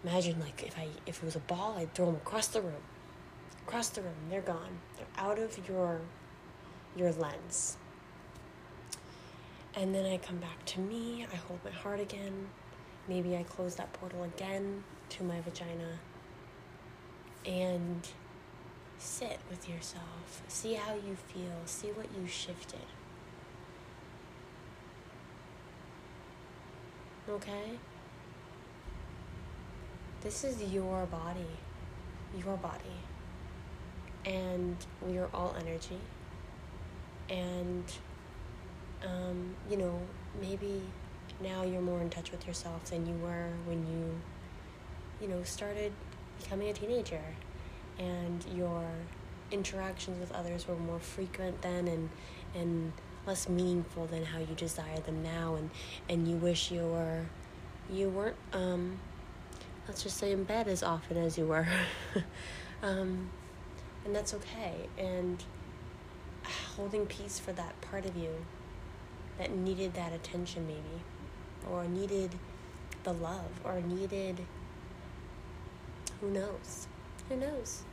imagine like if I if it was a ball, I'd throw them across the room, across the room. They're gone. They're out of your your lens. And then I come back to me. I hold my heart again. Maybe I close that portal again to my vagina. And sit with yourself. See how you feel. See what you shifted. Okay? This is your body. Your body. And we are all energy. And, um, you know, maybe now you're more in touch with yourself than you were when you, you know, started becoming a teenager. And your interactions with others were more frequent then and, and less meaningful than how you desire them now and and you wish you were you weren't um let's just say in bed as often as you were [laughs] um and that's okay. And uh, holding peace for that part of you that needed that attention maybe or needed the love or needed who knows? Who knows?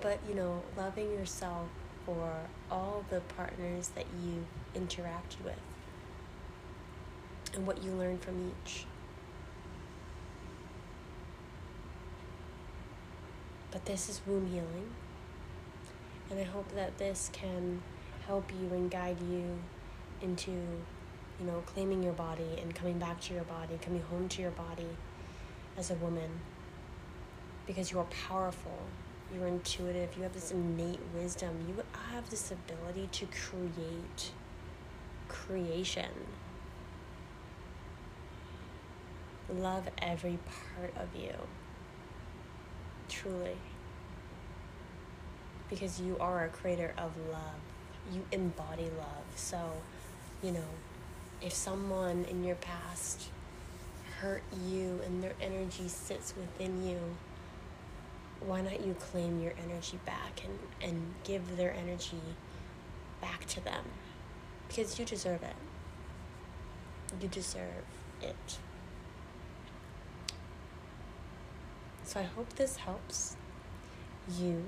But you know loving yourself for all the partners that you interacted with and what you learned from each. But this is womb healing, and I hope that this can help you and guide you into, you know, claiming your body and coming back to your body, coming home to your body as a woman because you are powerful you're intuitive, you have this innate wisdom, you have this ability to create creation. Love every part of you. Truly. Because you are a creator of love. You embody love. So, you know, if someone in your past hurt you and their energy sits within you, why not you claim your energy back and, and give their energy back to them? Because you deserve it. You deserve it. So I hope this helps you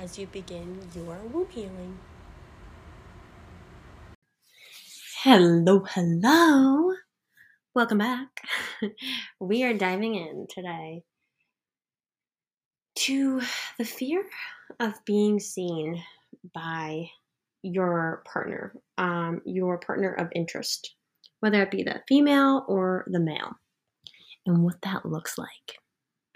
as you begin your womb healing. Hello, hello. Welcome back. [laughs] we are diving in today to the fear of being seen by your partner, um, your partner of interest, whether it be the female or the male, and what that looks like.